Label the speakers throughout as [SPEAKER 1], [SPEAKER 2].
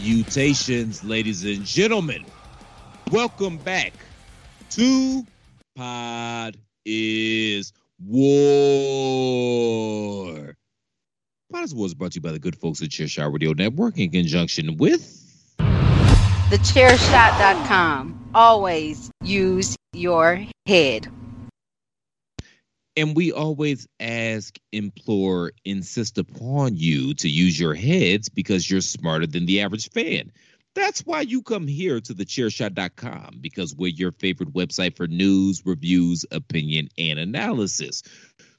[SPEAKER 1] Salutations, ladies and gentlemen. Welcome back to Pod is War. Pod is War is brought to you by the good folks at Chairshot Radio Network in conjunction with
[SPEAKER 2] Thechairshot.com. Always use your head.
[SPEAKER 1] And we always ask, implore, insist upon you to use your heads because you're smarter than the average fan. That's why you come here to thechairshot.com because we're your favorite website for news, reviews, opinion, and analysis.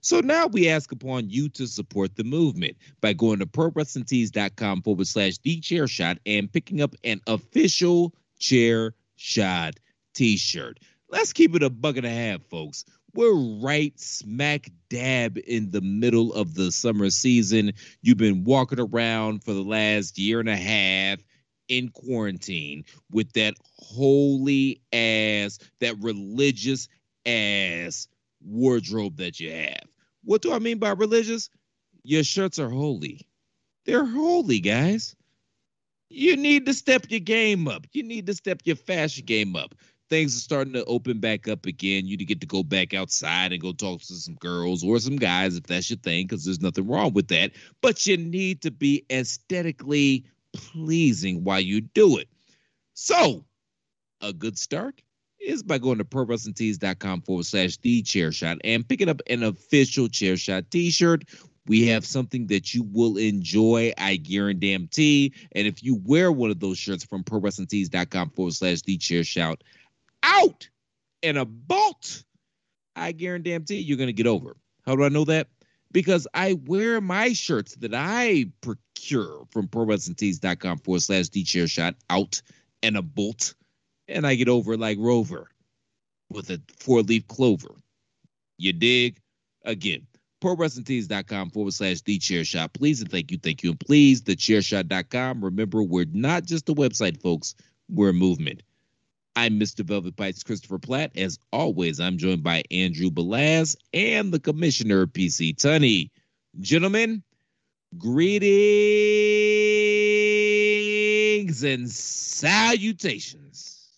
[SPEAKER 1] So now we ask upon you to support the movement by going to prowrestlingtees.com forward slash the chair shot and picking up an official chair shot t shirt. Let's keep it a buck and a half, folks. We're right smack dab in the middle of the summer season. You've been walking around for the last year and a half in quarantine with that holy ass, that religious ass wardrobe that you have. What do I mean by religious? Your shirts are holy. They're holy, guys. You need to step your game up. You need to step your fashion game up things are starting to open back up again. You to get to go back outside and go talk to some girls or some guys if that's your thing, because there's nothing wrong with that. But you need to be aesthetically pleasing while you do it. So, a good start is by going to prowrestlingtees.com forward slash the chair shot and picking up an official chair shot t shirt. We have something that you will enjoy, I guarantee. And if you wear one of those shirts from prowrestlingtees.com forward slash the chair shout out and a bolt, I guarantee you're going to get over. How do I know that? Because I wear my shirts that I procure from prowrestlingtees.com forward slash the chair shot out and a bolt, and I get over like Rover with a four leaf clover. You dig? Again, prowrestlingtees.com forward slash the chair shot. Please and thank you, thank you, and please, the thechairshot.com. Remember, we're not just a website, folks, we're a movement. I'm Mr. Velvet Bites, Christopher Platt. As always, I'm joined by Andrew Balaz and the Commissioner, PC Tunney. Gentlemen, greetings and salutations.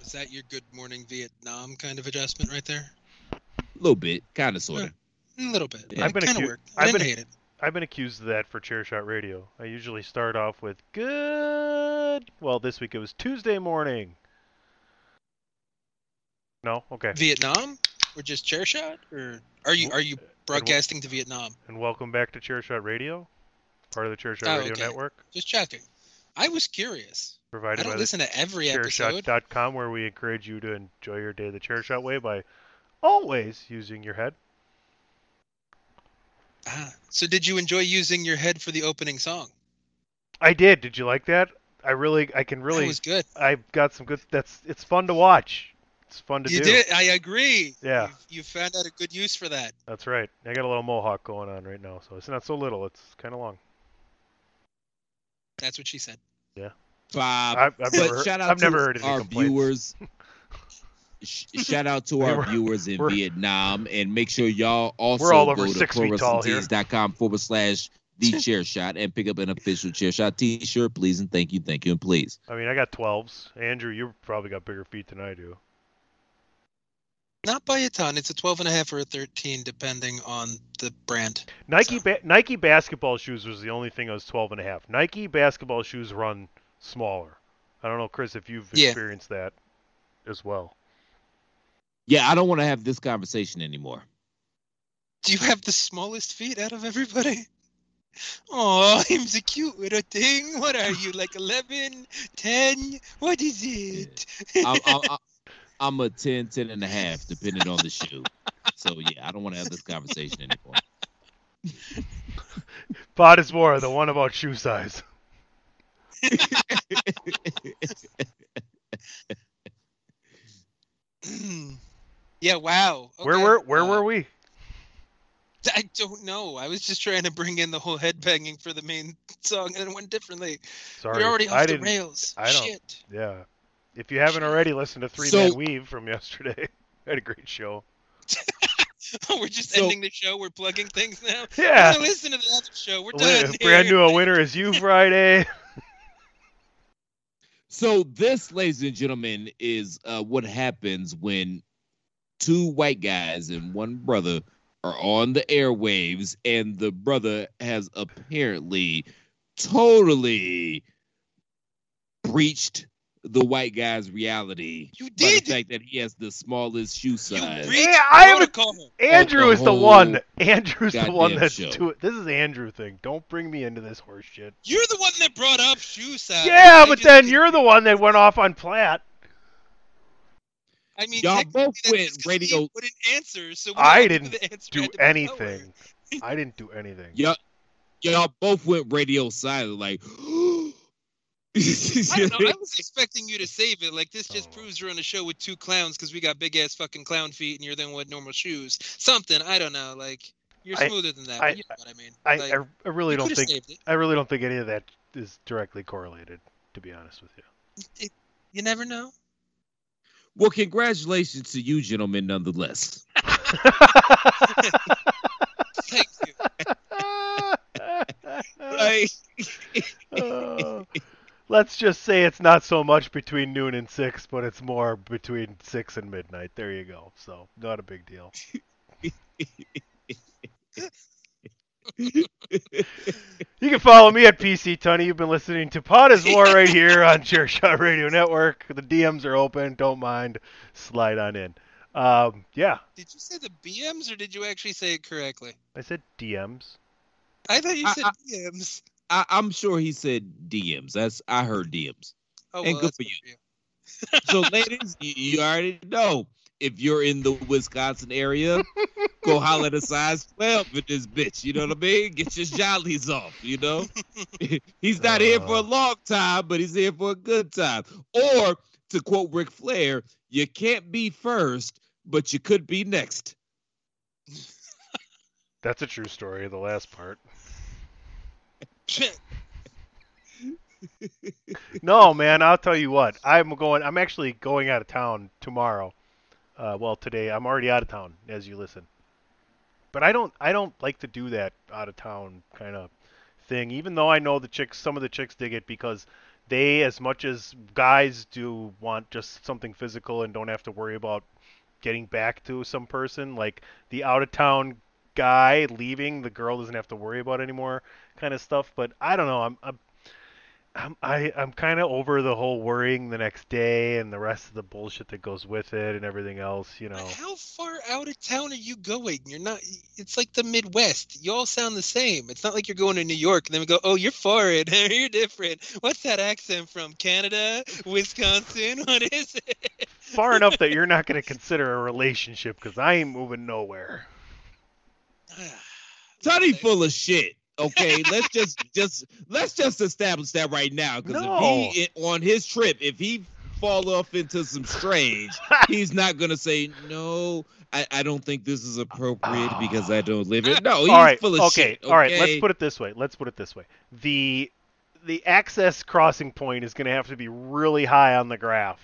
[SPEAKER 3] Is that your good morning Vietnam kind of adjustment right there?
[SPEAKER 1] A little bit, kind of, sort of.
[SPEAKER 3] A little bit.
[SPEAKER 1] Yeah.
[SPEAKER 3] It kind of
[SPEAKER 4] acu-
[SPEAKER 3] worked. I
[SPEAKER 4] I've
[SPEAKER 3] didn't
[SPEAKER 4] been
[SPEAKER 3] hate it.
[SPEAKER 4] I've been accused of that for Chairshot Radio. I usually start off with good. Well, this week it was Tuesday morning. No, okay.
[SPEAKER 3] Vietnam or just chair shot or are you are you broadcasting to Vietnam?
[SPEAKER 4] And welcome back to Chairshot Radio, part of the Chairshot
[SPEAKER 3] Oh,
[SPEAKER 4] Radio
[SPEAKER 3] okay.
[SPEAKER 4] Network,
[SPEAKER 3] Just checking. I was curious. I
[SPEAKER 4] provided by
[SPEAKER 3] don't
[SPEAKER 4] the
[SPEAKER 3] listen to every episode.
[SPEAKER 4] Chairshot.com, where we encourage you to enjoy your day the Chairshot way by always using your head.
[SPEAKER 3] Ah, so did you enjoy using your head for the opening song?
[SPEAKER 4] I did. Did you like that? I really, I can
[SPEAKER 3] That
[SPEAKER 4] really,
[SPEAKER 3] was good.
[SPEAKER 4] I've got some good. That's it's fun to watch. It's fun to
[SPEAKER 3] You
[SPEAKER 4] do.
[SPEAKER 3] did. I agree.
[SPEAKER 4] Yeah.
[SPEAKER 3] You, you found out a good use for that.
[SPEAKER 4] That's right. I got a little mohawk going on right now, so it's not so little. It's kind of long.
[SPEAKER 3] That's what she said. Yeah.
[SPEAKER 1] Bob.
[SPEAKER 4] I've, I've never, heard,
[SPEAKER 1] shout out
[SPEAKER 4] I've
[SPEAKER 1] to
[SPEAKER 4] never heard
[SPEAKER 1] our viewers. Shout out to our viewers in Vietnam, and make sure y'all also
[SPEAKER 4] all
[SPEAKER 1] go to
[SPEAKER 4] six feet tall
[SPEAKER 1] prowrestlingtees.com forward slash the chair shot and pick up an official chair shot t-shirt, please and thank you, thank you, and please.
[SPEAKER 4] I mean, I got 12s. Andrew, you probably got bigger feet than I do.
[SPEAKER 3] Not by a ton. It's a 12 and a half or a 13, depending on the brand.
[SPEAKER 4] Nike
[SPEAKER 3] So-
[SPEAKER 4] ba- Nike basketball shoes was the only thing I was 12 and a half. Nike basketball shoes run smaller. I don't know, Chris, if you've
[SPEAKER 3] Yeah.
[SPEAKER 4] experienced that as well.
[SPEAKER 1] Yeah, I don't want to have this conversation anymore.
[SPEAKER 3] Do you have the smallest feet out of everybody? Oh, I'm the cute little thing. What are you, like 11, 10? What is it?
[SPEAKER 1] I'm, I'm, I'm- I'm a 10, 10 and a half, depending on the shoe. So yeah, I don't want to have this conversation anymore.
[SPEAKER 4] Pod is more the one about shoe size.
[SPEAKER 3] yeah, wow.
[SPEAKER 4] Where were where
[SPEAKER 3] Uh,
[SPEAKER 4] were we?
[SPEAKER 3] I don't know. I was just trying to bring in the whole headbanging for the main song, and it went differently.
[SPEAKER 4] Sorry,
[SPEAKER 3] We're already
[SPEAKER 4] I
[SPEAKER 3] the
[SPEAKER 4] didn't.
[SPEAKER 3] rails.
[SPEAKER 4] I don't-
[SPEAKER 3] Shit.
[SPEAKER 4] Yeah. If you haven't already listened to Three
[SPEAKER 1] So-
[SPEAKER 4] Man Weave from yesterday, had a great show.
[SPEAKER 3] We're just
[SPEAKER 1] So-
[SPEAKER 3] ending the show. We're plugging things now.
[SPEAKER 4] Yeah.
[SPEAKER 3] Wanna listen to the other show. We're done.
[SPEAKER 4] Brand new A Winner Is You Friday.
[SPEAKER 1] So this, ladies and gentlemen, is uh, what happens when two white guys and one brother are on the airwaves, and the brother has apparently totally breached the white guy's reality
[SPEAKER 3] You
[SPEAKER 1] by the fact that he has the smallest shoe size.
[SPEAKER 3] breached
[SPEAKER 4] Yeah, I haven't-
[SPEAKER 3] protocol.
[SPEAKER 4] Andrew is the
[SPEAKER 1] whole
[SPEAKER 4] one. Andrew's the one
[SPEAKER 1] goddamn
[SPEAKER 4] that's
[SPEAKER 1] show.
[SPEAKER 4] doing. This is Andrew thing. Don't bring me into this horse shit.
[SPEAKER 3] You're the one that brought up shoe size.
[SPEAKER 4] yeah,
[SPEAKER 3] I
[SPEAKER 4] but
[SPEAKER 3] just
[SPEAKER 4] then
[SPEAKER 3] didn't-
[SPEAKER 4] you're the one that went off on Platt.
[SPEAKER 3] I mean,
[SPEAKER 1] Y'all both went radio-
[SPEAKER 3] He wouldn't answer, so we
[SPEAKER 4] I didn't
[SPEAKER 3] answer
[SPEAKER 4] Do
[SPEAKER 3] had to be
[SPEAKER 4] anything. I didn't do anything.
[SPEAKER 1] Y'all, y'all both went radio silent, like.
[SPEAKER 3] I don't know. I was expecting you to save it. Like this just
[SPEAKER 4] Oh.
[SPEAKER 3] proves you're on a show with two clowns because we got big ass fucking clown feet and you're the one with normal shoes. Something I don't know. Like you're
[SPEAKER 4] I-
[SPEAKER 3] smoother than that.
[SPEAKER 4] I-
[SPEAKER 3] but you know what I mean.
[SPEAKER 4] I,
[SPEAKER 3] Like,
[SPEAKER 4] I, I really don't think. I really don't think any of that is directly correlated. To be honest with you.
[SPEAKER 3] It- You never know.
[SPEAKER 1] Well, congratulations to you, gentlemen, nonetheless.
[SPEAKER 3] Thank you.
[SPEAKER 1] Like,
[SPEAKER 4] Uh, let's just say it's not so much between noon and six, but it's more between six and midnight. There you go. So not a big deal. You can follow me at PC Tunney. You've been listening to Pod is War right here on Chairshot Radio Network. The DMs are open. Don't mind. Slide on in. Um, yeah,
[SPEAKER 3] Did you say the BMs or did you actually say it correctly?
[SPEAKER 4] I said DMs.
[SPEAKER 3] I thought you said
[SPEAKER 1] I-
[SPEAKER 3] BMs.
[SPEAKER 1] I, I'm sure he said DMs. That's I heard DMs.
[SPEAKER 3] Oh,
[SPEAKER 1] And
[SPEAKER 3] well,
[SPEAKER 1] good for
[SPEAKER 3] good
[SPEAKER 1] you.
[SPEAKER 3] for you.
[SPEAKER 1] So, ladies, you, you already know if you're in the Wisconsin area, go holler at a size 12 with this bitch. You know what I mean? Get your jollies off. You know, he's not here for a
[SPEAKER 4] Uh.
[SPEAKER 1] long time, but he's here for a good time. Or to quote Ric Flair, you can't be first, but you could be next.
[SPEAKER 4] That's a true story. The last part. No, man, I'll tell you what. I'm going. I'm actually going out of town tomorrow. Uh, well, today I'm already out of town as you listen. But I don't. I don't like to do that out of town kind of thing. Even though I know the chicks, some of the chicks dig it because they, as much as guys do, want just something physical and don't have to worry about getting back to some person. Like the out of town guy leaving, the girl doesn't have to worry about anymore, kind of stuff. But I don't know. I'm. I'm I'm I, I'm kind of over the whole worrying the next day and the rest of the bullshit that goes with it and everything else, you
[SPEAKER 3] But
[SPEAKER 4] know.
[SPEAKER 3] How far out of town are you going? You're not. It's like the Midwest. You all sound the same. It's not like you're going to New York and then we go, "Oh, you're foreign. you're different." What's that accent from? Canada, Wisconsin? What is it?
[SPEAKER 4] Far enough that you're not going to consider a relationship because I ain't moving nowhere.
[SPEAKER 1] Tony full of shit. Okay, let's just just let's just establish that right now. Because
[SPEAKER 4] No.
[SPEAKER 1] if he on his trip, if he fall off into some strange, he's not gonna say no. I, I don't think this is appropriate because I don't live it. No, he's
[SPEAKER 4] all right.
[SPEAKER 1] full of
[SPEAKER 4] okay.
[SPEAKER 1] shit.
[SPEAKER 4] All right. Let's put it this way. Let's put it this way. The the access crossing point is going to have to be really high on the graph.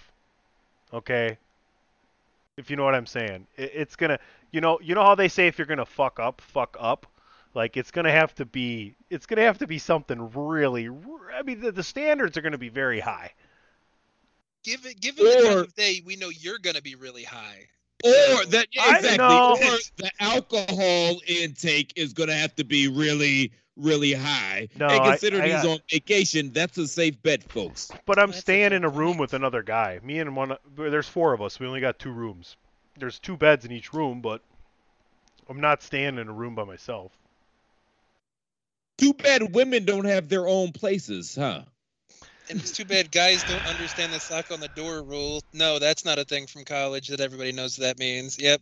[SPEAKER 4] Okay. If you know what I'm saying, it, it's gonna. You know. You know how they say if you're gonna fuck up, fuck up. Like it's gonna have to be. It's gonna have to be something really. I mean, the, the standards are gonna be very high.
[SPEAKER 3] Given given the time of day, we know you're gonna be really high.
[SPEAKER 1] Or that yeah,
[SPEAKER 4] I
[SPEAKER 1] exactly.
[SPEAKER 4] know.
[SPEAKER 1] Or the alcohol intake is going to have to be really, really high.
[SPEAKER 4] No,
[SPEAKER 1] and
[SPEAKER 4] I-
[SPEAKER 1] consider
[SPEAKER 4] I
[SPEAKER 1] he's
[SPEAKER 4] got-
[SPEAKER 1] on vacation. That's a safe bet, folks.
[SPEAKER 4] But I'm
[SPEAKER 3] That's
[SPEAKER 4] staying
[SPEAKER 3] good
[SPEAKER 4] in a room
[SPEAKER 3] point.
[SPEAKER 4] with another guy. Me and one. There's four of us. We only got two rooms. There's two beds in each room, but I'm not staying in a room by myself.
[SPEAKER 1] Too bad women don't have their own places, huh?
[SPEAKER 3] And it's too bad guys don't understand the sock on the door rule. No, that's not a thing from college that everybody knows what that means. Yep.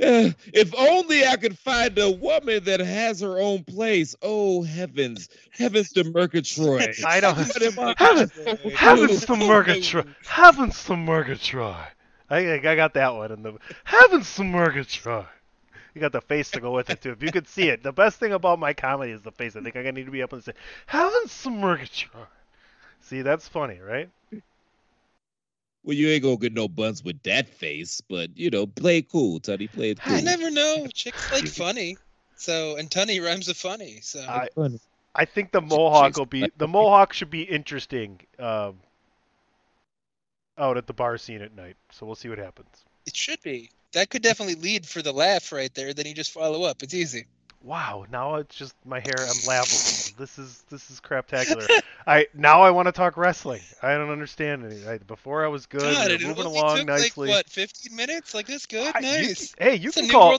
[SPEAKER 1] Eh, if only I could find a woman that has her own place. Oh heavens, heavens to Murgatroyd.
[SPEAKER 4] I don't.
[SPEAKER 1] What am
[SPEAKER 4] Heavens,
[SPEAKER 3] Heavens
[SPEAKER 4] heavens to
[SPEAKER 1] Oh,
[SPEAKER 4] Murgatroyd. Heavens to Murgatroyd. I, I got that one in the heavens to Murgatroyd. You got the face to go with it too. If you could see it, the best thing about my comedy is the face. I think I need to be up and say heavens to Murgatroyd. See, that's funny, right?
[SPEAKER 1] Well, you ain't gonna get no buns with that face, but you know, play it cool, Teddy. Play it cool.
[SPEAKER 3] I never know. Chicks like funny. So and tunny rhymes with funny. So
[SPEAKER 4] I- I think the mohawk
[SPEAKER 1] Chase
[SPEAKER 4] will be the mohawk should be interesting um, out at the bar scene at night. So we'll see what happens.
[SPEAKER 3] it should be. That could definitely lead for the laugh right there. Then you just follow up. It's easy.
[SPEAKER 4] Wow, now it's just my hair. I'm laughable. This is this is craptacular. I now I want to talk wrestling. I don't understand any. I, before I was good.
[SPEAKER 3] God,
[SPEAKER 4] we
[SPEAKER 3] it
[SPEAKER 4] moving along
[SPEAKER 3] took
[SPEAKER 4] nicely.
[SPEAKER 3] like what, 15 minutes? Like that's good.
[SPEAKER 4] I- you
[SPEAKER 3] nice.
[SPEAKER 4] can- hey, you can call.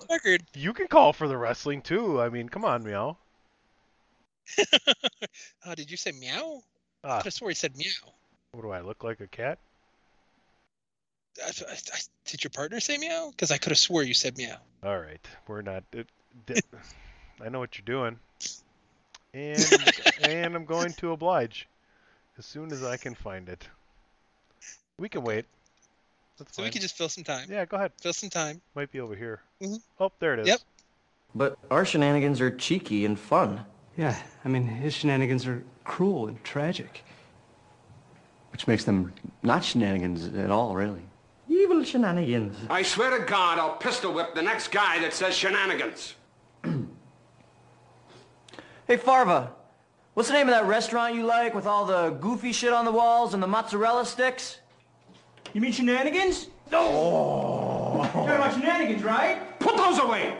[SPEAKER 4] You can call for the wrestling too. I mean, come on, meow.
[SPEAKER 3] oh, did you say meow? I
[SPEAKER 4] Ah,
[SPEAKER 3] have swore he said meow.
[SPEAKER 4] what do I look like? A cat?
[SPEAKER 3] I, I, I- did your partner say meow? Because I could have swore you said meow.
[SPEAKER 4] All right, we're not. It, di- I know what you're doing, and and I'm going to oblige as soon as I can find it. We can wait. That's
[SPEAKER 3] So
[SPEAKER 4] fine.
[SPEAKER 3] we can just fill some time.
[SPEAKER 4] Yeah, go ahead.
[SPEAKER 3] Fill some time.
[SPEAKER 4] Might be over here.
[SPEAKER 3] Mhm.
[SPEAKER 4] Oh, there it is.
[SPEAKER 3] Yep.
[SPEAKER 5] But our shenanigans are cheeky and fun,
[SPEAKER 6] Yeah, I mean, his shenanigans are cruel and tragic.
[SPEAKER 5] which makes them not shenanigans at all, really. Evil shenanigans.
[SPEAKER 7] I swear to God, I'll pistol whip the next guy that says shenanigans.
[SPEAKER 5] Hey, Farva, what's the name of that restaurant you like with all the goofy shit on the walls and the mozzarella sticks? You mean shenanigans? No. You're talking about shenanigans, right?
[SPEAKER 7] Put those away!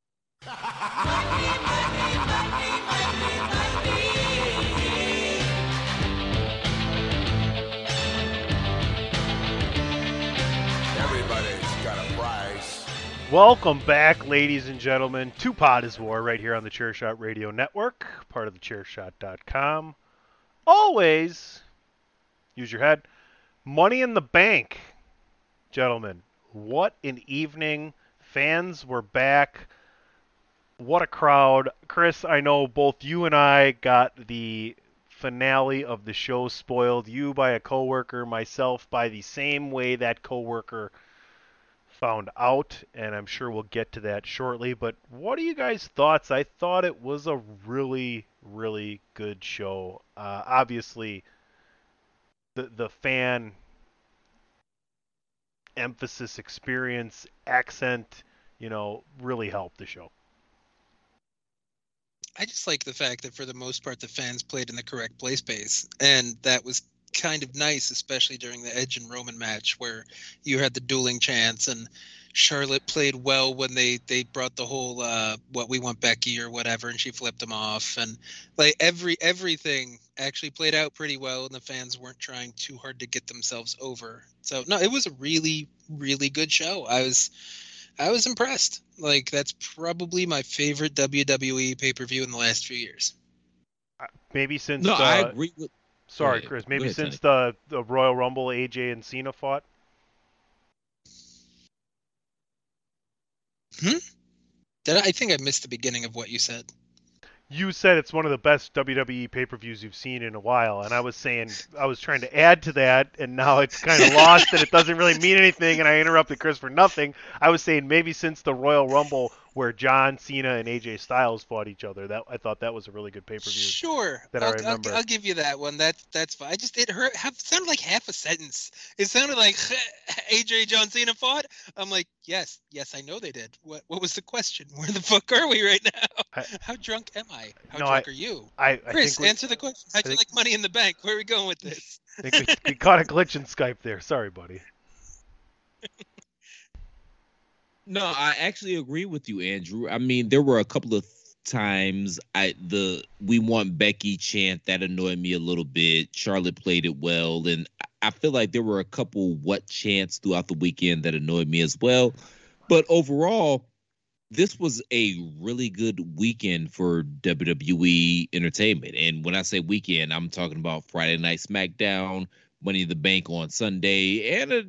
[SPEAKER 4] Welcome back, ladies and gentlemen, to Pod is War right here on the Chairshot Radio Network, part of the Chairshot.com. Always use your head. Money in the Bank, gentlemen. What an evening. Fans were back. What a crowd. Chris, I know both you and I got the finale of the show spoiled. You by a coworker, myself by the same way that coworker found out, and I'm sure we'll get to that shortly. But what are you guys' thoughts? I thought it was a really, really good show. Uh, obviously, the the fan emphasis, experience, accent, you know, really helped the show.
[SPEAKER 3] I just like the fact that for the most part the fans played in the correct play space, and that was kind of nice, especially during the Edge and Roman match where you had the dueling chance and Charlotte played well when they they brought the whole uh what we want Becky or whatever and she flipped them off and like every everything actually played out pretty well and the fans weren't trying too hard to get themselves over. So no, it was a really really good show. I was I was impressed. Like that's probably my favorite WWE pay per view in the last few years.
[SPEAKER 4] Maybe since
[SPEAKER 1] No,
[SPEAKER 4] uh,
[SPEAKER 1] I agree with.
[SPEAKER 4] Sorry,
[SPEAKER 1] ahead.
[SPEAKER 4] Chris. Maybe
[SPEAKER 1] ahead,
[SPEAKER 4] since the, the Royal Rumble, AJ and Cena fought. Hmm.
[SPEAKER 3] Did I, I think I missed the beginning of what you said.
[SPEAKER 4] You said it's one of the best WWE pay per views you've seen in a while, and I was saying I was trying to add to that, and now it's kind of lost, and it doesn't really mean anything, and I interrupted Chris for nothing. I was saying maybe since the Royal Rumble, where John Cena and AJ Styles fought each other, that I thought that was a really good pay-per-view.
[SPEAKER 3] Sure,
[SPEAKER 4] that I
[SPEAKER 3] I'll, I'll,
[SPEAKER 4] remember.
[SPEAKER 3] I'll give you that one. That's that's fine. I just it hurt. Have, sounded like half a sentence. It sounded like AJ John Cena fought. I'm like, yes, yes, I know they did. What what was the question? Where the fuck are we right now?
[SPEAKER 4] I-
[SPEAKER 3] How drunk am I? How
[SPEAKER 4] No,
[SPEAKER 3] drunk
[SPEAKER 4] I-
[SPEAKER 3] are you?
[SPEAKER 4] I, I
[SPEAKER 3] Chris,
[SPEAKER 4] think we,
[SPEAKER 3] answer the question. How'd you
[SPEAKER 4] think-
[SPEAKER 3] like Money in the Bank? Where are we going with this?
[SPEAKER 4] I think we, we caught a glitch in Skype there. Sorry, buddy.
[SPEAKER 1] No, I actually agree with you, Andrew. I mean, there were a couple of times I the we want Becky chant that annoyed me a little bit. Charlotte played it well, and I- feel like there were a couple what chants throughout the weekend that annoyed me as well. But overall, this was a really good weekend for WWE entertainment. And when I say weekend, I'm talking about Friday Night SmackDown, Money in the Bank on Sunday, and a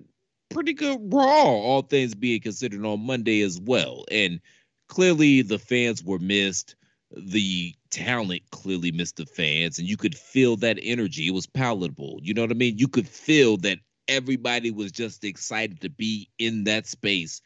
[SPEAKER 1] pretty good Raw, all things being considered, on Monday as well. And clearly, the fans were missed. The talent clearly missed the fans, and you could feel that energy. It was palatable. You know what I mean? You could feel that everybody was just excited to be in that space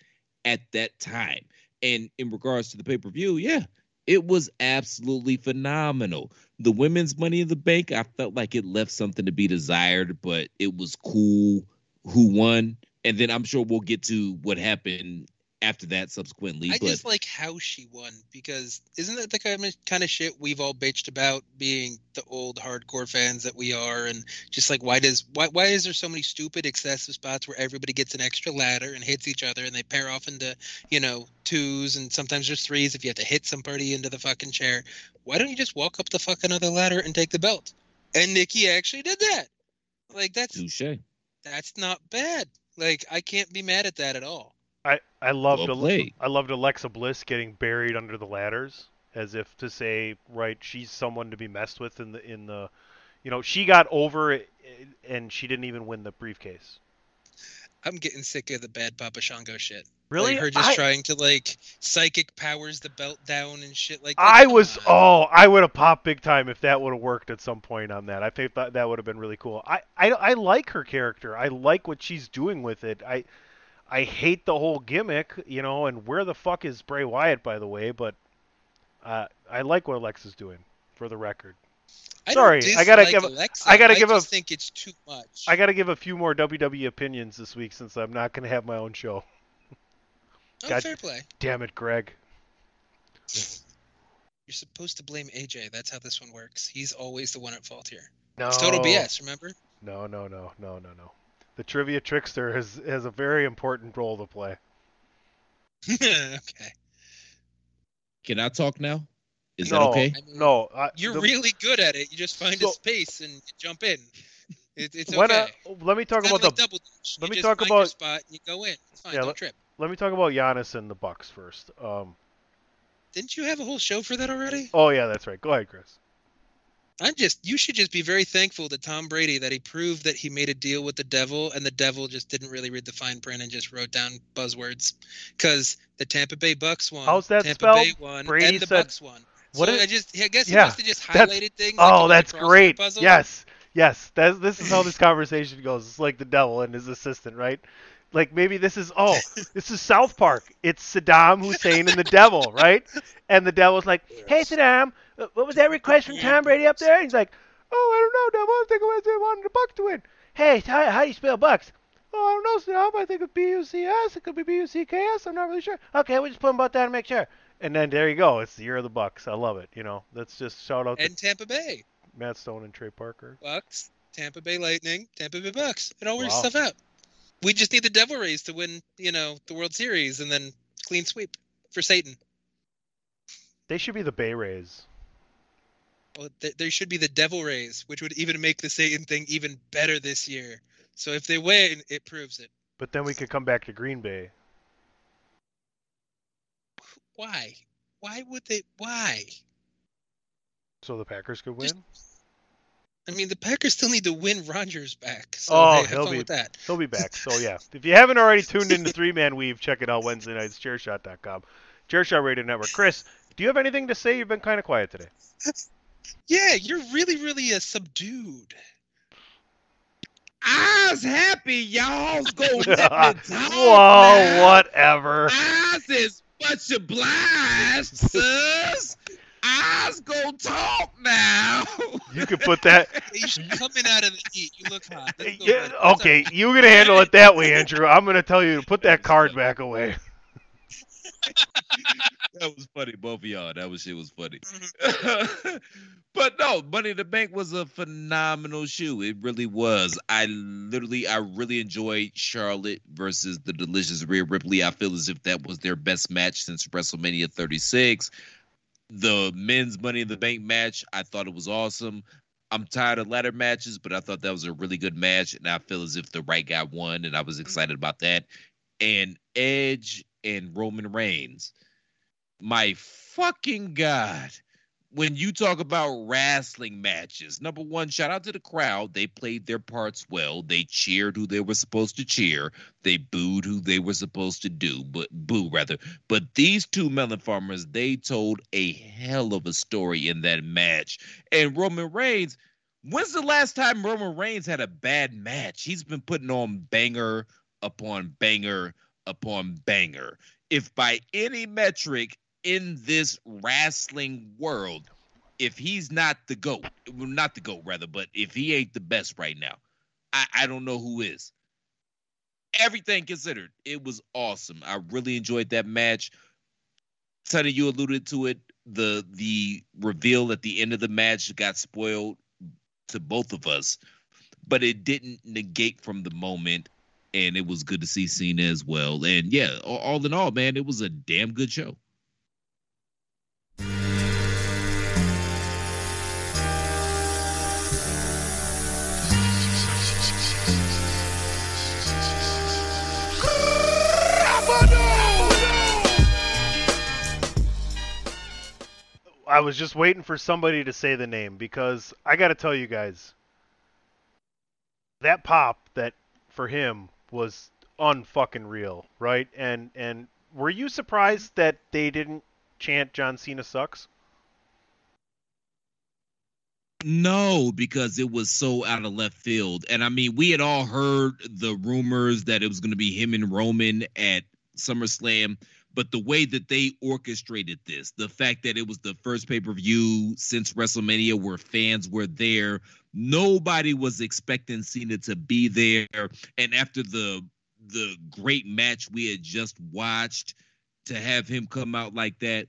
[SPEAKER 1] at that time. And in regards to the pay per view, yeah, it was absolutely phenomenal. The women's Money in the Bank, I felt like it left something to be desired, but it was cool who won. And then I'm sure we'll get to what happened after that subsequently.
[SPEAKER 3] I
[SPEAKER 1] but
[SPEAKER 3] just like how she won because isn't that the kind of kind of shit we've all bitched about being the old hardcore fans that we are and just like why does why why is there so many stupid excessive spots where everybody gets an extra ladder and hits each other and they pair off into you know twos and sometimes there's threes if you have to hit somebody into the fucking chair why don't you just walk up the fucking other ladder and take the belt and Nikki actually did that like that's
[SPEAKER 1] touche.
[SPEAKER 3] that's not bad like I can't be mad at that at all
[SPEAKER 4] I I loved
[SPEAKER 1] Well
[SPEAKER 4] Ale- I loved Alexa Bliss getting buried under the ladders, as if to say, right, she's someone to be messed with in the in the, you know, she got over it, and she didn't even win the briefcase.
[SPEAKER 3] I'm getting sick of the bad Papa Shango shit.
[SPEAKER 4] Really?
[SPEAKER 3] Like her just
[SPEAKER 4] I-
[SPEAKER 3] trying to like psychic powers the belt down and shit like that.
[SPEAKER 4] I was oh I would have popped big time if that would have worked at some point on that. I think that that would have been really cool. I, I I like her character. I like what she's doing with it. I I hate the whole gimmick, you know. And where the fuck is Bray Wyatt, by the way? But uh, I like what Alexa's doing. For the record,
[SPEAKER 3] I
[SPEAKER 4] sorry, I gotta give-
[SPEAKER 3] Alexa.
[SPEAKER 4] I gotta
[SPEAKER 3] I
[SPEAKER 4] give a-
[SPEAKER 3] just think it's too much.
[SPEAKER 4] I got to give a few more WWE opinions this week since I'm not going to have my own show.
[SPEAKER 3] Oh,
[SPEAKER 4] God-
[SPEAKER 3] fair play.
[SPEAKER 4] Damn it, Greg.
[SPEAKER 3] You're supposed to blame AJ. That's how this one works. He's always the one at fault here.
[SPEAKER 4] No.
[SPEAKER 3] It's total BS. Remember?
[SPEAKER 4] No, no, no, no, no, no. The trivia trickster has has a very important role to play.
[SPEAKER 3] okay.
[SPEAKER 1] Can I talk now? Is
[SPEAKER 4] no,
[SPEAKER 1] that okay?
[SPEAKER 3] I mean,
[SPEAKER 4] No, I,
[SPEAKER 3] You're
[SPEAKER 4] the-
[SPEAKER 3] really good at it. You just find
[SPEAKER 4] So-
[SPEAKER 3] a space and you jump in. It, it's okay.
[SPEAKER 4] uh, let me talk
[SPEAKER 3] Kinda
[SPEAKER 4] about
[SPEAKER 3] like
[SPEAKER 4] the
[SPEAKER 3] double dutch.
[SPEAKER 4] let
[SPEAKER 3] You
[SPEAKER 4] me
[SPEAKER 3] just
[SPEAKER 4] talk
[SPEAKER 3] find
[SPEAKER 4] about-
[SPEAKER 3] spot and you go in. It's fine.
[SPEAKER 4] Yeah,
[SPEAKER 3] don't
[SPEAKER 4] let-
[SPEAKER 3] trip.
[SPEAKER 4] Let me talk about Giannis and the Bucks first. Um,
[SPEAKER 3] Didn't you have a whole show for that already?
[SPEAKER 4] oh yeah, that's right. Go ahead, Chris.
[SPEAKER 3] I'm just you should just be very thankful to Tom Brady that he proved that he made a deal with the devil and the devil just didn't really read the fine print and just wrote down buzzwords. Cause the Tampa Bay Bucks won.
[SPEAKER 4] How's that
[SPEAKER 3] Tampa
[SPEAKER 4] spelled?
[SPEAKER 3] Bay won
[SPEAKER 4] Brady
[SPEAKER 3] and the
[SPEAKER 4] said-
[SPEAKER 3] Bucks won.
[SPEAKER 4] What
[SPEAKER 3] so
[SPEAKER 4] is-
[SPEAKER 3] I just I guess he
[SPEAKER 4] Yeah,
[SPEAKER 3] must have just highlighted things.
[SPEAKER 4] Oh, that's great.
[SPEAKER 3] puzzle.
[SPEAKER 4] Yes, yes. That this is how this conversation goes. It's like the devil and his assistant, right? Like maybe this is oh, this is South Park. It's Saddam Hussein and the devil, right? And the devil's like, "Hey Saddam, uh, what was that request from Tom Brady up there?" And he's like, "Oh, I don't know, devil. I think they wanted the Bucks to win." Hey, how, how do you spell Bucks? Oh, I don't know, Saddam. I think it's B-U-C-S. It could be B-U-C-K-S. I'm not really sure. Okay, we'll just put them both down to make sure. And then there you go. It's the year of the Bucks. I love it. You know, that's just shout out to
[SPEAKER 3] And Tampa Bay
[SPEAKER 4] Matt Stone and Trey Parker.
[SPEAKER 3] Bucks, Tampa Bay Lightning, Tampa Bay Bucks. It all works
[SPEAKER 4] Wow.
[SPEAKER 3] stuff out. We just need the Devil Rays to win, you know, the World Series and then clean sweep for Satan.
[SPEAKER 4] They should be the Bay Rays.
[SPEAKER 3] Well, th- there should be the Devil Rays, which would even make the Satan thing even better this year. So if they win, it proves it.
[SPEAKER 4] But then we could come back to Green Bay.
[SPEAKER 3] Why? Why would they? Why?
[SPEAKER 4] So the Packers could win?
[SPEAKER 3] Just- I mean, the Packers still need to win Rodgers back. So
[SPEAKER 4] Oh,
[SPEAKER 3] hey, have
[SPEAKER 4] he'll be-
[SPEAKER 3] with that.
[SPEAKER 4] He'll be back. So yeah, if you haven't already tuned into Three Man Weave, check it out Wednesday nights, Chairshot.com, Chairshot Radio Network. Chris, do you have anything to say? You've been kind of quiet today.
[SPEAKER 3] Yeah, you're really, really uh, subdued.
[SPEAKER 1] I's happy y'all's let me talk
[SPEAKER 4] Whoa,
[SPEAKER 1] now.
[SPEAKER 4] whatever.
[SPEAKER 1] I's is much obliged, sis. I's gonna talk now.
[SPEAKER 4] You can put that.
[SPEAKER 3] You should come out of the heat. You look hot.
[SPEAKER 4] Yeah, okay,
[SPEAKER 3] up?
[SPEAKER 4] you're gonna handle it that way, Andrew. I'm gonna tell you to put that card back away.
[SPEAKER 1] that was funny, both of y'all. That was shit was funny.
[SPEAKER 3] Mm-hmm.
[SPEAKER 1] but no, Money in the Bank was a phenomenal shoe. It really was. I literally, I really enjoyed Charlotte versus the delicious Rhea Ripley. I feel as if that was their best match since WrestleMania 36. The men's Money in the Bank match, I thought it was awesome. I'm tired of ladder matches, but I thought that was a really good match, and I feel as if the right guy won, and I was mm-hmm. excited about that. And Edge and Roman Reigns, my fucking god! When you talk about wrestling matches, number one, shout out to the crowd. They played their parts well. They cheered who they were supposed to cheer. They booed who they were supposed to do, but boo rather. But these two melon farmers, they told a hell of a story in that match. And Roman Reigns, when's the last time Roman Reigns had a bad match? He's been putting on banger upon banger upon banger. If by any metric in this wrestling world, if he's not the GOAT, well, not the GOAT rather, but if he ain't the best right now, I, I don't know who is. Everything considered, it was awesome. I really enjoyed that match. Sonny, you alluded to it. The the reveal at the end of the match got spoiled to both of us, but it didn't negate from the moment, and it was good to see Cena as well. And yeah, all, all in all, man, it was a damn good show.
[SPEAKER 4] I was just waiting for somebody to say the name because I got to tell you guys that pop that for him was unfucking real, right? And and were you surprised that they didn't chant John Cena sucks?
[SPEAKER 1] No, because it was so out of left field. And I mean, we had all heard the rumors that it was going to be him and Roman at SummerSlam, but the way that they orchestrated this, the fact that it was the first pay per view since WrestleMania where fans were there, nobody was expecting Cena to be there. And after the the great match we had just watched, to have him come out like that,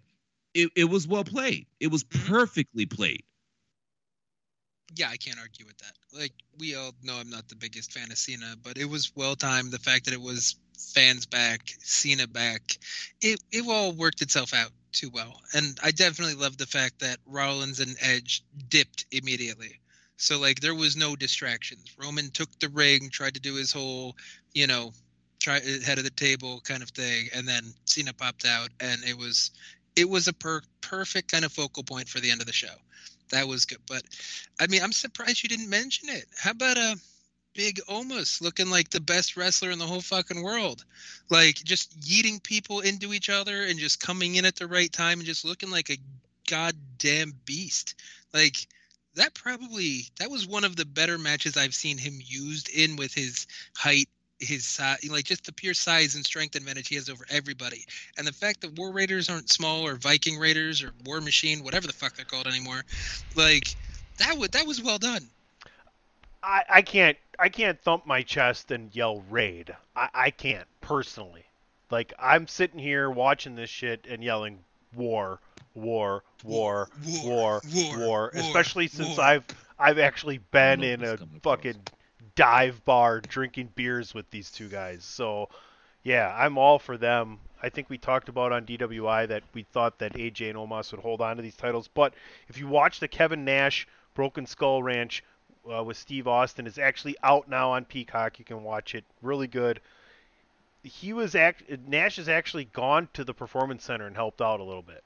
[SPEAKER 1] it, it was well played. It was mm-hmm. perfectly played.
[SPEAKER 3] Yeah, I can't argue with that. Like we all know, I'm not the biggest fan of Cena, but it was well timed. The fact that it was fans back, Cena back, it it all worked itself out too well. And I definitely love the fact that Rollins and Edge dipped immediately. So like there was no distractions. Roman took the ring, tried to do his whole, you know, try head of the table kind of thing, and then Cena popped out, and it was it was a per- perfect kind of focal point for the end of the show. That was good. But I mean, I'm surprised you didn't mention it. How about a big Omos looking like the best wrestler in the whole fucking world? Like just yeeting people into each other and just coming in at the right time and just looking like a goddamn beast. Like that probably that was one of the better matches I've seen him used in with his height his size, like just the pure size and strength advantage he has over everybody, and the fact that War Raiders aren't small or Viking Raiders or War Machine, whatever the fuck they're called anymore, like that was that was well done.
[SPEAKER 4] I, I can't I can't thump my chest and yell raid. I, I can't personally. Like I'm sitting here watching this shit and yelling war, war, war, war, war,
[SPEAKER 3] war, war,
[SPEAKER 4] especially since
[SPEAKER 3] war.
[SPEAKER 4] I've I've actually been in a
[SPEAKER 1] coming across.
[SPEAKER 4] fucking dive bar drinking beers with these two guys. So yeah, I'm all for them. I think we talked about on DWI that we thought that AJ and Omos would hold on to these titles, but if you watch the Kevin Nash Broken Skull Ranch uh, with Steve Austin is actually out now on Peacock. You can watch it. Really good. He was act Nash has actually gone to the Performance Center and helped out a little bit.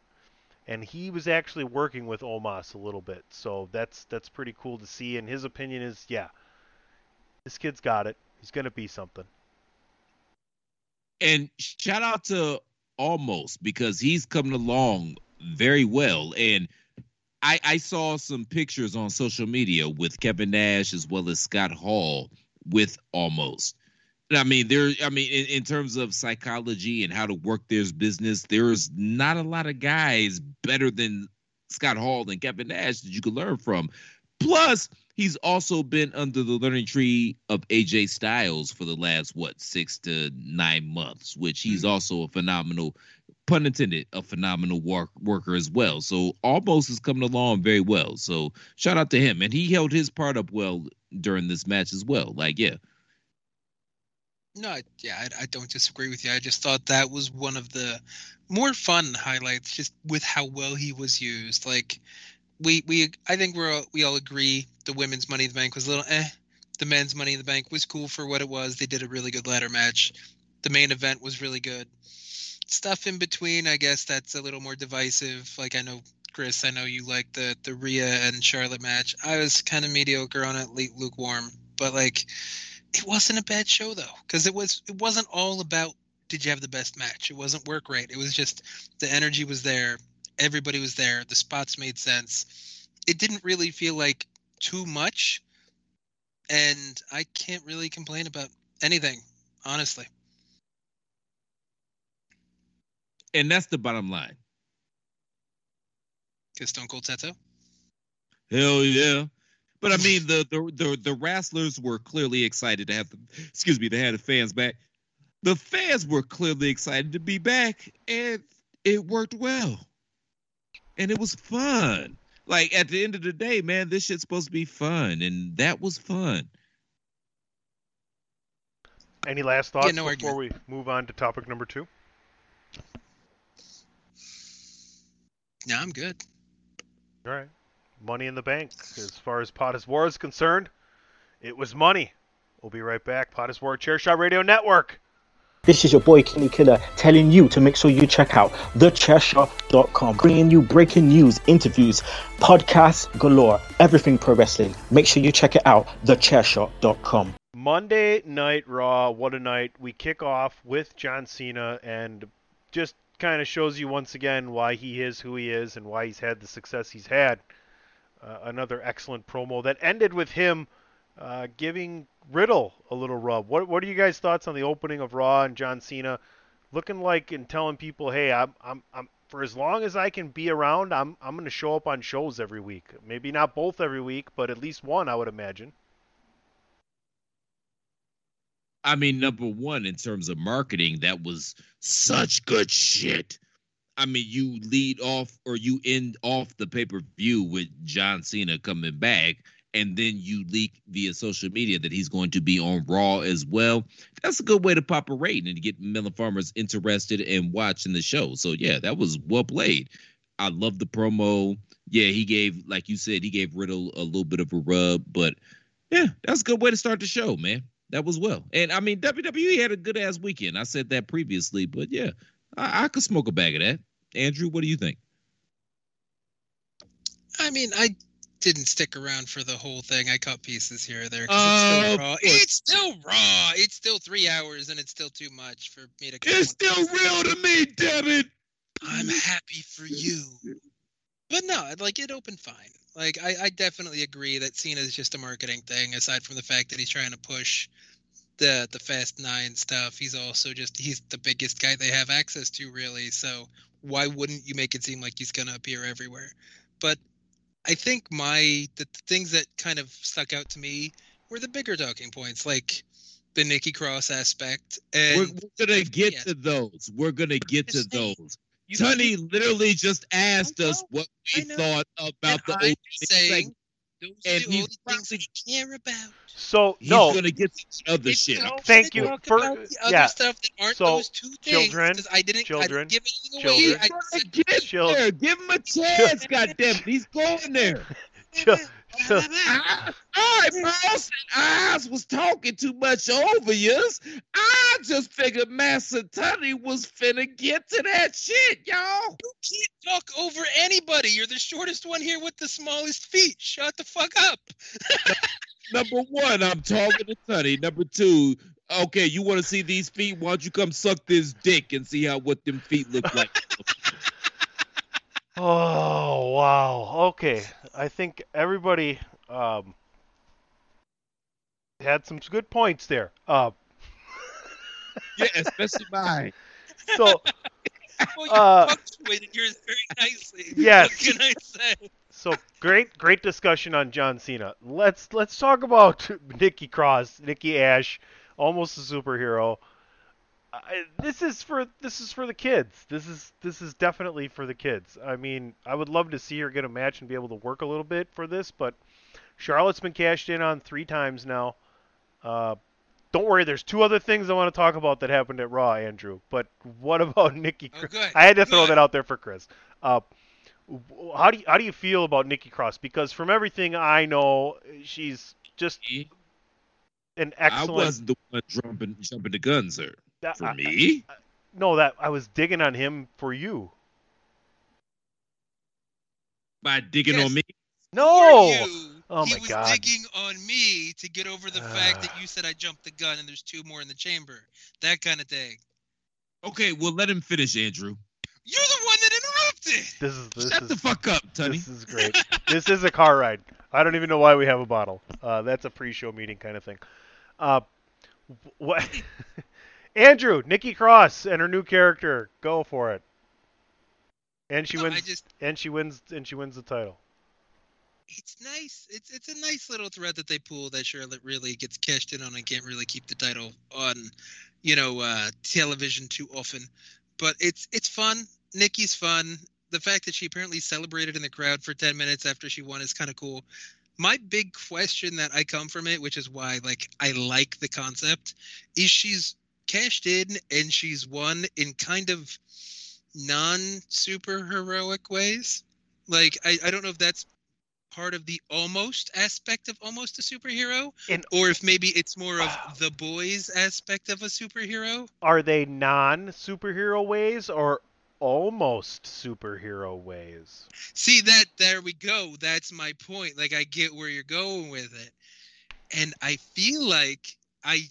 [SPEAKER 4] and he was actually working with Omos a little bit. So that's that's pretty cool to see. And his opinion is, yeah, this kid's got it. He's gonna be something.
[SPEAKER 1] And shout out to Omos because he's coming along very well. And I, I saw some pictures on social media with Kevin Nash as well as Scott Hall with Omos. And I mean, there. I mean, in, in terms of psychology and how to work their business, there's not a lot of guys better than Scott Hall and Kevin Nash that you could learn from. Plus, he's also been under the learning tree of AJ Styles for the last what six to nine months, which he's mm-hmm. also a phenomenal, pun intended, a phenomenal work, worker as well. So Omos is coming along very well. So shout out to him, and he held his part up well during this match as well. Like yeah,
[SPEAKER 3] No, yeah, I, I don't disagree with you. I just thought that was one of the more fun highlights, just with how well he was used. Like, we we I think we're all, we all agree the women's Money in the Bank was a little eh. The men's Money in the Bank was cool for what it was. They did a really good ladder match. The main event was really good. Stuff in between, I guess that's a little more divisive. Like I know Chris, I know you like the the Rhea and Charlotte match. I was kind of mediocre on it, lukewarm, but like it wasn't a bad show though because it was it wasn't all about did you have the best match? It wasn't work rate. It was just the energy was there. Everybody was there. The spots made sense. It didn't really feel like too much. And i can't really complain about anything honestly
[SPEAKER 1] and that's the bottom line.
[SPEAKER 3] because stone cold said so
[SPEAKER 1] Hell yeah. But I mean, the the the, the wrestlers were clearly excited to have the excuse me, they had the fans back. The fans were clearly excited to be back, and it worked well. And it was fun. Like at the end of the day, man, this shit's supposed to be fun, and that was fun.
[SPEAKER 4] Any last thoughts
[SPEAKER 3] no
[SPEAKER 4] before we move on to topic number two?
[SPEAKER 3] No i'm good
[SPEAKER 4] All right. Money in the bank. As far as Pod is War is concerned, it was money. We'll be right back. Pod is War Chair Shot Radio Network.
[SPEAKER 8] This is your boy Kenny Killer telling you to make sure you check out thechairshot.com, bringing you breaking news, interviews, podcasts galore, everything pro wrestling. Make sure you check it out, thechairshot.com.
[SPEAKER 4] Monday Night Raw, what a night. We kick off with John Cena and just kind of shows you once again why he is who he is and why he's had the success he's had. Uh, another excellent promo that ended with him uh, giving Riddle a little rub. What what are you guys' thoughts on the opening of Raw and John Cena looking like and telling people, "Hey, I'm I'm I'm for as long as I can be around, I'm I'm going to show up on shows every week. Maybe not both every week, but at least one, I would imagine."
[SPEAKER 1] I mean, number one, in terms of marketing, that was such good shit. I mean, you lead off or you end off the pay per view with John Cena coming back, and then you leak via social media that he's going to be on Raw as well. That's a good way to pop a rating and to get Melon Farmers interested in watching the show. So, yeah, that was well played. I love the promo. Yeah, he gave, like you said, he gave Riddle a little bit of a rub, but yeah, that's a good way to start the show, man. That was well. And I mean, WWE had a good ass weekend. I said that previously, but yeah, I, I could smoke a bag of that. Andrew, what do you think?
[SPEAKER 3] i mean i didn't stick around for the whole thing i cut pieces here or there
[SPEAKER 1] Of
[SPEAKER 3] it's still oh,
[SPEAKER 1] raw
[SPEAKER 3] it's still raw it's still three hours and it's still too much for me to
[SPEAKER 1] It's still real to me, damn it.
[SPEAKER 3] I'm happy for you. But no, like it opened fine. Like I, I definitely agree that Cena is just a marketing thing. Aside from the fact that he's trying to push the the Fast Nine stuff, he's also just he's the biggest guy they have access to, really. So why wouldn't you make it seem like he's gonna appear everywhere? But I think my the, the things that kind of stuck out to me were the bigger talking points, like the Nikki Cross aspect. And
[SPEAKER 1] We're, we're gonna get
[SPEAKER 3] yeah.
[SPEAKER 1] to those. We're gonna get to those.
[SPEAKER 3] You-
[SPEAKER 1] Sonny literally just asked
[SPEAKER 3] I
[SPEAKER 1] us what we thought about
[SPEAKER 3] And
[SPEAKER 1] the
[SPEAKER 3] I'm
[SPEAKER 1] opening
[SPEAKER 3] saying
[SPEAKER 1] segment.
[SPEAKER 3] those
[SPEAKER 1] And
[SPEAKER 3] the
[SPEAKER 1] he's
[SPEAKER 3] only things I care about.
[SPEAKER 4] So
[SPEAKER 1] He's
[SPEAKER 4] no,
[SPEAKER 1] gonna get to the other shit.
[SPEAKER 3] you
[SPEAKER 4] Thank you
[SPEAKER 3] talk
[SPEAKER 4] for-
[SPEAKER 3] about the other
[SPEAKER 4] yeah.
[SPEAKER 3] stuff that aren't
[SPEAKER 4] So,
[SPEAKER 3] those two things.
[SPEAKER 4] children,
[SPEAKER 3] 'cause I didn't, I
[SPEAKER 4] children,
[SPEAKER 3] didn't give anything away.
[SPEAKER 4] children.
[SPEAKER 3] I
[SPEAKER 1] He's
[SPEAKER 3] said,
[SPEAKER 1] get
[SPEAKER 4] Chil-
[SPEAKER 1] there. Give him a chance, goddamn. it. He's going there.
[SPEAKER 4] Chil-
[SPEAKER 1] I, all right, boss. I was talking too much over yous. I just figured Master Tunney was finna get to that shit, y'all.
[SPEAKER 3] You can't talk over anybody. You're the shortest one here with the smallest feet. Shut the fuck up.
[SPEAKER 1] Number one, I'm talking to Tunney. Number two, okay, you want to see these feet? Why don't you come suck this dick and see how what them feet look like?
[SPEAKER 4] Oh wow. Okay, I think everybody um, had some good points there. Uh,
[SPEAKER 1] yeah, especially mine.
[SPEAKER 4] so
[SPEAKER 3] Well, you
[SPEAKER 4] Uh,
[SPEAKER 3] punctuated yours very nicely.
[SPEAKER 4] Yes.
[SPEAKER 3] What can I say?
[SPEAKER 4] so great, great discussion on John Cena. Let's let's talk about Nikki Cross, Nikki Ash, almost a superhero. I, this is for this is for the kids. This is this is definitely for the kids. I mean, I would love to see her get a match and be able to work a little bit for this, but Charlotte's been cashed in on three times now. Uh, don't worry, there's two other things I want to talk about that happened at Raw, Andrew. But what about Nikki?
[SPEAKER 3] Oh,
[SPEAKER 4] Cross?
[SPEAKER 3] good,
[SPEAKER 4] I had to throw that out there for Chris. Uh, how do you, how do you feel about Nikki Cross? Because from everything I know, she's just an excellent.
[SPEAKER 1] I wasn't the one jumping jumping the gun, sir.
[SPEAKER 4] That-
[SPEAKER 1] For
[SPEAKER 4] I-
[SPEAKER 1] me,
[SPEAKER 4] No, that I was digging on him for you.
[SPEAKER 1] by digging
[SPEAKER 3] Yes.
[SPEAKER 1] on me.
[SPEAKER 4] No.
[SPEAKER 3] You,
[SPEAKER 4] Oh
[SPEAKER 3] he
[SPEAKER 4] my
[SPEAKER 3] was
[SPEAKER 4] God.
[SPEAKER 3] digging on me to get over the fact that you said I jumped the gun and there's two more in the chamber. That kind of thing.
[SPEAKER 1] Okay, well let him finish, Andrew.
[SPEAKER 3] You're the one that interrupted.
[SPEAKER 4] This is this
[SPEAKER 1] Shut
[SPEAKER 4] is
[SPEAKER 1] the fuck up, Tunney.
[SPEAKER 4] this is great. this is a car ride. I don't even know why we have a bottle. Uh, that's a pre-show meeting kind of thing. Uh, what? Andrew, Nikki Cross and her new character. Go for it. And she
[SPEAKER 3] No,
[SPEAKER 4] wins.
[SPEAKER 3] Just
[SPEAKER 4] And she wins. And she wins the title.
[SPEAKER 3] it's nice. It's it's a nice little thread that they pull that Charlotte really gets cashed in on and can't really keep the title on, you know, uh, television too often. But it's it's fun. Nikki's fun. The fact that she apparently celebrated in the crowd for ten minutes after she won is kind of cool. My big question that I come from it, which is why like I like the concept, is she's cashed in and she's won in kind of non super heroic ways. Like I, I don't know if that's part of the almost aspect of almost a superhero,
[SPEAKER 4] And-
[SPEAKER 3] or if maybe it's more of the boys aspect of a superhero.
[SPEAKER 4] Are they non-superhero ways or almost superhero ways?
[SPEAKER 3] See that there we go. That's my point. Like I get where you're going with it. And I feel like I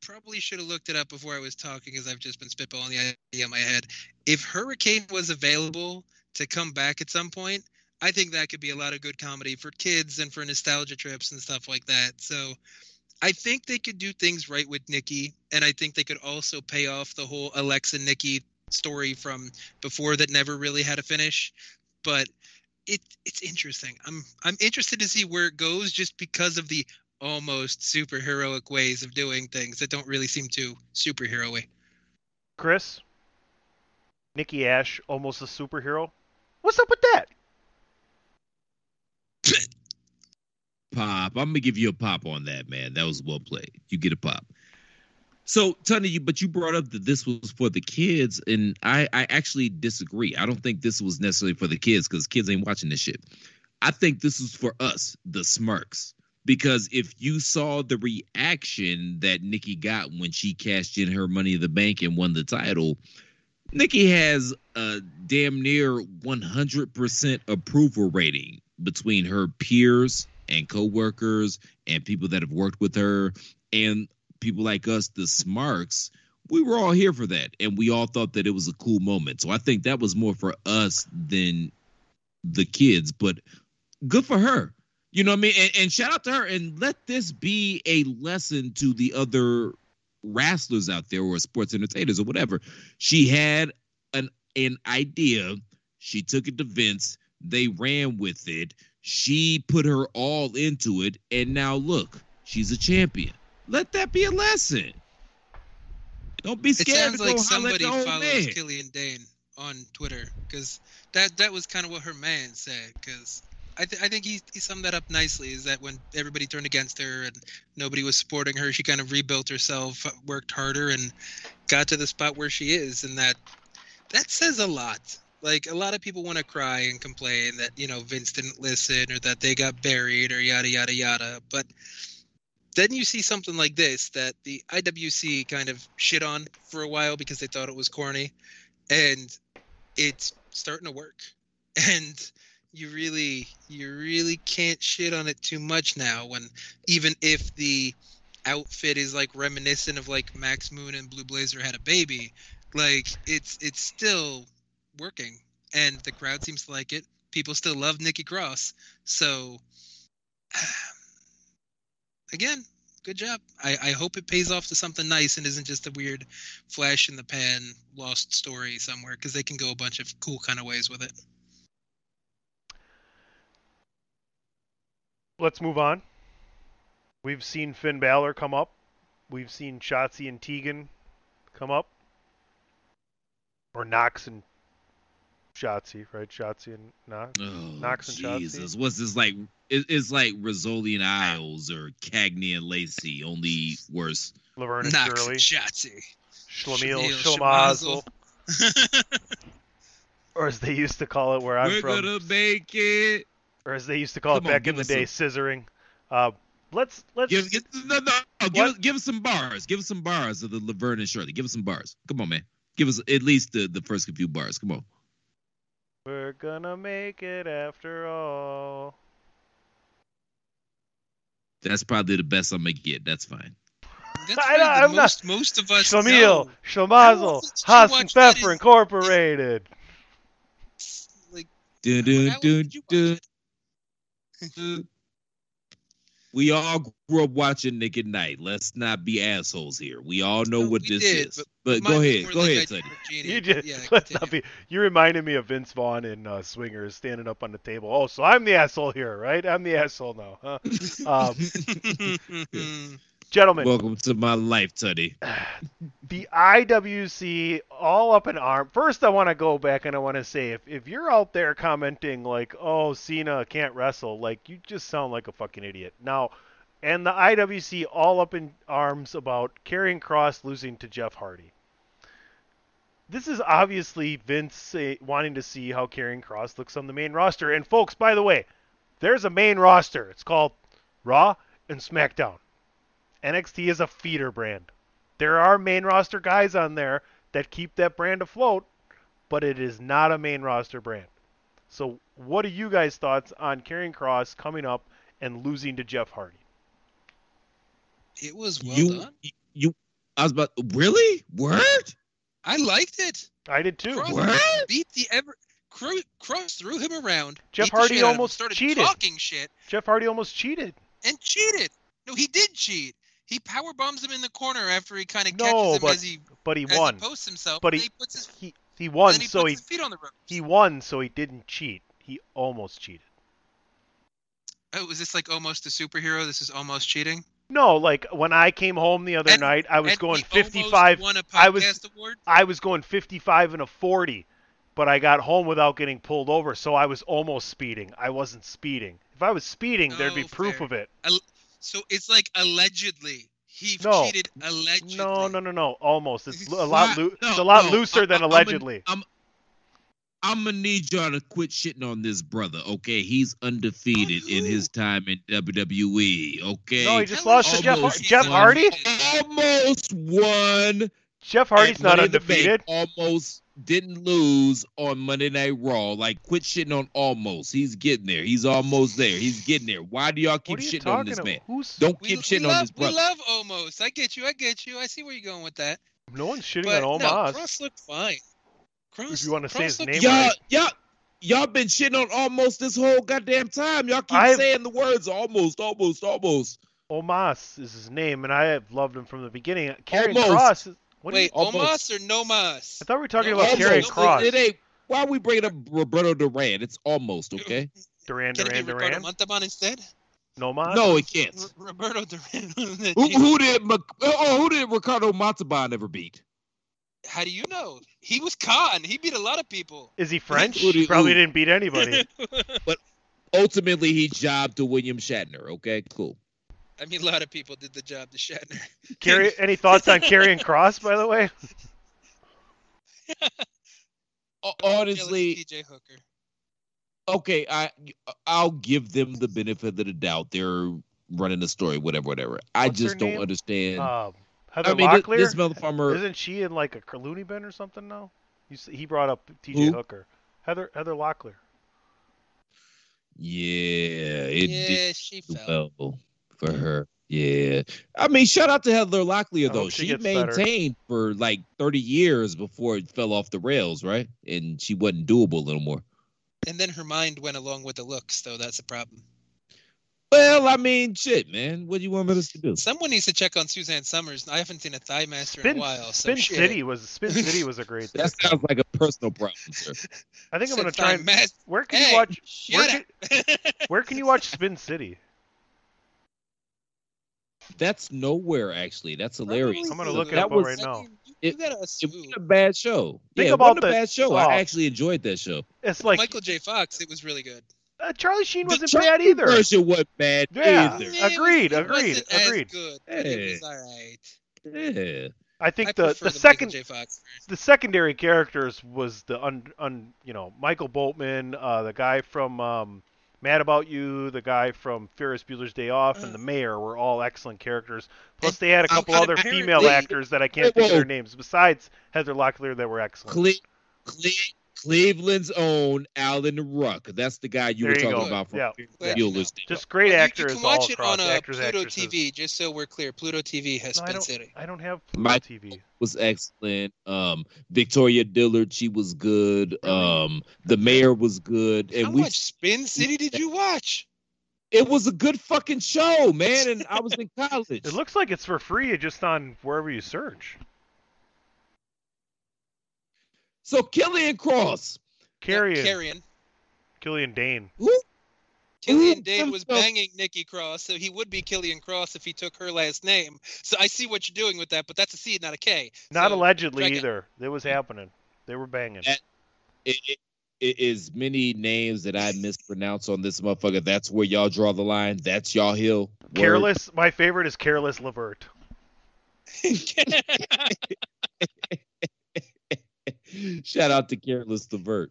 [SPEAKER 3] probably should have looked it up before I was talking because I've just been spitballing the idea in my head. If Hurricane was available to come back at some point, I think that could be a lot of good comedy for kids and for nostalgia trips and stuff like that. So I think they could do things right with Nikki, and I think they could also pay off the whole Alexa Nikki story from before that never really had a finish. But it it's interesting. I'm I'm interested to see where it goes just because of the almost superheroic ways of doing things that don't really seem too superhero-y.
[SPEAKER 4] Chris, Nikki Ash, almost a superhero. What's up with that?
[SPEAKER 1] Pop. I'm gonna give you a pop on that, man. That was well played. You get a pop. So, Tony, you but you brought up that this was for the kids, and I I actually disagree. I don't think this was necessarily for the kids because kids ain't watching this shit. I think this was for us, the Smarks, because if you saw the reaction that Nikki got when she cashed in her Money in the Bank and won the title, Nikki has a damn near 100% approval rating between her peers and coworkers and people that have worked with her and people like us, the Smarks. We were all here for that, and we all thought that it was a cool moment. So I think that was more for us than the kids, but good for her. You know what I mean? And, and shout out to her, and let this be a lesson to the other wrestlers out there or sports entertainers or whatever. She had an an idea. She took it to Vince. They ran with it. She put her all into it, and now look, she's a champion. Let that be a lesson. Don't be
[SPEAKER 3] It
[SPEAKER 1] scared
[SPEAKER 3] sounds
[SPEAKER 1] to go
[SPEAKER 3] like somebody follows
[SPEAKER 1] man.
[SPEAKER 3] Killian Dain on Twitter because that that was kind of what her man said. Because I th- I think he he summed that up nicely. Is that when everybody turned against her and nobody was supporting her, she kind of rebuilt herself, uh, worked harder, and got to the spot where she is. And that that says a lot. Like a lot of people want to cry and complain that you know Vince didn't listen or that they got buried or yada yada yada. But then you see something like this that the IWC kind of shit on for a while because they thought it was corny, and it's starting to work. And you really, you really can't shit on it too much now. When even if the outfit is like reminiscent of like Max Moon and Blue Blazer had a baby, like it's it's still working, and the crowd seems to like it. People still love Nikki Cross, so again, good job. I, I hope it pays off to something nice and isn't just a weird flash in the pan lost story somewhere because they can go a bunch of cool kind of ways with it.
[SPEAKER 4] Let's move on. We've seen Finn Balor come up. We've seen Shotzi and Tegan come up. Or Knox and Shotzi, right? Shotzi and Knox.
[SPEAKER 1] Oh,
[SPEAKER 4] Knox and Shotzi.
[SPEAKER 1] Jesus. What's this like? It, it's like Rizzoli and Isles or Cagney and Lacey, only worse.
[SPEAKER 4] Laverne and
[SPEAKER 3] Knox
[SPEAKER 4] Shirley.
[SPEAKER 3] and Shotzi.
[SPEAKER 4] Schlemiel,
[SPEAKER 3] Schlemiel,
[SPEAKER 4] Schlemazel. or as they used to call it where I'm
[SPEAKER 1] We're
[SPEAKER 4] from.
[SPEAKER 1] gonna make it.
[SPEAKER 4] Or as they used to call
[SPEAKER 1] Come
[SPEAKER 4] it
[SPEAKER 1] on,
[SPEAKER 4] back in the
[SPEAKER 1] us
[SPEAKER 4] day, scissoring. Uh, let's let's
[SPEAKER 1] Give, give, no, no, no, give, give us some bars. Give us some bars of the Laverne and Shirley. Give us some bars. Come on, man. Give us at least the, the first few bars. Come on.
[SPEAKER 4] We're gonna make it after all.
[SPEAKER 1] That's probably the best I'm gonna get. That's fine.
[SPEAKER 3] That's
[SPEAKER 4] I
[SPEAKER 3] really
[SPEAKER 4] know,
[SPEAKER 3] the
[SPEAKER 4] I'm not-
[SPEAKER 3] most, most of us
[SPEAKER 4] Schlemiel,
[SPEAKER 3] know.
[SPEAKER 4] Schlemazel,
[SPEAKER 3] She Hasenpfeffer
[SPEAKER 4] Incorporated.
[SPEAKER 3] Like,
[SPEAKER 1] Dun, dun,
[SPEAKER 3] how
[SPEAKER 1] dun,
[SPEAKER 3] did you
[SPEAKER 1] dun,
[SPEAKER 3] watch it?
[SPEAKER 1] dun. We all grew up watching Nick at Night. Let's not be assholes here. We all know
[SPEAKER 3] No,
[SPEAKER 1] what this
[SPEAKER 3] did,
[SPEAKER 1] is.
[SPEAKER 3] but
[SPEAKER 1] But go ahead. Go ahead,
[SPEAKER 3] I
[SPEAKER 1] Teddy.
[SPEAKER 3] did with Genie,
[SPEAKER 4] You
[SPEAKER 3] but
[SPEAKER 4] just
[SPEAKER 3] yeah,
[SPEAKER 4] let's
[SPEAKER 3] continue.
[SPEAKER 4] not be. You reminded me of Vince Vaughn in uh, Swingers standing up on the table. Oh, so I'm the asshole here, right? I'm the asshole now, huh? Um, gentlemen,
[SPEAKER 1] Welcome to my life, Teddy.
[SPEAKER 4] the IWC all up in arm. First, I want to go back and I want to say if, if you're out there commenting like, oh, Cena can't wrestle, like, you just sound like a fucking idiot. Now, and the IWC all up in arms about Karrion Kross losing to Jeff Hardy. This is obviously Vince say, wanting to see how Karrion Kross looks on the main roster. And folks, by the way, there's a main roster. It's called Raw and SmackDown. NXT is a feeder brand. There are main roster guys on there that keep that brand afloat, but it is not a main roster brand. So, what are you guys' thoughts on Karrion Kross coming up and losing to Jeff Hardy?
[SPEAKER 3] It was well
[SPEAKER 1] you,
[SPEAKER 3] done.
[SPEAKER 1] you, I was about really word.
[SPEAKER 3] I liked it.
[SPEAKER 4] I did too.
[SPEAKER 3] Cross
[SPEAKER 1] What?
[SPEAKER 3] beat the ever. Cross threw him around.
[SPEAKER 4] Jeff Hardy
[SPEAKER 3] shit out of him,
[SPEAKER 4] almost
[SPEAKER 3] started
[SPEAKER 4] cheated.
[SPEAKER 3] talking shit
[SPEAKER 4] Jeff Hardy almost cheated.
[SPEAKER 3] and cheated. No, he did cheat. He power bombs him in the corner after he kind of
[SPEAKER 4] No,
[SPEAKER 3] catches him
[SPEAKER 4] but-
[SPEAKER 3] as he
[SPEAKER 4] But he
[SPEAKER 3] as
[SPEAKER 4] won.
[SPEAKER 3] he posts himself.
[SPEAKER 4] But he-
[SPEAKER 3] he puts his
[SPEAKER 4] He he won,
[SPEAKER 3] he
[SPEAKER 4] so
[SPEAKER 3] puts
[SPEAKER 4] he
[SPEAKER 3] his feet on the rope.
[SPEAKER 4] he won, so he didn't cheat. He almost cheated.
[SPEAKER 3] Oh, was this like almost a superhero? This is almost cheating.
[SPEAKER 4] No, like when I came home the other
[SPEAKER 3] And-
[SPEAKER 4] night, I was
[SPEAKER 3] and
[SPEAKER 4] going
[SPEAKER 3] he
[SPEAKER 4] 55.
[SPEAKER 3] Won a podcast
[SPEAKER 4] I was
[SPEAKER 3] award.
[SPEAKER 4] I was going 55 and a 40, but I got home without getting pulled over, so I was almost speeding. I wasn't speeding. If I was speeding, there'd be
[SPEAKER 3] Oh,
[SPEAKER 4] proof
[SPEAKER 3] fair.
[SPEAKER 4] of it.
[SPEAKER 3] So it's like allegedly he
[SPEAKER 4] No.
[SPEAKER 3] cheated. Allegedly.
[SPEAKER 4] No, no, no, no. Almost. It's a lot.
[SPEAKER 1] Why-
[SPEAKER 4] Loo-
[SPEAKER 1] no,
[SPEAKER 4] it's a lot
[SPEAKER 1] no,
[SPEAKER 4] looser
[SPEAKER 1] I-
[SPEAKER 4] than
[SPEAKER 1] I- I'm
[SPEAKER 4] allegedly.
[SPEAKER 1] I'm, I'm gonna need y'all to quit shitting on this brother. Okay, he's undefeated in his oh. time in WWE. Okay,
[SPEAKER 4] no, he just
[SPEAKER 3] Tell
[SPEAKER 4] lost to Jeff.
[SPEAKER 3] almost
[SPEAKER 4] Har- Jeff. Hardy.
[SPEAKER 1] almost won.
[SPEAKER 4] Jeff Hardy's not
[SPEAKER 1] Money Bank,
[SPEAKER 4] undefeated.
[SPEAKER 1] Almost didn't lose on Monday Night Raw. Like, quit shitting on almost. He's getting there. He's almost there. He's getting there. Why do y'all keep
[SPEAKER 4] What are you
[SPEAKER 1] shitting on this
[SPEAKER 4] about?
[SPEAKER 1] man?
[SPEAKER 4] Who's?
[SPEAKER 1] Don't
[SPEAKER 3] We,
[SPEAKER 1] keep
[SPEAKER 3] we
[SPEAKER 1] shitting
[SPEAKER 3] love,
[SPEAKER 1] on this
[SPEAKER 3] we love almost. I get you. I get you. I see where you're going with that.
[SPEAKER 4] No one's shitting
[SPEAKER 3] But
[SPEAKER 4] on
[SPEAKER 3] no,
[SPEAKER 4] Omos.
[SPEAKER 3] Cross looked fine. Cross,
[SPEAKER 4] If you wanna say
[SPEAKER 3] Cross
[SPEAKER 4] his name
[SPEAKER 1] y'all, y'all, y'all been shitting on almost this whole goddamn time. Y'all keep
[SPEAKER 4] I've-
[SPEAKER 1] saying the words almost, almost, almost.
[SPEAKER 4] Omos is his name, and I have loved him from the beginning. Karrion
[SPEAKER 1] Almost.
[SPEAKER 4] Cross. Is, what do you-
[SPEAKER 3] Wait,
[SPEAKER 1] Almost.
[SPEAKER 3] Omos or no Mas?
[SPEAKER 4] I thought we were talking
[SPEAKER 3] No,
[SPEAKER 4] about
[SPEAKER 3] almost.
[SPEAKER 4] Karrion Kross.
[SPEAKER 1] It, it ain't. Why are we bringing up Roberto Duran? It's almost okay.
[SPEAKER 4] Duran,
[SPEAKER 3] Can
[SPEAKER 4] Duran,
[SPEAKER 3] Roberto
[SPEAKER 4] Duran.
[SPEAKER 3] Montalban instead?
[SPEAKER 4] No Mas.
[SPEAKER 1] No, it can't.
[SPEAKER 3] R- Roberto Duran.
[SPEAKER 1] Who, who did Mc, oh, who did Ricardo Montalban ever beat?
[SPEAKER 3] How do you know? He was Khan. He beat a lot of people.
[SPEAKER 4] Is he French?
[SPEAKER 1] Who
[SPEAKER 4] He probably didn't beat anybody.
[SPEAKER 1] But ultimately, he jobbed to William Shatner. Okay, cool.
[SPEAKER 3] I mean, a lot of people did the job to Shatner.
[SPEAKER 4] Carry, any thoughts on Karrion Kross, by the way?
[SPEAKER 1] honestly,
[SPEAKER 3] TJ Hooker.
[SPEAKER 1] okay, I I'll give them the benefit of the doubt. They're running the story, whatever, whatever. I
[SPEAKER 4] What's her
[SPEAKER 1] just don't
[SPEAKER 4] name?
[SPEAKER 1] understand.
[SPEAKER 4] Um, Heather
[SPEAKER 1] I mean,
[SPEAKER 4] Locklear.
[SPEAKER 1] this motherfucker.
[SPEAKER 4] Isn't she in like a loony bin or something now? You s- he brought up T.J.
[SPEAKER 1] Who?
[SPEAKER 4] Hooker. Heather Heather Locklear.
[SPEAKER 1] Yeah, it
[SPEAKER 3] yeah,
[SPEAKER 1] did
[SPEAKER 3] she fell.
[SPEAKER 1] well for her. Yeah, I mean, shout out to Heather Locklear though.
[SPEAKER 4] she
[SPEAKER 1] She,
[SPEAKER 4] gets better.
[SPEAKER 1] maintained for like thirty years before it fell off the rails, right? And she wasn't doable anymore.
[SPEAKER 3] And then her mind went along with the looks, though that's a problem.
[SPEAKER 1] Well, I mean, shit, man. What do you want us to do?
[SPEAKER 3] Someone needs to check on Suzanne Somers. I haven't seen a thigh master in a while. So
[SPEAKER 4] Spin
[SPEAKER 3] shit.
[SPEAKER 4] City was Spin City was a great.
[SPEAKER 1] That sounds like a personal problem, sir.
[SPEAKER 4] I think I'm gonna try and.
[SPEAKER 3] mas-
[SPEAKER 4] Where can
[SPEAKER 3] Hey,
[SPEAKER 4] you watch? Where can, where can you watch Spin City?
[SPEAKER 1] That's nowhere actually. That's hilarious.
[SPEAKER 4] I'm gonna
[SPEAKER 1] So
[SPEAKER 4] look it
[SPEAKER 1] that
[SPEAKER 4] up
[SPEAKER 1] was,
[SPEAKER 4] right now.
[SPEAKER 3] You,
[SPEAKER 1] It-
[SPEAKER 3] you gotta
[SPEAKER 1] It wasn't a bad show.
[SPEAKER 4] Think
[SPEAKER 1] yeah, it
[SPEAKER 4] about
[SPEAKER 1] wasn't a
[SPEAKER 4] the-
[SPEAKER 1] bad show.
[SPEAKER 4] oh.
[SPEAKER 1] I actually enjoyed that show.
[SPEAKER 4] It's like
[SPEAKER 3] Michael J. Fox, it was really good.
[SPEAKER 4] uh, Charlie Sheen wasn't
[SPEAKER 1] Charlie
[SPEAKER 4] bad either.
[SPEAKER 1] Version wasn't bad
[SPEAKER 4] Yeah.
[SPEAKER 1] either.
[SPEAKER 3] It
[SPEAKER 4] Agreed,
[SPEAKER 3] was- it
[SPEAKER 4] agreed,
[SPEAKER 3] wasn't as
[SPEAKER 4] agreed.
[SPEAKER 3] good, but It was all right.
[SPEAKER 1] Yeah.
[SPEAKER 4] I think
[SPEAKER 3] I
[SPEAKER 4] the the
[SPEAKER 3] the
[SPEAKER 4] second
[SPEAKER 3] Fox
[SPEAKER 4] the secondary characters was the un, un you know Michael Boatman, uh, the guy from um, Mad About You, the guy from Ferris Bueller's Day Off, and the mayor were all excellent characters. Plus, they had a couple other female actors that I can't think of their names besides Heather Locklear that were excellent.
[SPEAKER 1] Cle- Cle- Cleveland's own Alan Ruck. That's the guy you
[SPEAKER 4] There
[SPEAKER 1] were
[SPEAKER 4] you
[SPEAKER 1] talking
[SPEAKER 4] go.
[SPEAKER 1] about from
[SPEAKER 4] Yeah.
[SPEAKER 3] Yeah.
[SPEAKER 1] Bueller's Day
[SPEAKER 4] Just great
[SPEAKER 3] Well, you-
[SPEAKER 4] actors
[SPEAKER 3] You can watch
[SPEAKER 4] all
[SPEAKER 3] it on uh,
[SPEAKER 4] actors,
[SPEAKER 3] Pluto
[SPEAKER 4] actresses.
[SPEAKER 3] TV, just so we're clear. Pluto TV has
[SPEAKER 4] No, I
[SPEAKER 3] Spin
[SPEAKER 4] don't.
[SPEAKER 3] City.
[SPEAKER 4] I don't have Pluto
[SPEAKER 1] Mike-
[SPEAKER 4] TV.
[SPEAKER 1] was excellent. Um, Victoria Dillard, she was good. Um, the mayor was good, and
[SPEAKER 3] How
[SPEAKER 1] we
[SPEAKER 3] much Spin City did you watch?
[SPEAKER 1] it was a good fucking show, man. And I was in college.
[SPEAKER 4] It looks like it's for free, just on wherever you search.
[SPEAKER 1] So Killian Cross,
[SPEAKER 4] Carrion,
[SPEAKER 3] Carrion.
[SPEAKER 4] Killian Dain.
[SPEAKER 1] who?
[SPEAKER 3] Killian Dain was banging Nikki Cross, so he would be Killian Cross if he took her last name. So I see what you're doing with that, but that's a C, not a K.
[SPEAKER 4] Not
[SPEAKER 3] So,
[SPEAKER 4] allegedly
[SPEAKER 3] check it.
[SPEAKER 4] either. It was happening. They were banging.
[SPEAKER 1] At- It, it, it is many names that I mispronounce on this motherfucker. That's where y'all draw the line. That's y'all hill. Word.
[SPEAKER 4] Careless. My favorite is Careless Levert.
[SPEAKER 1] Shout out to Careless Divert.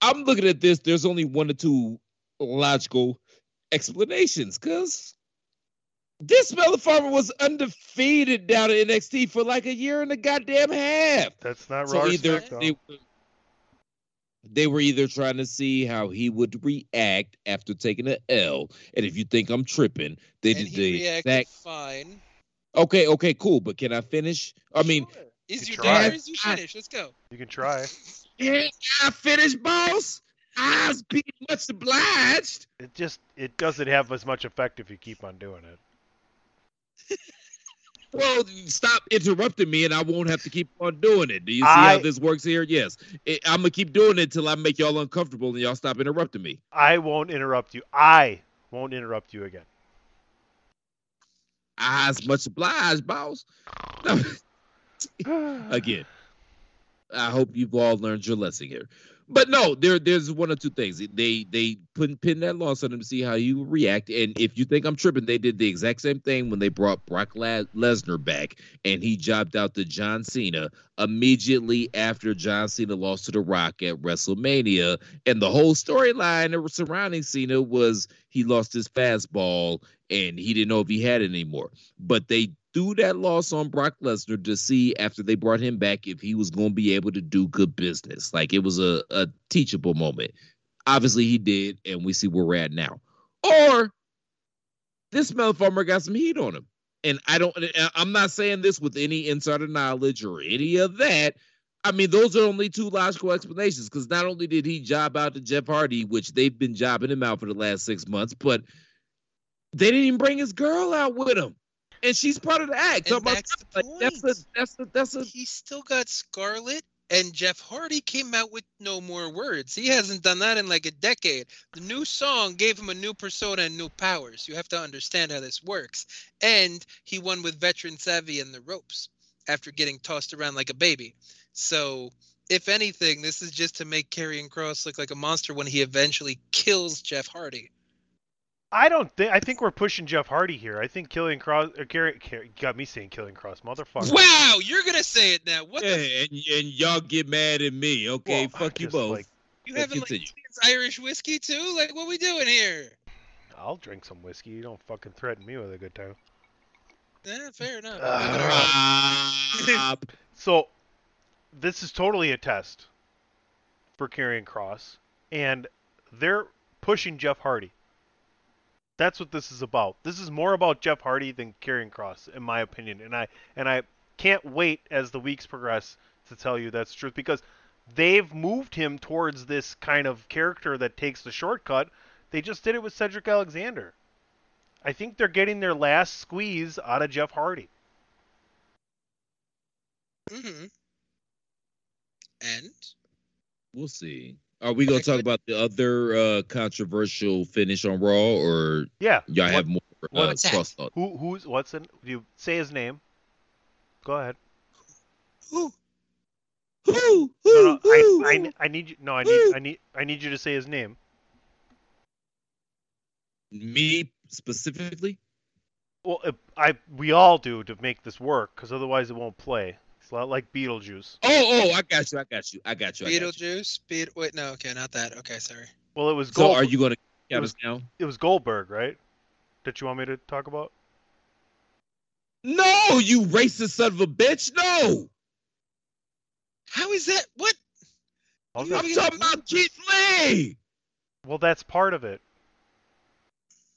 [SPEAKER 1] I'm looking at this. There's only one or two logical explanations, cause this motherfucker was undefeated down at NXT for like a year and a goddamn half.
[SPEAKER 4] That's not
[SPEAKER 1] So
[SPEAKER 4] Raw
[SPEAKER 1] either
[SPEAKER 4] SmackDown.
[SPEAKER 1] they, were- they were either trying to see how he would react after taking an L, and if you think I'm tripping, they
[SPEAKER 3] and
[SPEAKER 1] did
[SPEAKER 3] he
[SPEAKER 1] the
[SPEAKER 3] reacted
[SPEAKER 1] exact.
[SPEAKER 3] fine.
[SPEAKER 1] Okay, okay, cool. But can I finish? I mean,
[SPEAKER 3] Sure. Is
[SPEAKER 4] You
[SPEAKER 3] you
[SPEAKER 4] try.
[SPEAKER 3] done is you finished? Let's go.
[SPEAKER 4] You can try.
[SPEAKER 1] yeah, I finished, boss. I was be much obliged.
[SPEAKER 4] It just it doesn't have as much effect if you keep on doing it.
[SPEAKER 1] Well, stop interrupting me, and I won't have to keep on doing it. Do you see how this works here? Yes, It- I'm gonna keep doing it till I make y'all uncomfortable, and y'all stop interrupting me.
[SPEAKER 4] I won't interrupt you. I won't interrupt you again.
[SPEAKER 1] I was much obliged, boss. Again, I hope you've all learned your lesson here. But no, there there's one or two things. They they put pin that loss on him to see how you react. And if you think I'm tripping, they did the exact same thing when they brought Brock Lesnar back, and he jobbed out to John Cena immediately after John Cena lost to The Rock at WrestleMania. And the whole storyline surrounding Cena was he lost his fastball and he didn't know if he had it anymore. But they threw that loss on Brock Lesnar to see after they brought him back if he was going to be able to do good business. Like it was a, a teachable moment. Obviously, he did, and we see where we're at now. Or this motherfucker got some heat on him. And I don't, uh, I'm not saying this with any insider knowledge or any of that. I mean, those are only two logical explanations because not only did he job out to Jeff Hardy, which they've been jobbing him out for the last six months, but they didn't even bring his girl out with him. And she's part of the act.
[SPEAKER 3] And that's the
[SPEAKER 1] like, that's a
[SPEAKER 3] point.
[SPEAKER 1] that's a that's a
[SPEAKER 3] He still got Scarlet, and Jeff Hardy came out with no more words. He hasn't done that in like a decade. The new song gave him a new persona and new powers. You have to understand how this works. And he won with veteran savvy and the ropes after getting tossed around like a baby. So, if anything, this is just to make Karrion Kross look like a monster when he eventually kills Jeff Hardy.
[SPEAKER 4] I don't think. I think we're pushing Jeff Hardy here. I think Killian Cross. Or Gary, Gary- got me saying Killian Cross, motherfucker.
[SPEAKER 3] Wow, you're gonna say it now. What
[SPEAKER 1] Yeah,
[SPEAKER 3] the?
[SPEAKER 1] and, and y'all get mad at me. Okay,
[SPEAKER 4] Well,
[SPEAKER 1] fuck you both.
[SPEAKER 4] like-
[SPEAKER 3] You
[SPEAKER 1] let's
[SPEAKER 3] having like
[SPEAKER 1] continue.
[SPEAKER 3] Keith's Irish whiskey too? Like, what we doing here?
[SPEAKER 4] I'll drink some whiskey. You don't fucking threaten me with a good time.
[SPEAKER 3] Yeah, fair enough.
[SPEAKER 1] Stop.
[SPEAKER 4] So, this is totally a test for Karrion Kross, and they're pushing Jeff Hardy. That's what this is about. This is more about Jeff Hardy than Karrion Kross, in my opinion, and I and I can't wait as the weeks progress to tell you that's truth because they've moved him towards this kind of character that takes the shortcut. They just did it with Cedric Alexander. I think they're getting their last squeeze out of Jeff Hardy.
[SPEAKER 3] hmm And
[SPEAKER 1] We'll see. Are we gonna talk about the other uh, controversial finish on Raw, or
[SPEAKER 4] Yeah.
[SPEAKER 1] y'all
[SPEAKER 4] What-
[SPEAKER 1] have more uh,
[SPEAKER 3] what's
[SPEAKER 1] cross thought?
[SPEAKER 4] Who who's what's in? You say his name. Go ahead.
[SPEAKER 3] who?
[SPEAKER 1] Who?
[SPEAKER 4] No,
[SPEAKER 1] Who?
[SPEAKER 4] no,
[SPEAKER 1] Who?
[SPEAKER 4] I, I, I need you. No, I need I need I need you to say his name.
[SPEAKER 1] Me specifically?
[SPEAKER 4] Well, I we all do to make this work, because otherwise it won't play. It's not like Beetlejuice.
[SPEAKER 1] Oh, oh, I got you. I got you. I got you. I got you.
[SPEAKER 3] Beetlejuice? Beet? Wait, no. Okay, not that. Okay, sorry.
[SPEAKER 4] Well, it was
[SPEAKER 1] So,
[SPEAKER 4] Gold.
[SPEAKER 1] are you gonna
[SPEAKER 4] it was-
[SPEAKER 1] now?
[SPEAKER 4] It was Goldberg, right? That you want me to talk about?
[SPEAKER 1] No, you racist son of a bitch. No,
[SPEAKER 3] How is that? What?
[SPEAKER 4] I'll
[SPEAKER 3] You
[SPEAKER 4] just-
[SPEAKER 1] I'm talking about Keith Lee.
[SPEAKER 4] well, that's part of it.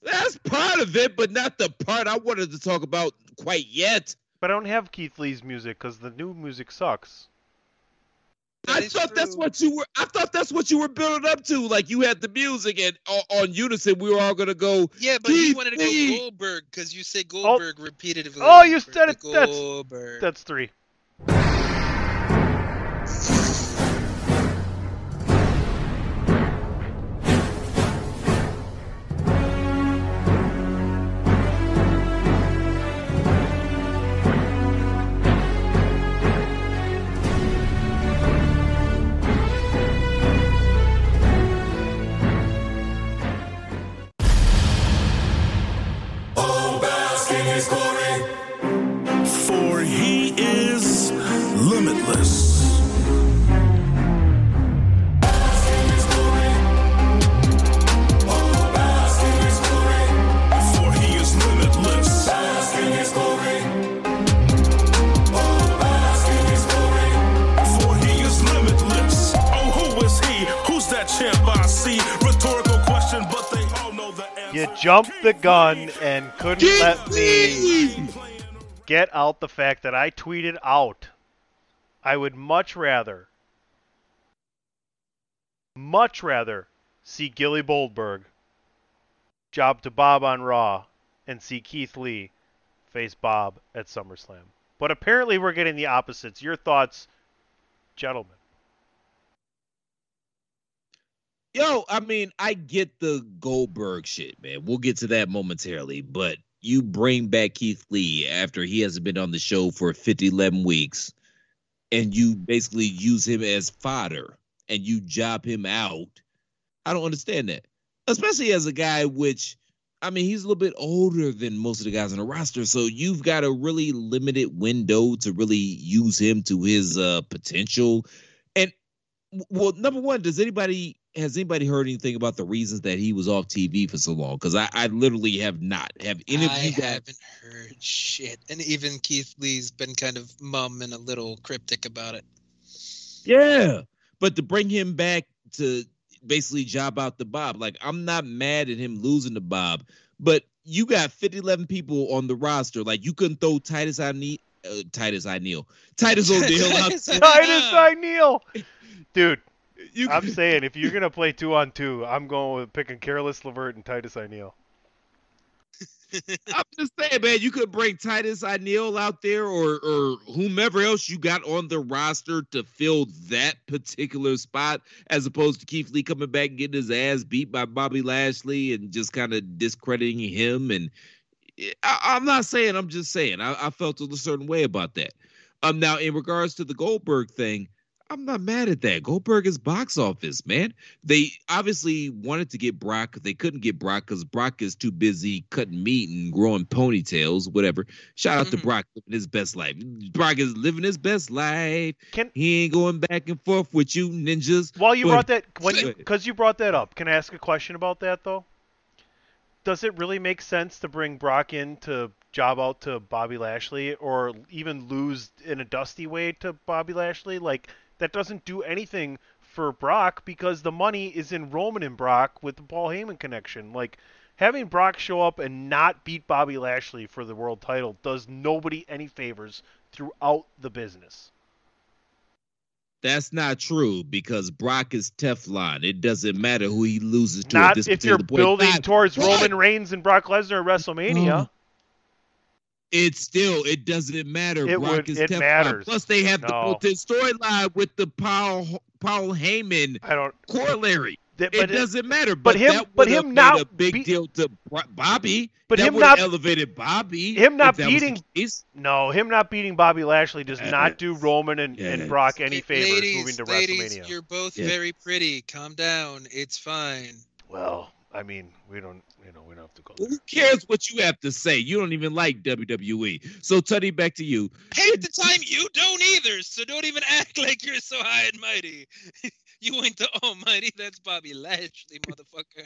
[SPEAKER 1] That's part of it, but not the part I wanted to talk about quite yet.
[SPEAKER 4] But I don't have Keith Lee's music because the new music sucks.
[SPEAKER 3] That
[SPEAKER 1] I
[SPEAKER 3] is
[SPEAKER 1] thought that's what you were. I thought that's what you were building up to. Like you had the music, and on, on unison, we were all gonna go.
[SPEAKER 3] Yeah, but you wanted to go
[SPEAKER 1] Lee.
[SPEAKER 3] Goldberg because you say oh, Goldberg repeatedly.
[SPEAKER 4] Oh, you said
[SPEAKER 3] the
[SPEAKER 4] it- that's-
[SPEAKER 3] Goldberg.
[SPEAKER 4] That's three. Jumped the gun and couldn't
[SPEAKER 1] Keith
[SPEAKER 4] let me
[SPEAKER 1] Lee.
[SPEAKER 4] get out the fact that I tweeted out. I would much rather, much rather see Gilly Boldberg job to Bob on Raw and see Keith Lee face Bob at SummerSlam. But apparently we're getting the opposites. Your thoughts, gentlemen?
[SPEAKER 1] Yo, I mean, I get the Goldberg shit, man. We'll get to that momentarily, but you bring back Keith Lee after he hasn't been on the show for 50, 11 weeks, and you basically use him as fodder and you job him out. I don't understand that. Especially as a guy which I mean, he's a little bit older than most of the guys on the roster, so you've got a really limited window to really use him to his uh potential. Well, number one, does anybody has anybody heard anything about the reasons that he was off TV for so long? Because I, I literally have not. Have any of you guys?
[SPEAKER 3] haven't heard shit, and even Keith Lee's been kind of mum and a little cryptic about it.
[SPEAKER 1] Yeah, but to bring him back to basically job out the Bob, like I'm not mad at him losing the Bob, but you got 50, 11 people on the roster. Like you couldn't throw Titus need. Uh, Titus I Neil, Titus O'Neil out
[SPEAKER 3] Titus
[SPEAKER 1] there.
[SPEAKER 4] Titus O'Neil, dude.
[SPEAKER 1] You
[SPEAKER 4] I'm saying if you're gonna play two on two, I'm going with picking Careless Levert and Titus O'Neil.
[SPEAKER 1] I'm just saying, man, you could bring Titus O'Neil out there or or whomever else you got on the roster to fill that particular spot, as opposed to Keith Lee coming back and getting his ass beat by Bobby Lashley and just kind of discrediting him. And I, I'm not saying, I'm just saying, I, I felt a certain way about that. Um, now in regards to the Goldberg thing, I'm not mad at that. Goldberg is box office, man. They obviously wanted to get Brock. They couldn't get Brock because Brock is too busy cutting meat and growing ponytails, whatever. Shout out to
[SPEAKER 3] Mhm.
[SPEAKER 1] Brock living his best life. Brock is living his best life.
[SPEAKER 4] Can
[SPEAKER 1] He ain't going back and forth with you ninjas.
[SPEAKER 4] while you
[SPEAKER 1] But-
[SPEAKER 4] brought that when you because you brought that up, can I ask a question about that though? Does it really make sense to bring Brock in to job out to Bobby Lashley or even lose in a dusty way to Bobby Lashley? Like that doesn't do anything for Brock because the money is in Roman and Brock with the Paul Heyman connection. Like having Brock show up and not beat Bobby Lashley for the world title does nobody any favors throughout the business.
[SPEAKER 1] That's not true because Brock is Teflon. It doesn't matter who he loses to at
[SPEAKER 4] Not if you're
[SPEAKER 1] point.
[SPEAKER 4] building towards
[SPEAKER 1] What?
[SPEAKER 4] Roman Reigns and Brock Lesnar at WrestleMania.
[SPEAKER 1] Oh. It's still it doesn't matter.
[SPEAKER 4] It
[SPEAKER 1] Brock
[SPEAKER 4] would-
[SPEAKER 1] is
[SPEAKER 4] it
[SPEAKER 1] Teflon.
[SPEAKER 4] matters.
[SPEAKER 1] Plus they have
[SPEAKER 4] No.
[SPEAKER 1] the, the storyline with the Paul Paul Heyman
[SPEAKER 4] I don't.
[SPEAKER 1] corollary.
[SPEAKER 4] That-
[SPEAKER 1] it
[SPEAKER 4] but
[SPEAKER 1] doesn't matter.
[SPEAKER 4] but
[SPEAKER 1] But,
[SPEAKER 4] him-
[SPEAKER 1] that
[SPEAKER 4] but him not
[SPEAKER 1] a big
[SPEAKER 4] be-
[SPEAKER 1] deal to Bobby.
[SPEAKER 4] But
[SPEAKER 1] that
[SPEAKER 4] him not-
[SPEAKER 1] elevated Bobby.
[SPEAKER 4] him not
[SPEAKER 1] if that was the
[SPEAKER 4] beating-
[SPEAKER 1] case.
[SPEAKER 4] No, him not beating Bobby Lashley does not do Roman and, and Brock any
[SPEAKER 3] La-
[SPEAKER 4] favors
[SPEAKER 3] ladies,
[SPEAKER 4] moving to
[SPEAKER 3] ladies,
[SPEAKER 4] WrestleMania.
[SPEAKER 3] you're both
[SPEAKER 1] Yeah.
[SPEAKER 3] very pretty. Calm down. It's fine.
[SPEAKER 4] Well, I mean, we don't, you know, we don't have to go there.
[SPEAKER 1] Who cares what you have to say? You don't even like WWE. So Tuddy, back to you.
[SPEAKER 3] Half the time you don't either, so don't even act like you're so high and mighty. you ain't the almighty. That's Bobby Lashley, motherfucker.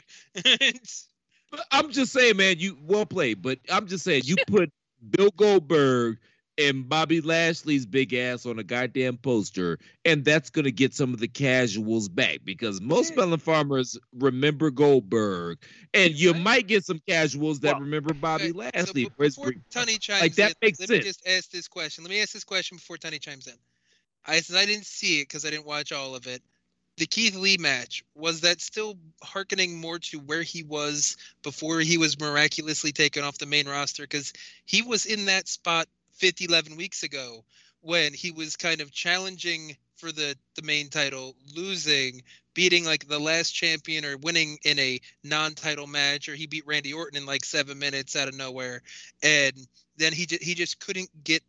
[SPEAKER 1] But I'm just saying, man, you well played, but I'm just saying you put Bill Goldberg and Bobby Lashley's big ass on a goddamn poster, and that's gonna get some of the casuals back because most melon farmers remember Goldberg, and you
[SPEAKER 3] Right.
[SPEAKER 1] might get some casuals that
[SPEAKER 4] Well,
[SPEAKER 1] remember Bobby Lashley.
[SPEAKER 3] So be- before Tony chimes
[SPEAKER 1] like that
[SPEAKER 3] in,
[SPEAKER 1] makes
[SPEAKER 3] let
[SPEAKER 1] sense.
[SPEAKER 3] me just ask this question. Let me ask this question before Tony chimes in. I since I didn't see it because I didn't watch all of it. The Keith Lee match was that still hearkening more to where he was before he was miraculously taken off the main roster because he was in that spot 50 11 weeks ago when he was kind of challenging for the the main title losing beating like the last champion or winning in a non-title match or he beat Randy Orton in like 7 minutes out of nowhere and then he he just couldn't get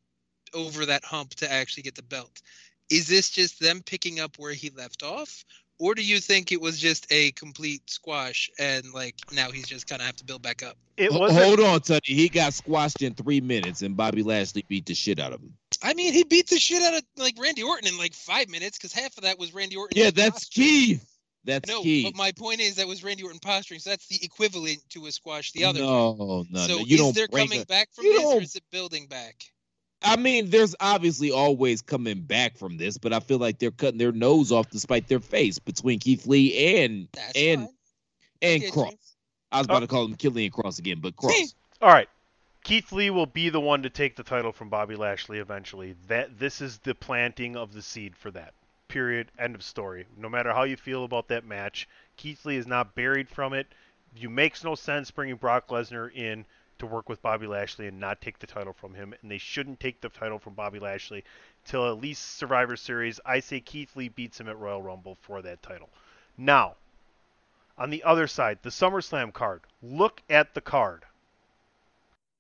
[SPEAKER 3] over that hump to actually get the belt. Is this just them picking up where he left off or do you think it was just a complete squash and like now he's just kind of have to build back up?
[SPEAKER 4] It
[SPEAKER 1] Ho-
[SPEAKER 4] wasn't.
[SPEAKER 1] Hold on, Tuddy. He got squashed in three minutes, and Bobby Lashley beat the shit out of him.
[SPEAKER 3] I mean, he beat the shit out of like Randy Orton in like 5 minutes cuz half of that was Randy Orton
[SPEAKER 1] Yeah, that's
[SPEAKER 3] posturing.
[SPEAKER 1] Keith. That's
[SPEAKER 3] No,
[SPEAKER 1] Keith.
[SPEAKER 3] but my point is that was Randy Orton posturing, so that's the equivalent to a squash the other.
[SPEAKER 1] no, no,
[SPEAKER 3] so
[SPEAKER 1] no. You
[SPEAKER 3] is
[SPEAKER 1] don't
[SPEAKER 3] there
[SPEAKER 1] break
[SPEAKER 3] coming
[SPEAKER 1] a-
[SPEAKER 3] back from this, or is it building back?
[SPEAKER 1] I mean, there's obviously always coming back from this, but I feel like they're cutting their nose off to spite their face between Keith Lee and
[SPEAKER 3] That's
[SPEAKER 1] and
[SPEAKER 3] fine.
[SPEAKER 1] and Cross.
[SPEAKER 3] you.
[SPEAKER 1] I was about
[SPEAKER 4] Oh.
[SPEAKER 1] to call him Killian Cross again, but Cross.
[SPEAKER 4] All right. Keith Lee will be the one to take the title from Bobby Lashley eventually. That this is the planting of the seed for that. Period. End of story. No matter how you feel about that match, Keith Lee is not buried from it. You makes no sense bringing Brock Lesnar in to work with Bobby Lashley and not take the title from him, and they shouldn't take the title from Bobby Lashley till at least Survivor Series. I say Keith Lee beats him at Royal Rumble for that title. Now, on the other side, the SummerSlam card. Look at the card.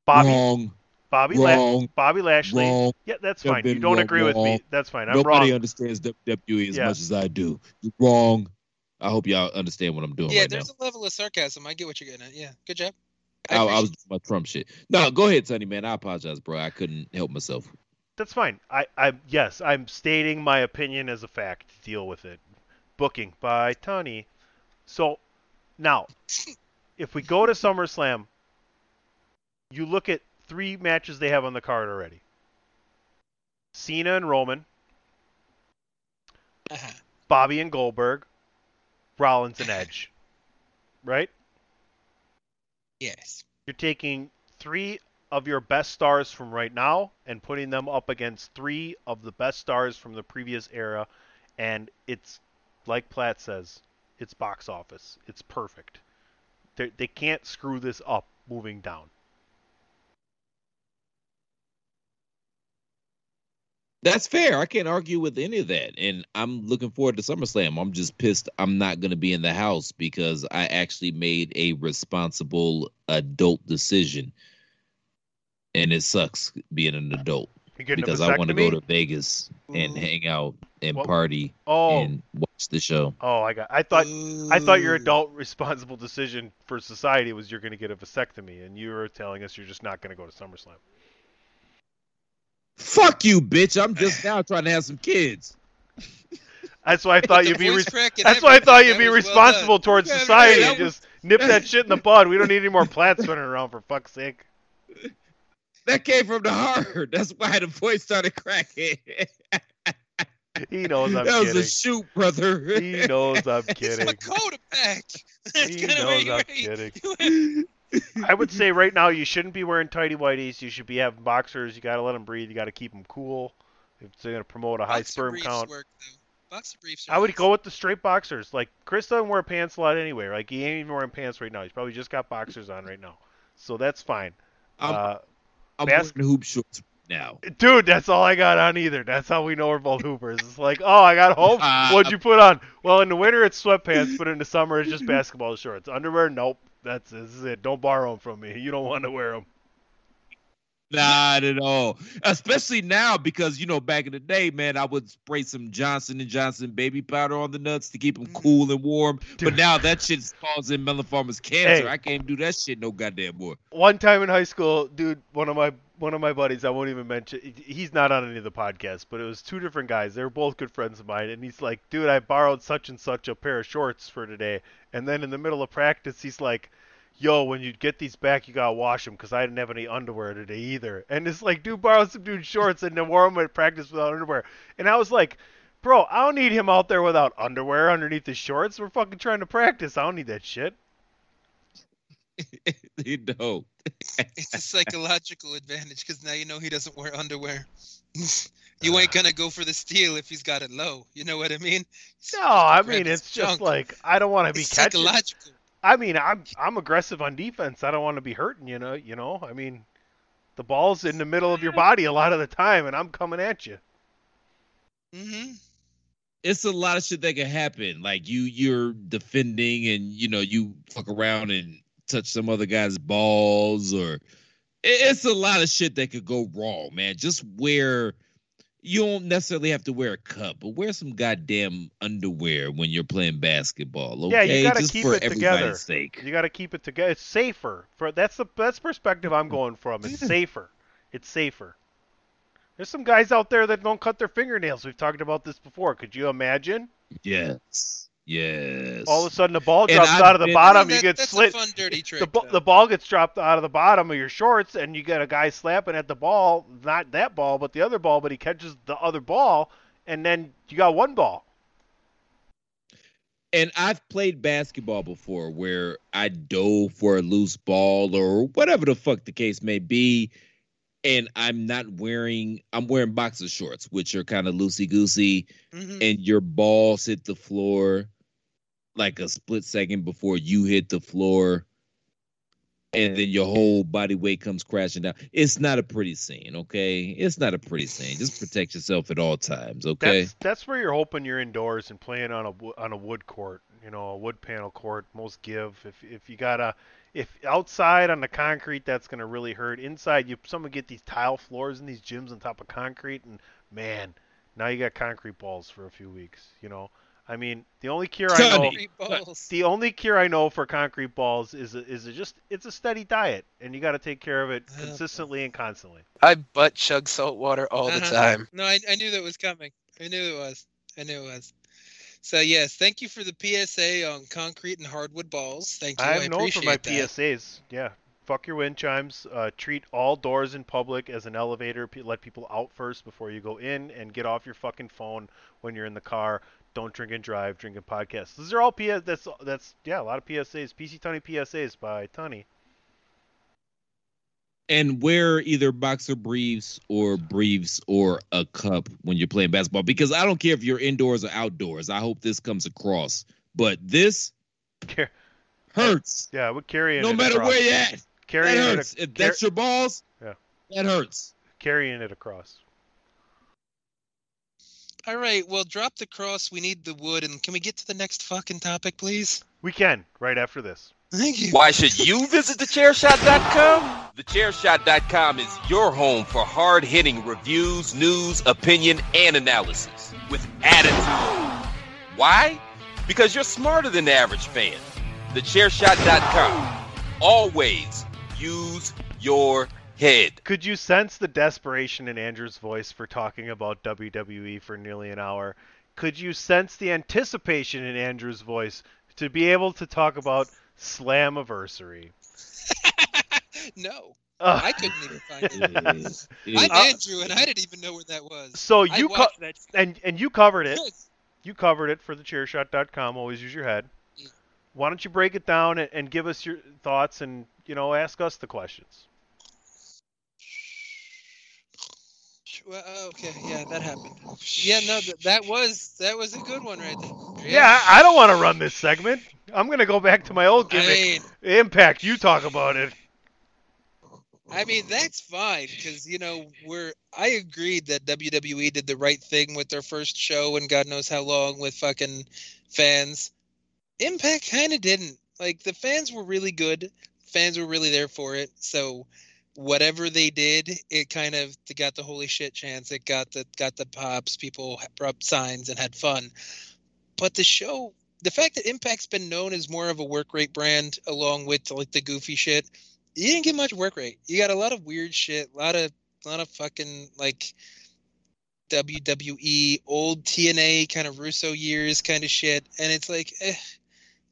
[SPEAKER 4] Bobby
[SPEAKER 1] Wrong.
[SPEAKER 4] Bobby La-
[SPEAKER 1] Wrong.
[SPEAKER 4] Bobby Lashley.
[SPEAKER 1] Wrong.
[SPEAKER 4] Yeah, that's
[SPEAKER 1] You've
[SPEAKER 4] fine. You don't
[SPEAKER 1] wrong,
[SPEAKER 4] agree with me. That's fine. I'm
[SPEAKER 1] Nobody
[SPEAKER 4] wrong.
[SPEAKER 1] understands WWE as
[SPEAKER 4] Yeah.
[SPEAKER 1] much as I do. You're wrong. I hope y'all understand what I'm doing
[SPEAKER 3] Yeah,
[SPEAKER 1] right now.
[SPEAKER 3] there's a level of sarcasm. I get what you're getting at. Yeah, good job.
[SPEAKER 1] I,
[SPEAKER 3] I
[SPEAKER 1] I was doing my Trump shit. No, go ahead, Sonny man. I apologize, bro. I couldn't help myself.
[SPEAKER 4] That's fine. I, I yes, I'm stating my opinion as a fact. Deal with it. Booking by Tony. So now, if we go to SummerSlam, you look at three matches they have on the card already. Cena and Roman,
[SPEAKER 3] Uh-huh.
[SPEAKER 4] Bobby and Goldberg, Rollins and Edge. Right?
[SPEAKER 3] Yes.
[SPEAKER 4] You're taking three of your best stars from right now and putting them up against three of the best stars from the previous era, and it's like Platt says, it's box office. It's perfect. They they can't screw this up moving down.
[SPEAKER 1] That's fair. I can't argue with any of that. And I'm looking forward to SummerSlam. I'm just pissed I'm not going to be in the house because I actually made a responsible adult decision. And it sucks being an adult because I want to go to Vegas and
[SPEAKER 3] Ooh.
[SPEAKER 1] hang out and party
[SPEAKER 4] Oh,
[SPEAKER 1] and watch the show.
[SPEAKER 4] oh, I got. I thought. I thought your adult responsible decision for society was you're going to get a vasectomy, and you were telling us you're just not going to go to SummerSlam.
[SPEAKER 1] Fuck you, bitch! I'm just now trying to have some kids.
[SPEAKER 4] That's why I thought you'd be. Re- that's why I thought you'd be
[SPEAKER 3] That was well
[SPEAKER 4] responsible towards
[SPEAKER 3] Yeah,
[SPEAKER 4] society.
[SPEAKER 3] that
[SPEAKER 4] and
[SPEAKER 3] was-
[SPEAKER 4] just nip that shit in the bud. We don't need any more plants running around for fuck's sake.
[SPEAKER 1] That came from the heart. That's why the voice started cracking.
[SPEAKER 4] He knows I'm kidding.
[SPEAKER 1] that was a shoot, brother.
[SPEAKER 4] He knows I'm
[SPEAKER 3] It's
[SPEAKER 4] kidding.
[SPEAKER 3] Makota back. That's
[SPEAKER 4] He knows
[SPEAKER 3] where
[SPEAKER 4] I'm
[SPEAKER 3] where
[SPEAKER 4] kidding. I would say right now you shouldn't be wearing tighty whities. You should be having boxers. You got to let them breathe. You got to keep them cool. If they're going to promote a high
[SPEAKER 3] Boxer
[SPEAKER 4] sperm
[SPEAKER 3] briefs
[SPEAKER 4] count,
[SPEAKER 3] Work, though. Boxer briefs are
[SPEAKER 4] I would
[SPEAKER 3] nice.
[SPEAKER 4] go with the straight boxers. Like Chris doesn't wear pants a lot anyway. Like he ain't even wearing pants right now. He's probably just got boxers on right now, so that's fine.
[SPEAKER 1] I'm,
[SPEAKER 4] Uh,
[SPEAKER 1] I'm
[SPEAKER 4] bas-
[SPEAKER 1] wearing hoop shorts now.
[SPEAKER 4] dude, that's all I got on either. That's how we know we're both hoopers. It's like, oh, I got home.
[SPEAKER 1] Uh,
[SPEAKER 4] What'd you put on? Well, in the winter it's sweatpants, but in the summer it's just basketball shorts. Underwear, nope. That's this is it. Don't borrow them from me. You don't want to wear them.
[SPEAKER 1] Not at all. Especially now because you know back in the day, man, I would spray some Johnson and Johnson baby powder on the nuts to keep them mm. cool and warm.
[SPEAKER 4] Dude.
[SPEAKER 1] But now that shit's causing melanoformous cancer.
[SPEAKER 4] Hey.
[SPEAKER 1] I can't do that shit no goddamn more.
[SPEAKER 4] One time in high school, dude, one of my one of my buddies, I won't even mention. He's not on any of the podcasts, but it was two different guys. They were both good friends of mine, and he's like, "Dude, I borrowed such and such a pair of shorts for today." And then in the middle of practice, he's like, "Yo, when you get these back, you gotta wash them because I didn't have any underwear today either." And it's like, dude, borrowed some dude's shorts and then wore them at practice without underwear. And I was like, "Bro, I don't need him out there without underwear underneath his shorts. We're fucking trying to practice. I don't need that shit."
[SPEAKER 1] you know.
[SPEAKER 3] It's a psychological advantage because now you know he doesn't wear underwear. you ain't gonna go for the steal if he's got it low. You know what I mean?
[SPEAKER 4] No, I mean
[SPEAKER 3] his
[SPEAKER 4] it's just like I don't want to be
[SPEAKER 3] It's
[SPEAKER 4] catching.
[SPEAKER 3] psychological.
[SPEAKER 4] I mean, I'm I'm aggressive on defense. I don't want to be hurting. You know, you know. I mean, the ball's in the middle of your body a lot of the time, and I'm coming at you.
[SPEAKER 3] hmm
[SPEAKER 1] it's a lot of shit that can happen. Like you, you're defending, and you know you fuck around and touch some other guy's balls, or it's a lot of shit that could go wrong, man. Just wear. You don't necessarily have to wear a cup, but wear some goddamn underwear when you're playing basketball.
[SPEAKER 4] Yeah, you gotta
[SPEAKER 1] just
[SPEAKER 4] keep
[SPEAKER 1] for
[SPEAKER 4] it together.
[SPEAKER 1] sake.
[SPEAKER 4] You got to keep it together. It's safer. For that's the that's perspective I'm going from. It's safer. It's safer. There's some guys out there that don't cut their fingernails. We've talked about this before. Could you imagine?
[SPEAKER 1] Yes, yes.
[SPEAKER 4] All of a sudden, the ball drops
[SPEAKER 1] I've
[SPEAKER 4] out of the
[SPEAKER 1] been-
[SPEAKER 4] bottom.
[SPEAKER 3] That-
[SPEAKER 4] you get
[SPEAKER 3] that's
[SPEAKER 4] slit.
[SPEAKER 3] a fun dirty trick.
[SPEAKER 4] the,
[SPEAKER 3] though.
[SPEAKER 4] the ball gets dropped out of the bottom of your shorts, and you get a guy slapping at the ball, not that ball, but the other ball, but he catches the other ball, and then you got one ball.
[SPEAKER 1] and I've played basketball before where I dove for a loose ball or whatever the fuck the case may be. And I'm not wearing, I'm wearing boxer shorts, which are kind of loosey goosey,
[SPEAKER 3] Mhm.
[SPEAKER 1] and your balls hit the floor like a split second before you hit the floor. And then your whole body weight comes crashing down. It's not a pretty scene, okay? It's not a pretty scene. Just protect yourself at all times, okay?
[SPEAKER 4] That's that's where you're hoping you're indoors and playing on a on a wood court, you know, a wood panel court. Most give if if you gotta if outside on the concrete that's gonna really hurt. Inside you someone get these tile floors in these gyms on top of concrete and man, now you got concrete balls for a few weeks. You know, I mean the only cure I know,
[SPEAKER 3] balls.
[SPEAKER 4] the only cure I know for concrete balls is a, is a just it's a steady diet and you got to take care of it consistently and constantly.
[SPEAKER 3] I butt chug salt water all the
[SPEAKER 4] Uh-huh.
[SPEAKER 3] time. No, I, I knew that was coming. I knew it was. I knew it was. So yes, thank you for the PSA on concrete and hardwood balls. Thank you. I,
[SPEAKER 4] I'm known for my
[SPEAKER 3] that.
[SPEAKER 4] PSAs. Yeah. Fuck your wind chimes. Uh, treat all doors in public as an elevator. P- let people out first before you go in, and get off your fucking phone when you're in the car. Don't drink and drive. Drink and podcast. These are all PS. That's that's yeah. A lot of PSAs. PC Tunney PSAs by Tunney.
[SPEAKER 1] and wear either boxer briefs or briefs or a cup when you're playing basketball because I don't care if you're indoors or outdoors. I hope this comes across. But this hurts
[SPEAKER 4] Yeah, we're carrying.
[SPEAKER 1] no
[SPEAKER 4] it
[SPEAKER 1] matter
[SPEAKER 4] across.
[SPEAKER 1] where you're at.
[SPEAKER 4] Carrying
[SPEAKER 1] that
[SPEAKER 4] it,
[SPEAKER 1] hurts.
[SPEAKER 4] ac-
[SPEAKER 1] If that's your balls,
[SPEAKER 4] Yeah.
[SPEAKER 1] that hurts.
[SPEAKER 4] carrying it across.
[SPEAKER 3] All right, well, drop the cross. We need the wood, and can we get to the next fucking topic, please?
[SPEAKER 4] We can right after this.
[SPEAKER 3] Thank you.
[SPEAKER 1] Why should you visit thechairshot.com? Thechairshot.com is your home for hard hitting reviews, news, opinion, and analysis with attitude. Why? Because you're smarter than the average fan. Thechairshot.com. Always use your head.
[SPEAKER 4] Could you sense the desperation in Andrew's voice for talking about WWE for nearly an hour? Could you sense the anticipation in Andrew's voice to be able to talk about Slammiversary?
[SPEAKER 3] No.
[SPEAKER 4] Uh,
[SPEAKER 3] I couldn't even find it.
[SPEAKER 1] It-
[SPEAKER 3] I'm
[SPEAKER 4] Uh,
[SPEAKER 3] Andrew, and I didn't even know where that was.
[SPEAKER 4] So you co-
[SPEAKER 3] that.
[SPEAKER 4] and and you covered it.
[SPEAKER 3] Yes.
[SPEAKER 4] You covered it for thechairshot.com. Always use your head. Why don't you break it down and, and give us your thoughts and you know ask us the questions?
[SPEAKER 3] Well, okay, yeah, that happened. Yeah, no, th- that was that was a good one right there.
[SPEAKER 4] Yeah, I I don't want to run this segment. I'm gonna go back to my old
[SPEAKER 3] I
[SPEAKER 4] gimmick.
[SPEAKER 3] mean,
[SPEAKER 4] Impact. You talk about it.
[SPEAKER 3] I mean that's fine because you know we're. I agreed that WWE did the right thing with their first show and God knows how long with fucking fans. Impact kind of didn't. Like the fans were really good. Fans were really there for it. So whatever they did, it kind of got the holy shit chance. It got the got the pops. People brought signs and had fun. But the show, the fact that Impact's been known as more of a work rate brand, along with like the goofy shit, you didn't get much work rate. You got a lot of weird shit, a lot of a lot of fucking like WWE old TNA kind of Russo years kind of shit, and it's like, eh,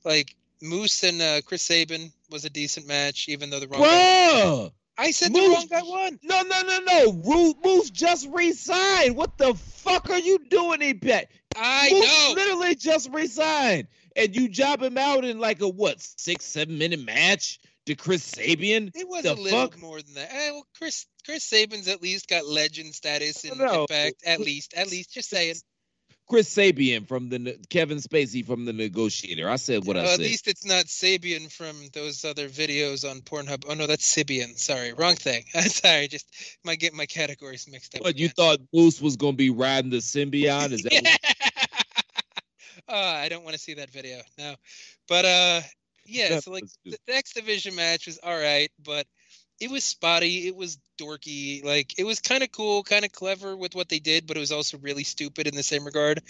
[SPEAKER 3] like Moose and uh, Chris Sabin was a decent match, even though the wrong. Guy, I said the wrong guy won.
[SPEAKER 1] No, no, no, no. Ru- Moose just resigned. What the fuck are you doing, Impact?
[SPEAKER 3] I
[SPEAKER 1] Moose
[SPEAKER 3] know.
[SPEAKER 1] literally just resigned. And you job him out in like a what, six, seven minute match to Chris Sabian?
[SPEAKER 3] It was
[SPEAKER 1] The
[SPEAKER 3] a little
[SPEAKER 1] fuck?
[SPEAKER 3] more than that. Eh, well, Chris Chris Sabin's at least got legend status in. Impact. At least, at least, just saying.
[SPEAKER 1] Chris Sabian from the Kevin Spacey from the Negotiator. I said what I
[SPEAKER 3] Uh, at least it's not Sabian from those other videos on Pornhub. Oh no, that's Sybian. Sorry, wrong thing. Sorry, just might get my categories mixed up.
[SPEAKER 1] But you
[SPEAKER 3] again.
[SPEAKER 1] thought Moose was gonna be riding the Sybian? Is that what-
[SPEAKER 3] uh, I don't want to see that video. No, but uh, yeah.
[SPEAKER 1] That
[SPEAKER 3] So like
[SPEAKER 1] was
[SPEAKER 3] the,
[SPEAKER 1] good.
[SPEAKER 3] the X Division match was all right, but it was spotty. It was dorky. Like it was kind of cool, kind of clever with what they did, but it was also really stupid in the same regard.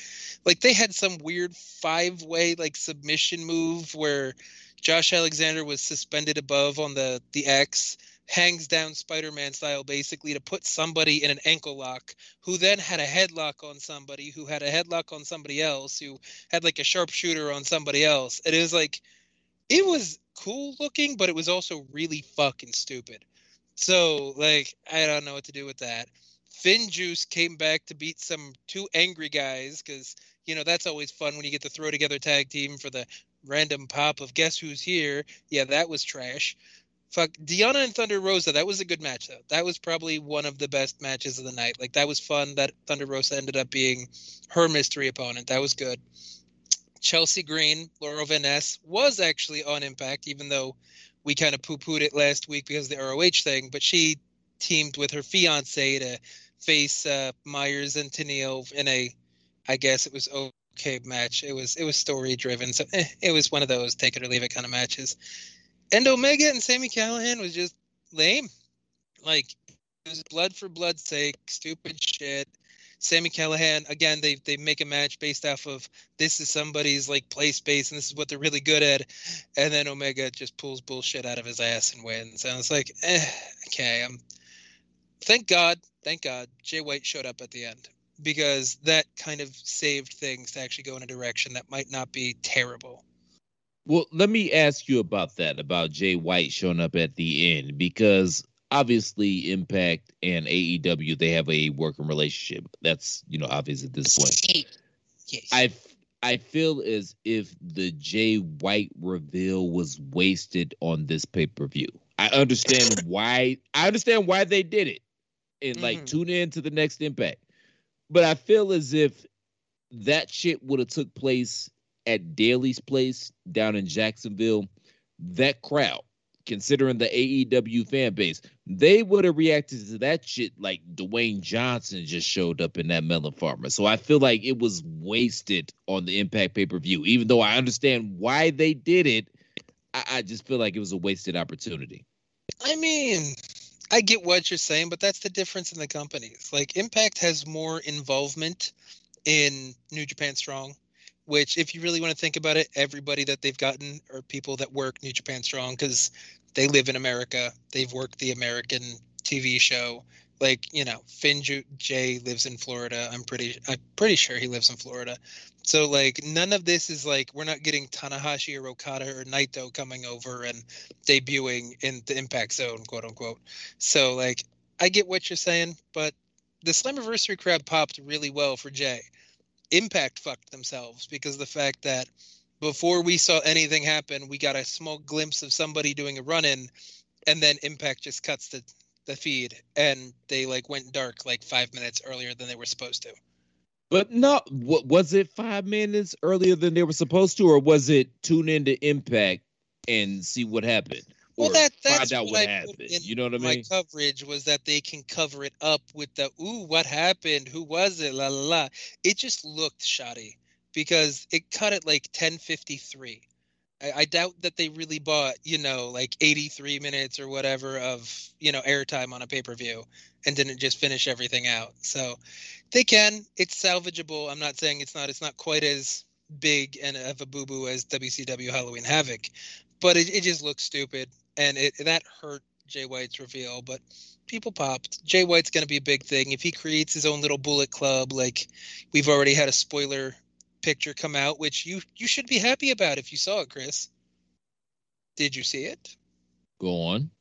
[SPEAKER 3] Like they had some weird five way like submission move where Josh Alexander was suspended above on the the X, hangs down Spider-Man style basically to put somebody in an ankle lock, who then had a headlock on somebody, who had a headlock on somebody else, who had like a sharpshooter on somebody else. And it was like it was cool looking, but it was also really fucking stupid. So like I don't know what to do with that. FinJuice came back to beat some two angry guys because you know that's always fun when you get to throw together tag team for the random pop of guess who's here. Yeah, that was trash. Fuck Deonna and Thunder Rosa. That was a good match though. That was probably one of the best matches of the night. Like that was fun. That Thunder Rosa ended up being her mystery opponent. That was good. Chelsea Green, Laurel Van Ness was actually on Impact, even though we kind of poo pooed it last week because of the ROH thing. But she teamed with her fiance to face uh, Myers and Tenille in a, I guess it was okay match. It was it was story driven, so eh, it was one of those take it or leave it kind of matches. And Omega and Sami Callihan was just lame. Like it was blood for blood's sake, stupid shit. Sami Callihan again. They they make a match based off of this is somebody's like play space and this is what they're really good at, and then Omega just pulls bullshit out of his ass and wins. And it's like, eh, okay, I'm. Thank God, thank God, Jay White showed up at the end because that kind of saved things to actually go in a direction that might not be terrible.
[SPEAKER 1] Well, let me ask you about that, about Jay White showing up at the end, because obviously Impact and AEW they have a working relationship. That's you know obvious at this point.
[SPEAKER 3] Yes.
[SPEAKER 1] I I feel as if the Jay White reveal was wasted on this pay per view. I understand why. I understand why they did it, and like
[SPEAKER 3] Mhm.
[SPEAKER 1] tune in to the next Impact. But I feel as if that shit would have took place at Daily's place down in Jacksonville. That crowd, considering the AEW fan base, they would have reacted to that shit like Dwayne Johnson just showed up in that melon farmer. So I feel like it was wasted on the Impact pay per view. Even though I understand why they did it, I, I just feel like it was a wasted opportunity.
[SPEAKER 3] I mean, I get what you're saying, but that's the difference in the companies. Like Impact has more involvement in New Japan Strong, which, if you really want to think about it, everybody that they've gotten are people that work New Japan Strong because they live in America. They've worked the American TV show. Like you know, Finn Jay lives in Florida. I'm pretty, I'm pretty sure he lives in Florida. So like, none of this is like we're not getting Tanahashi or Okada or Naito coming over and debuting in the Impact Zone, quote unquote. So like, I get what you're saying, but the Slammiversary crowd popped really well for Jay. Impact fucked themselves because the fact that before we saw anything happen, we got a small glimpse of somebody doing a run in, and then Impact just cuts the the feed, and they like went dark like five minutes earlier than they were supposed to.
[SPEAKER 1] But no, wa- was it five minutes earlier than they were supposed to, or was it tune into Impact and see what happened?
[SPEAKER 3] Well, that that's what,
[SPEAKER 1] what, happened.
[SPEAKER 3] in
[SPEAKER 1] You know what I mean?
[SPEAKER 3] my coverage was that they can cover it up with the ooh, what happened? Who was it? La la la. It just looked shoddy because it cut at like ten fifty three. I, I doubt that they really bought, you know, like 83 minutes or whatever of, you know, airtime on a pay per view and didn't just finish everything out. So they can. It's salvageable. I'm not saying it's not. It's not quite as big and of a boo boo as WCW Halloween Havoc, but it, it just looks stupid and it that hurt Jay White's reveal. But people popped. Jay White's going to be a big thing if he creates his own little Bullet Club. Like we've already had a spoiler picture come out, which you you should be happy about if you saw it, Chris. Did you see it?
[SPEAKER 1] Go on.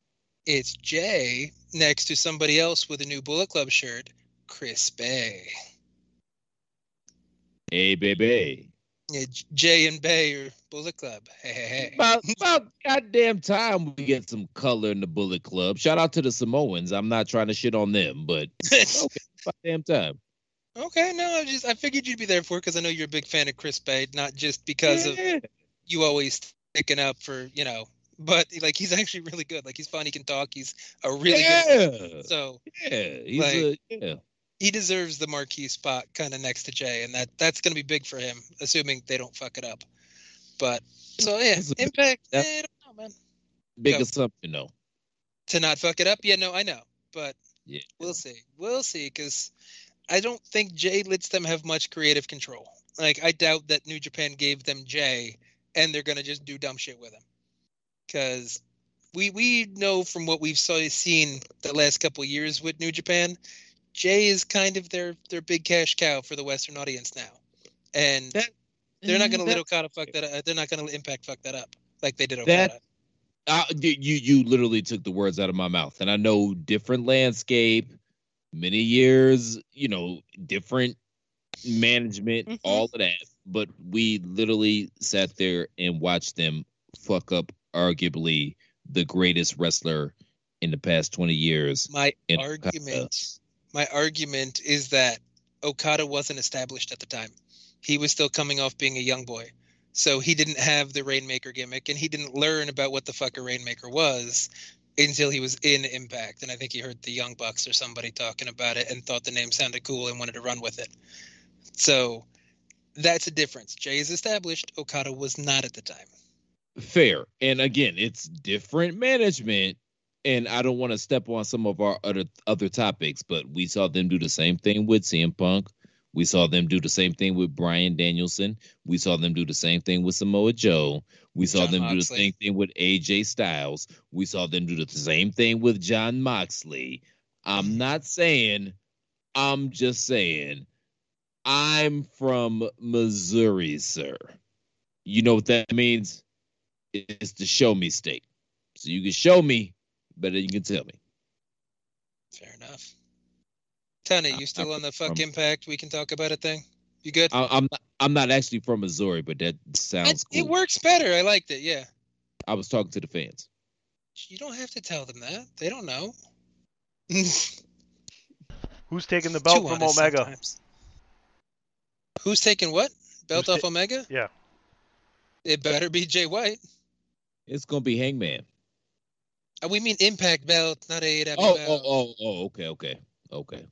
[SPEAKER 3] It's Jay next to somebody else with a new Bullet Club shirt, Chris Bay.
[SPEAKER 1] Hey, baby.
[SPEAKER 3] Yeah, Jay and Bay or Bullet Club. Hey, hey, hey.
[SPEAKER 1] About, about goddamn time we get some color in the Bullet Club. Shout out to the Samoans. I'm not trying to shit on them, but okay, about damn time.
[SPEAKER 3] Okay, no, I just I figured you'd be there for it because I know you're a big fan of Chris Bay, not just because
[SPEAKER 1] Yeah.
[SPEAKER 3] of you always sticking up for you know, but like he's actually really good. Like he's fun, he can talk, he's a really good. So
[SPEAKER 1] Yeah, he's
[SPEAKER 3] Like-
[SPEAKER 1] a, yeah.
[SPEAKER 3] He deserves the marquee spot kind of next to Jay, and that that's gonna be big for him, assuming they don't fuck it up. But so yeah,
[SPEAKER 1] That's
[SPEAKER 3] Impact.
[SPEAKER 1] that-
[SPEAKER 3] eh, I don't know, man.
[SPEAKER 1] Big
[SPEAKER 3] Go.
[SPEAKER 1] assumption though.
[SPEAKER 3] To not fuck it up, yeah, no, I know, but
[SPEAKER 1] Yeah.
[SPEAKER 3] we'll see, we'll see, because I don't think Jay lets them have much creative control. Like I doubt that New Japan gave them Jay, and they're gonna just do dumb shit with him, because we we know from what we've seen the last couple years with New Japan, Jay is kind of their their big cash cow for the Western audience now, and
[SPEAKER 1] That-
[SPEAKER 3] they're not
[SPEAKER 1] Mm,
[SPEAKER 3] gonna
[SPEAKER 1] that-
[SPEAKER 3] let Okada fuck that up. They're not gonna Impact fuck that up like they did
[SPEAKER 1] That-
[SPEAKER 3] Okada.
[SPEAKER 1] Uh, you you you literally took the words out of my mouth, and I know different landscape, many years, you know, different management,
[SPEAKER 3] Mhm.
[SPEAKER 1] all of that. But we literally sat there and watched them fuck up arguably the greatest wrestler in the past twenty years.
[SPEAKER 3] My argument, my argument is that Okada wasn't established at the time. He was still coming off being a young boy, so he didn't have the Rainmaker gimmick, and he didn't learn about what the fuck a Rainmaker was until he was in Impact. And I think he heard the Young Bucks or somebody talking about it and thought the name sounded cool and wanted to run with it. So that's a difference. Jay is established. Okada was not at the time.
[SPEAKER 1] Fair. And again, it's different management. And I don't want to step on some of our other other topics, but we saw them do the same thing with CM Punk. We saw them do the same thing with Bryan Danielson. We saw them do the same thing with Samoa Joe. We saw
[SPEAKER 3] Jon
[SPEAKER 1] them do the same thing with AJ Styles. We saw them do the same thing with Jon Moxley. I'm not saying, I'm just saying, I'm from Missouri, sir. You know what that means? It's the show me state. So you can show me, better you can tell me.
[SPEAKER 3] Fair enough. Tony, you still on the fuck
[SPEAKER 1] from-
[SPEAKER 3] Impact? We can talk about it thing. You good?
[SPEAKER 1] I, I'm not, I'm not actually from Missouri, but that sounds
[SPEAKER 3] It-
[SPEAKER 1] cool.
[SPEAKER 3] It works better. I liked it. Yeah.
[SPEAKER 1] I was talking to the fans.
[SPEAKER 3] You don't have to tell them that. They don't know.
[SPEAKER 4] Who's taking the belt from Omega?
[SPEAKER 3] sometimes. Who's taking what? Belt
[SPEAKER 4] Who's
[SPEAKER 3] off
[SPEAKER 4] ta-
[SPEAKER 3] Omega?
[SPEAKER 4] Yeah.
[SPEAKER 3] It better be Jay White.
[SPEAKER 1] It's gonna be Hangman.
[SPEAKER 3] Uh, We mean Impact belt, not AEW
[SPEAKER 1] Oh,
[SPEAKER 3] belt.
[SPEAKER 1] oh, oh, oh, okay, okay, okay.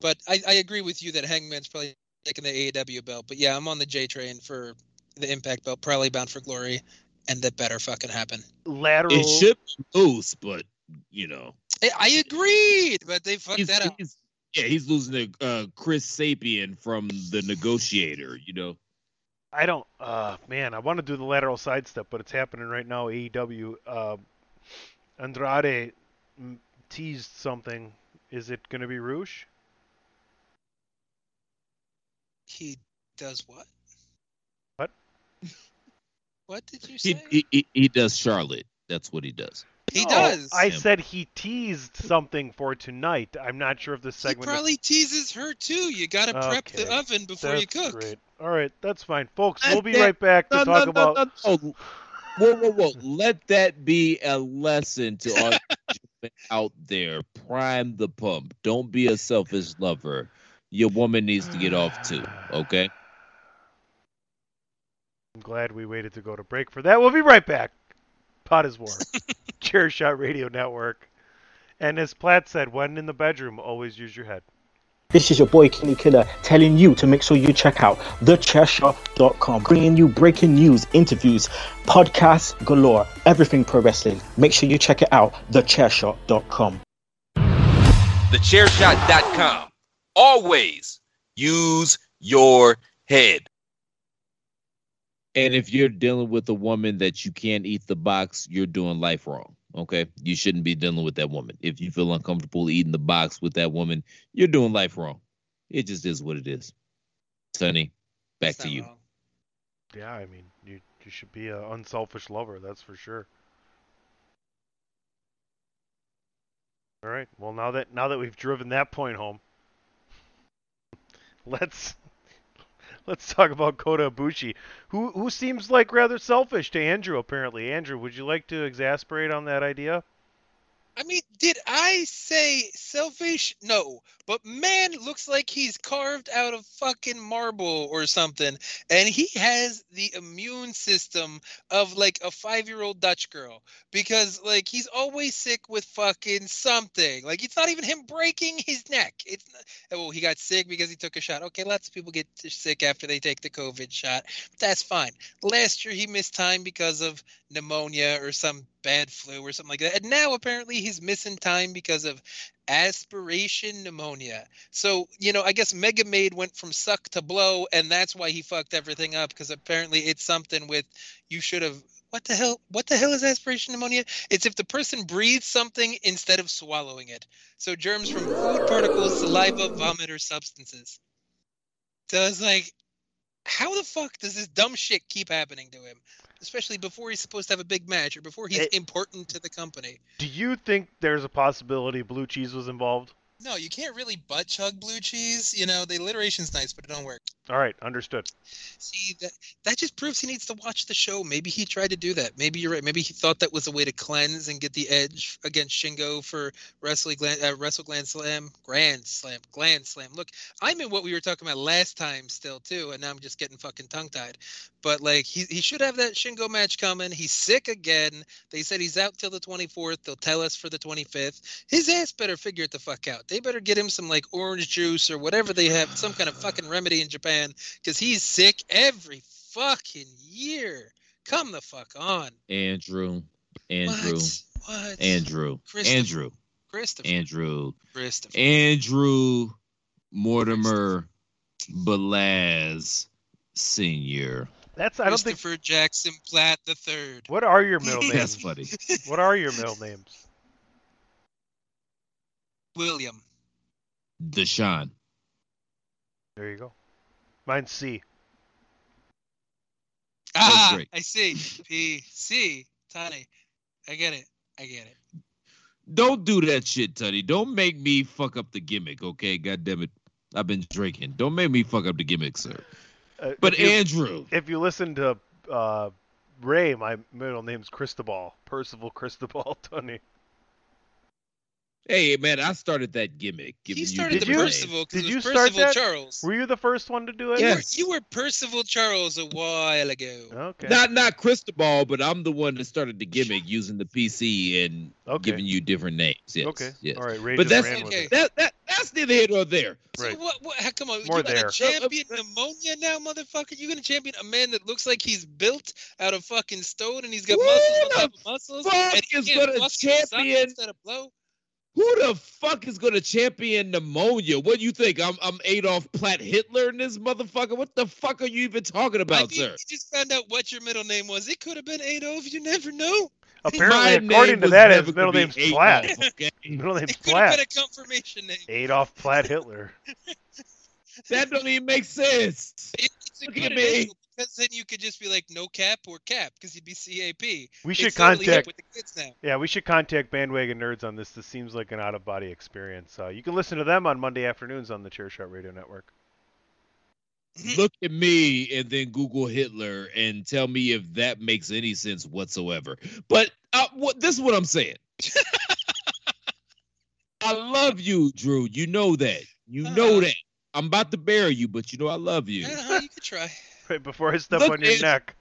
[SPEAKER 3] But I, I agree with you that Hangman's probably taking the AEW belt. But yeah, I'm on the J train for the Impact belt, probably bound for glory. and that better fucking happen.
[SPEAKER 4] Lateral.
[SPEAKER 1] It should be loose, but you know,
[SPEAKER 3] I, I agreed, but they fucked
[SPEAKER 1] he's,
[SPEAKER 3] that up.
[SPEAKER 1] he's- yeah, he's losing to uh, Chris Sapien from The Negotiator. You know,
[SPEAKER 4] I don't. Uh, man, I want to do the lateral sidestep, but it's happening right now. AEW. Uh, Andrade teased something. Is it going to be Rush?
[SPEAKER 3] He does what?
[SPEAKER 4] What?
[SPEAKER 3] What did you
[SPEAKER 1] he,
[SPEAKER 3] say?
[SPEAKER 1] he he he does Charlotte. That's what he does.
[SPEAKER 3] He
[SPEAKER 4] No,
[SPEAKER 3] does.
[SPEAKER 4] I
[SPEAKER 1] Yeah.
[SPEAKER 4] said he teased something for tonight. I'm not sure if this
[SPEAKER 3] he
[SPEAKER 4] segment. is-
[SPEAKER 3] probably teases her too. You gotta prep the oven before you
[SPEAKER 4] That's
[SPEAKER 3] cook.
[SPEAKER 4] great. All right, that's fine, folks. We'll be right back to
[SPEAKER 1] No,
[SPEAKER 4] talk
[SPEAKER 1] no,
[SPEAKER 4] about.
[SPEAKER 1] Oh, Whoa, whoa, whoa! Let that be a lesson to all gentlemen out there. Prime the pump. Don't be a selfish lover. Your woman needs to get off too. Okay.
[SPEAKER 4] I'm glad we waited to go to break for that. We'll be right back. Pod is War. Chair Shot Radio Network. And as Platt said, when in the bedroom, always use your head.
[SPEAKER 8] This is your boy Kenny Killer telling you to make sure you check out thechairshot.com, bringing you breaking news, interviews, podcasts galore, everything pro wrestling. Make sure you check it out, thechairshot.com.
[SPEAKER 1] TheChairShot.com. Always use your head. And if you're dealing with a woman that you can't eat the box, you're doing life wrong. Okay. You shouldn't be dealing with that woman. If you feel uncomfortable eating the box with that woman, you're doing life wrong. It just is what it is. Sonny, back
[SPEAKER 3] It's
[SPEAKER 1] to you.
[SPEAKER 3] wrong.
[SPEAKER 4] Yeah, I mean, you you should be an unselfish lover, that's for sure. All right. Well, now that now that we've driven that point home, let's let's talk about Kota Ibushi, who who seems like rather selfish to Andrew apparently. Andrew, would you like to exasperate on that idea?
[SPEAKER 3] I mean, did I say selfish? No. But man looks like he's carved out of fucking marble or something. And he has the immune system of like a five year old Dutch girl. Because like he's always sick with fucking something. Like it's not even him breaking his neck. It's not oh he got sick because he took a shot. Okay, lots of people get sick after they take the COVID shot. That's fine. Last year he missed time because of pneumonia or some bad flu or something like that. And now apparently he's missing time because of aspiration pneumonia. So, you know, I guess Mega Maid went from suck to blow, and that's why he fucked everything up because apparently it's something with you should have. What the hell? What the hell is aspiration pneumonia? It's if the person breathes something instead of swallowing it. So germs from food particles, saliva, vomit, or substances. So it's like, how the fuck does this dumb shit keep happening to him? Especially before he's supposed to have a big match or before he's
[SPEAKER 4] It-
[SPEAKER 3] important to the company.
[SPEAKER 4] Do you think there's a possibility blue cheese was involved?
[SPEAKER 3] No, you can't really butt chug blue cheese. You know, the alliteration's nice, but it don't work.
[SPEAKER 4] All right, understood.
[SPEAKER 3] See, that that just proves he needs to watch the show. Maybe he tried to do that. Maybe you're right. Maybe he thought that was a way to cleanse and get the edge against Shingo for Wrestle uh, Wrestle Gland Slam, Grand Slam, Gland Slam. Look, I'm in what we were talking about last time still too, and now I'm just getting fucking tongue tied. But like, he he should have that Shingo match coming. He's sick again. They said he's out till the 24th. They'll tell us for the 25th. His ass better figure it the fuck out. They better get him some like orange juice or whatever they have, some kind of fucking remedy in Japan, because he's sick every fucking year. Come the fuck on.
[SPEAKER 1] Andrew, Andrew,
[SPEAKER 3] What? What?
[SPEAKER 1] Andrew,
[SPEAKER 3] Christopher.
[SPEAKER 1] Andrew,
[SPEAKER 3] Christopher.
[SPEAKER 1] Andrew,
[SPEAKER 3] Christopher.
[SPEAKER 1] Andrew Mortimer Balaz Senior.
[SPEAKER 4] That's I don't think.
[SPEAKER 3] Christopher Jackson Platt the third.
[SPEAKER 4] What are your middle names?
[SPEAKER 1] That's funny.
[SPEAKER 4] What are your middle names?
[SPEAKER 3] William.
[SPEAKER 1] Deshaun.
[SPEAKER 4] There you go. Mine's C.
[SPEAKER 3] Ah. I see. P C. Tony. I get it. I get it.
[SPEAKER 1] Don't do that shit, Tony. Don't make me fuck up the gimmick, okay? God damn it. I've been drinking. Don't make me fuck up the gimmick, sir.
[SPEAKER 4] Uh,
[SPEAKER 1] But
[SPEAKER 4] if you,
[SPEAKER 1] Andrew,
[SPEAKER 4] if you listen to uh, Ray, my middle name's Cristobal. Percival Cristobal Tony.
[SPEAKER 1] Hey man, I started that gimmick.
[SPEAKER 3] He started
[SPEAKER 1] you
[SPEAKER 3] the
[SPEAKER 4] you?
[SPEAKER 3] Percival because
[SPEAKER 4] Did
[SPEAKER 3] it
[SPEAKER 4] you
[SPEAKER 3] was
[SPEAKER 4] start
[SPEAKER 3] Percival
[SPEAKER 4] that?
[SPEAKER 3] Charles.
[SPEAKER 4] Were you the first one to do it?
[SPEAKER 3] You were-
[SPEAKER 1] Yes.
[SPEAKER 3] You were Percival Charles a while ago.
[SPEAKER 4] Okay.
[SPEAKER 1] Not not Cristobal, but I'm the one that started the gimmick using the PC and
[SPEAKER 4] Okay.
[SPEAKER 1] giving you different names. Yes.
[SPEAKER 4] okay.
[SPEAKER 1] Yes.
[SPEAKER 4] All right. Ray
[SPEAKER 1] But that's
[SPEAKER 4] ran with
[SPEAKER 3] Okay.
[SPEAKER 1] that that that that's neither here nor there.
[SPEAKER 4] Right.
[SPEAKER 3] So what, what, how, come on,
[SPEAKER 4] More
[SPEAKER 3] you
[SPEAKER 4] there.
[SPEAKER 3] gonna champion pneumonia now, motherfucker? You gonna champion a man that looks like he's built out of fucking stone and he's got
[SPEAKER 1] Who
[SPEAKER 3] muscles on
[SPEAKER 1] the
[SPEAKER 3] top of muscles?
[SPEAKER 1] fuck
[SPEAKER 3] and he
[SPEAKER 1] is gonna
[SPEAKER 3] bust his sock
[SPEAKER 1] champion-
[SPEAKER 3] instead of blow?
[SPEAKER 1] Who the fuck is gonna champion pneumonia? What do you think? I'm I'm Adolf Platt Hitler in this motherfucker. What the fuck are you even talking about,
[SPEAKER 3] mean,
[SPEAKER 1] sir?
[SPEAKER 3] you just found out what your middle name was. It could have been Adolf. You never know.
[SPEAKER 4] Apparently,
[SPEAKER 1] My
[SPEAKER 4] according to
[SPEAKER 1] was
[SPEAKER 4] that,
[SPEAKER 1] never
[SPEAKER 4] his middle
[SPEAKER 1] be
[SPEAKER 4] name's
[SPEAKER 1] Adolf,
[SPEAKER 4] Platt.
[SPEAKER 1] okay?
[SPEAKER 4] Middle name's
[SPEAKER 3] It could have been
[SPEAKER 4] Platt.
[SPEAKER 3] a confirmation name.
[SPEAKER 4] Adolf Platt Hitler.
[SPEAKER 1] That don't even make sense.
[SPEAKER 3] It's a
[SPEAKER 1] Look
[SPEAKER 3] good
[SPEAKER 1] at me.
[SPEAKER 3] Initial because then you could just be like no cap or cap because you'd be CAP.
[SPEAKER 4] We
[SPEAKER 3] It's
[SPEAKER 4] should contact.
[SPEAKER 3] with the kids now.
[SPEAKER 4] Yeah, we should contact Bandwagon Nerds on this. This seems like an out-of-body experience. Uh, you can listen to them on Monday afternoons on the Chairshot Radio Network.
[SPEAKER 1] Look at me and then Google Hitler and tell me if that makes any sense whatsoever. But uh, what, this is what I'm saying. I love you, Drew. You know that. You know
[SPEAKER 3] Uh-huh.
[SPEAKER 1] that. I'm about to bury you, but you know I love you.
[SPEAKER 3] Uh-huh, you could try.
[SPEAKER 4] Right before I step
[SPEAKER 1] Look
[SPEAKER 4] on your
[SPEAKER 1] at-
[SPEAKER 4] neck.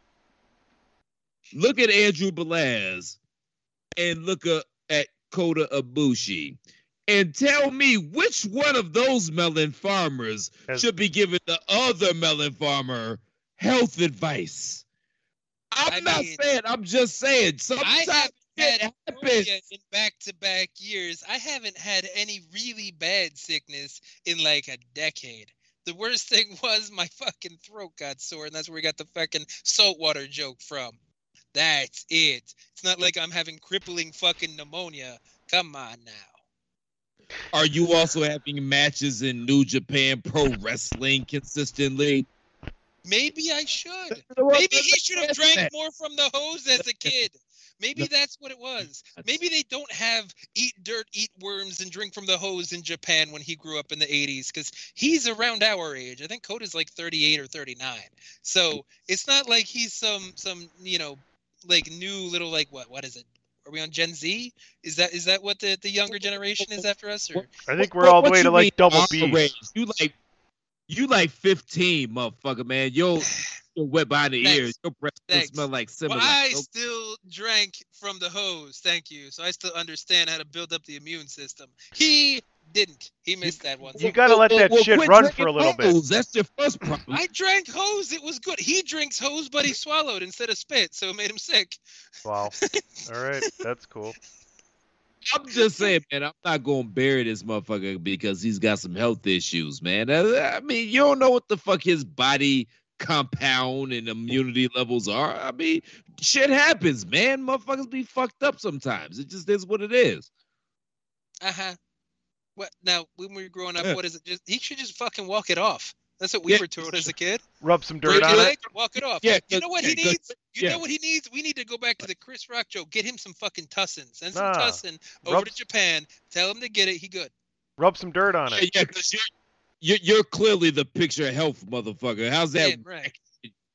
[SPEAKER 1] Look at Andrew Balaz and look a- at Kota Ibushi and tell me which one of those melon farmers
[SPEAKER 4] Has-
[SPEAKER 1] should be giving the other melon farmer health advice. I'm
[SPEAKER 3] I
[SPEAKER 1] not
[SPEAKER 3] mean,
[SPEAKER 1] saying, I'm just saying. Sometimes
[SPEAKER 3] haven't
[SPEAKER 1] it happens.
[SPEAKER 3] in back-to-back years. I haven't had any really bad sickness in like a decade. The worst thing was my fucking throat got sore, and that's where we got the fucking saltwater joke from. That's it. It's not like I'm having crippling fucking pneumonia. Come on now.
[SPEAKER 1] Are you also having matches in New Japan Pro Wrestling consistently?
[SPEAKER 3] Maybe I should. Maybe he should have drank more from the hose as a kid. Maybe
[SPEAKER 1] No.
[SPEAKER 3] that's what it was. Maybe they don't have eat dirt, eat worms, and drink from the hose in Japan when he grew up in the 80s because he's around our age. I think Kota's like 38 or 39. So mm. it's not like he's some some you know like new little like what what is it? Are we on Gen Z? Is that is that what the, the younger generation is after us? Or
[SPEAKER 4] I think we're all the way to like double B.
[SPEAKER 1] age? You like you like 15, motherfucker, man. Yo, you're wet behind the
[SPEAKER 3] Thanks.
[SPEAKER 1] ears. Your breath still
[SPEAKER 3] Thanks.
[SPEAKER 1] smell like
[SPEAKER 3] well, I
[SPEAKER 1] Okay.
[SPEAKER 3] still drank from the hose. Thank you. So I still understand how to build up the immune system. He didn't. He missed that one.
[SPEAKER 4] You gotta let that shit run for a little bit.
[SPEAKER 1] hose. That's your first problem.
[SPEAKER 3] I drank hose. It was good. He drinks hose, but he swallowed instead of spit, so it made him sick.
[SPEAKER 4] Wow. All right, that's cool.
[SPEAKER 1] I'm just saying, man, I'm not gonna bury this motherfucker because he's got some health issues, man. I mean, you don't know what the fuck his body compound and immunity levels are. I mean, shit happens, man. Motherfuckers be fucked up sometimes. It just is what it is.
[SPEAKER 3] Uh huh. What now? When we were growing up,
[SPEAKER 1] Yeah.
[SPEAKER 3] what is it? Just he should just fucking walk it off. That's what we
[SPEAKER 1] Yeah.
[SPEAKER 3] were told as a kid.
[SPEAKER 4] Rub some dirt
[SPEAKER 3] Break
[SPEAKER 4] on
[SPEAKER 3] your
[SPEAKER 4] it.
[SPEAKER 3] walk it off.
[SPEAKER 1] Yeah,
[SPEAKER 3] You know what he
[SPEAKER 1] yeah, good-
[SPEAKER 3] needs? You
[SPEAKER 1] yeah.
[SPEAKER 3] know what he needs? We need to go back to the Chris Rock joke. Get him some fucking tussin. Send some
[SPEAKER 4] Nah.
[SPEAKER 3] tussin over
[SPEAKER 4] Rub-
[SPEAKER 3] to Japan. Tell him to get it. He good.
[SPEAKER 4] Rub some dirt on
[SPEAKER 1] Yeah,
[SPEAKER 4] it.
[SPEAKER 1] yeah, because you're, you're you're clearly the picture of health, motherfucker. How's that
[SPEAKER 3] Damn right.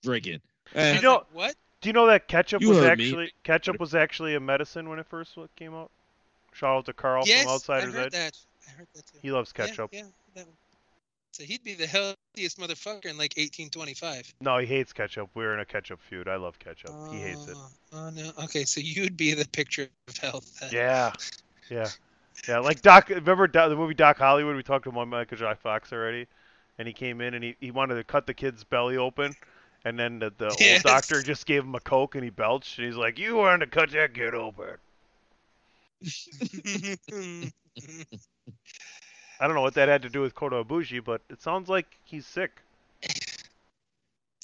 [SPEAKER 1] drinking?
[SPEAKER 4] You
[SPEAKER 1] Eh,
[SPEAKER 4] know-
[SPEAKER 3] what?
[SPEAKER 4] Do you know that ketchup
[SPEAKER 1] You
[SPEAKER 4] was
[SPEAKER 1] heard me.
[SPEAKER 4] actually ketchup was actually a medicine when it first came out? Shout out to Carl
[SPEAKER 3] yes,
[SPEAKER 4] from
[SPEAKER 3] I
[SPEAKER 4] Outsiders
[SPEAKER 3] heard
[SPEAKER 4] Edge.
[SPEAKER 3] that. I heard that too.
[SPEAKER 4] He loves ketchup.
[SPEAKER 3] Yeah, that one. So he'd be the healthiest motherfucker in like 1825.
[SPEAKER 4] No, he hates ketchup. We're in a ketchup feud. I love ketchup. he hates it.
[SPEAKER 3] Oh, Oh no. Okay, so you'd be the picture of health. Then.
[SPEAKER 4] Yeah, yeah, yeah. Like Doc. Remember Doc, the movie Doc Hollywood? We talked about Michael J. Fox already, and he came in and he, he wanted to cut the kid's belly open, and then the, the
[SPEAKER 3] Yes.
[SPEAKER 4] old doctor just gave him a coke and he belched, and he's like, "You wanted to cut that kid open." I don't know what that had to do with Kota Ibushi, but it sounds like he's sick.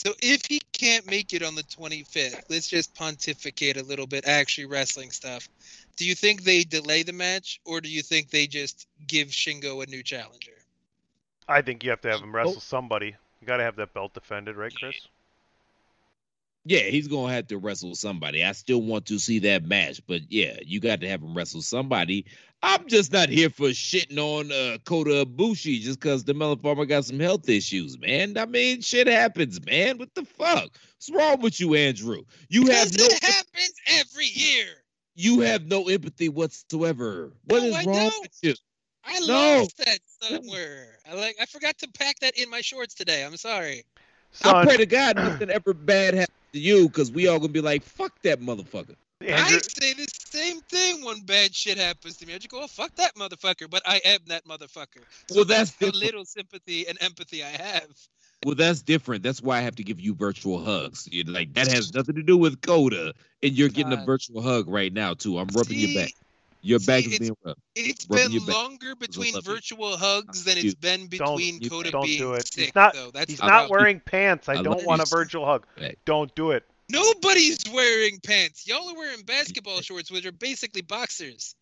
[SPEAKER 3] So if he can't make it on the 25th, let's just pontificate a little bit, actually wrestling stuff. Do you think they delay the match, or do you think they just give Shingo a new challenger?
[SPEAKER 4] I think you have to have him wrestle oh. somebody. You got to have that belt defended, right, Chris?
[SPEAKER 1] Yeah, he's gonna have to wrestle somebody. I still want to see that match, but yeah, you got to have him wrestle somebody. I'm just not here for shitting on uh, Kota Ibushi just because the Melon Farmer got some health issues, man. I mean, shit happens, man. What the fuck? What's wrong with you, Andrew? You have no,
[SPEAKER 3] it happens every year.
[SPEAKER 1] you have no empathy whatsoever. What
[SPEAKER 3] No,
[SPEAKER 1] is
[SPEAKER 3] I
[SPEAKER 1] wrong
[SPEAKER 3] don't.
[SPEAKER 1] with you?
[SPEAKER 3] I
[SPEAKER 1] No.
[SPEAKER 3] lost that somewhere. I like. I forgot to pack that in my shorts today. I'm sorry.
[SPEAKER 1] I pray to God nothing ever bad happens to you because we all gonna be like, fuck that motherfucker.
[SPEAKER 3] I say the same thing when bad shit happens to me. I just go, oh, fuck that motherfucker. But I am that motherfucker. So
[SPEAKER 1] Well, that's
[SPEAKER 3] how
[SPEAKER 1] different.
[SPEAKER 3] little sympathy and empathy I have.
[SPEAKER 1] Well, that's different. That's why I have to give you virtual hugs. you like that has nothing to do with Kota, and you're getting a virtual hug right now too. I'm rubbing
[SPEAKER 3] See,
[SPEAKER 1] your back. Your back
[SPEAKER 3] see,
[SPEAKER 1] is being rubbed.
[SPEAKER 3] It's
[SPEAKER 1] Rubbing
[SPEAKER 3] been
[SPEAKER 1] your back.
[SPEAKER 3] longer between
[SPEAKER 1] love you.
[SPEAKER 3] virtual hugs than it's been
[SPEAKER 4] Don't-
[SPEAKER 3] between Kota
[SPEAKER 4] Don't
[SPEAKER 3] being
[SPEAKER 4] do it.
[SPEAKER 3] sick,
[SPEAKER 4] He's not.
[SPEAKER 3] though. That's
[SPEAKER 4] he's not
[SPEAKER 3] problem.
[SPEAKER 4] wearing pants. I,
[SPEAKER 1] I
[SPEAKER 4] don't
[SPEAKER 1] love
[SPEAKER 4] want a virtual hug.
[SPEAKER 1] Back.
[SPEAKER 4] Don't do it.
[SPEAKER 3] Nobody's wearing pants. Y'all are wearing basketball shorts, which are basically boxers.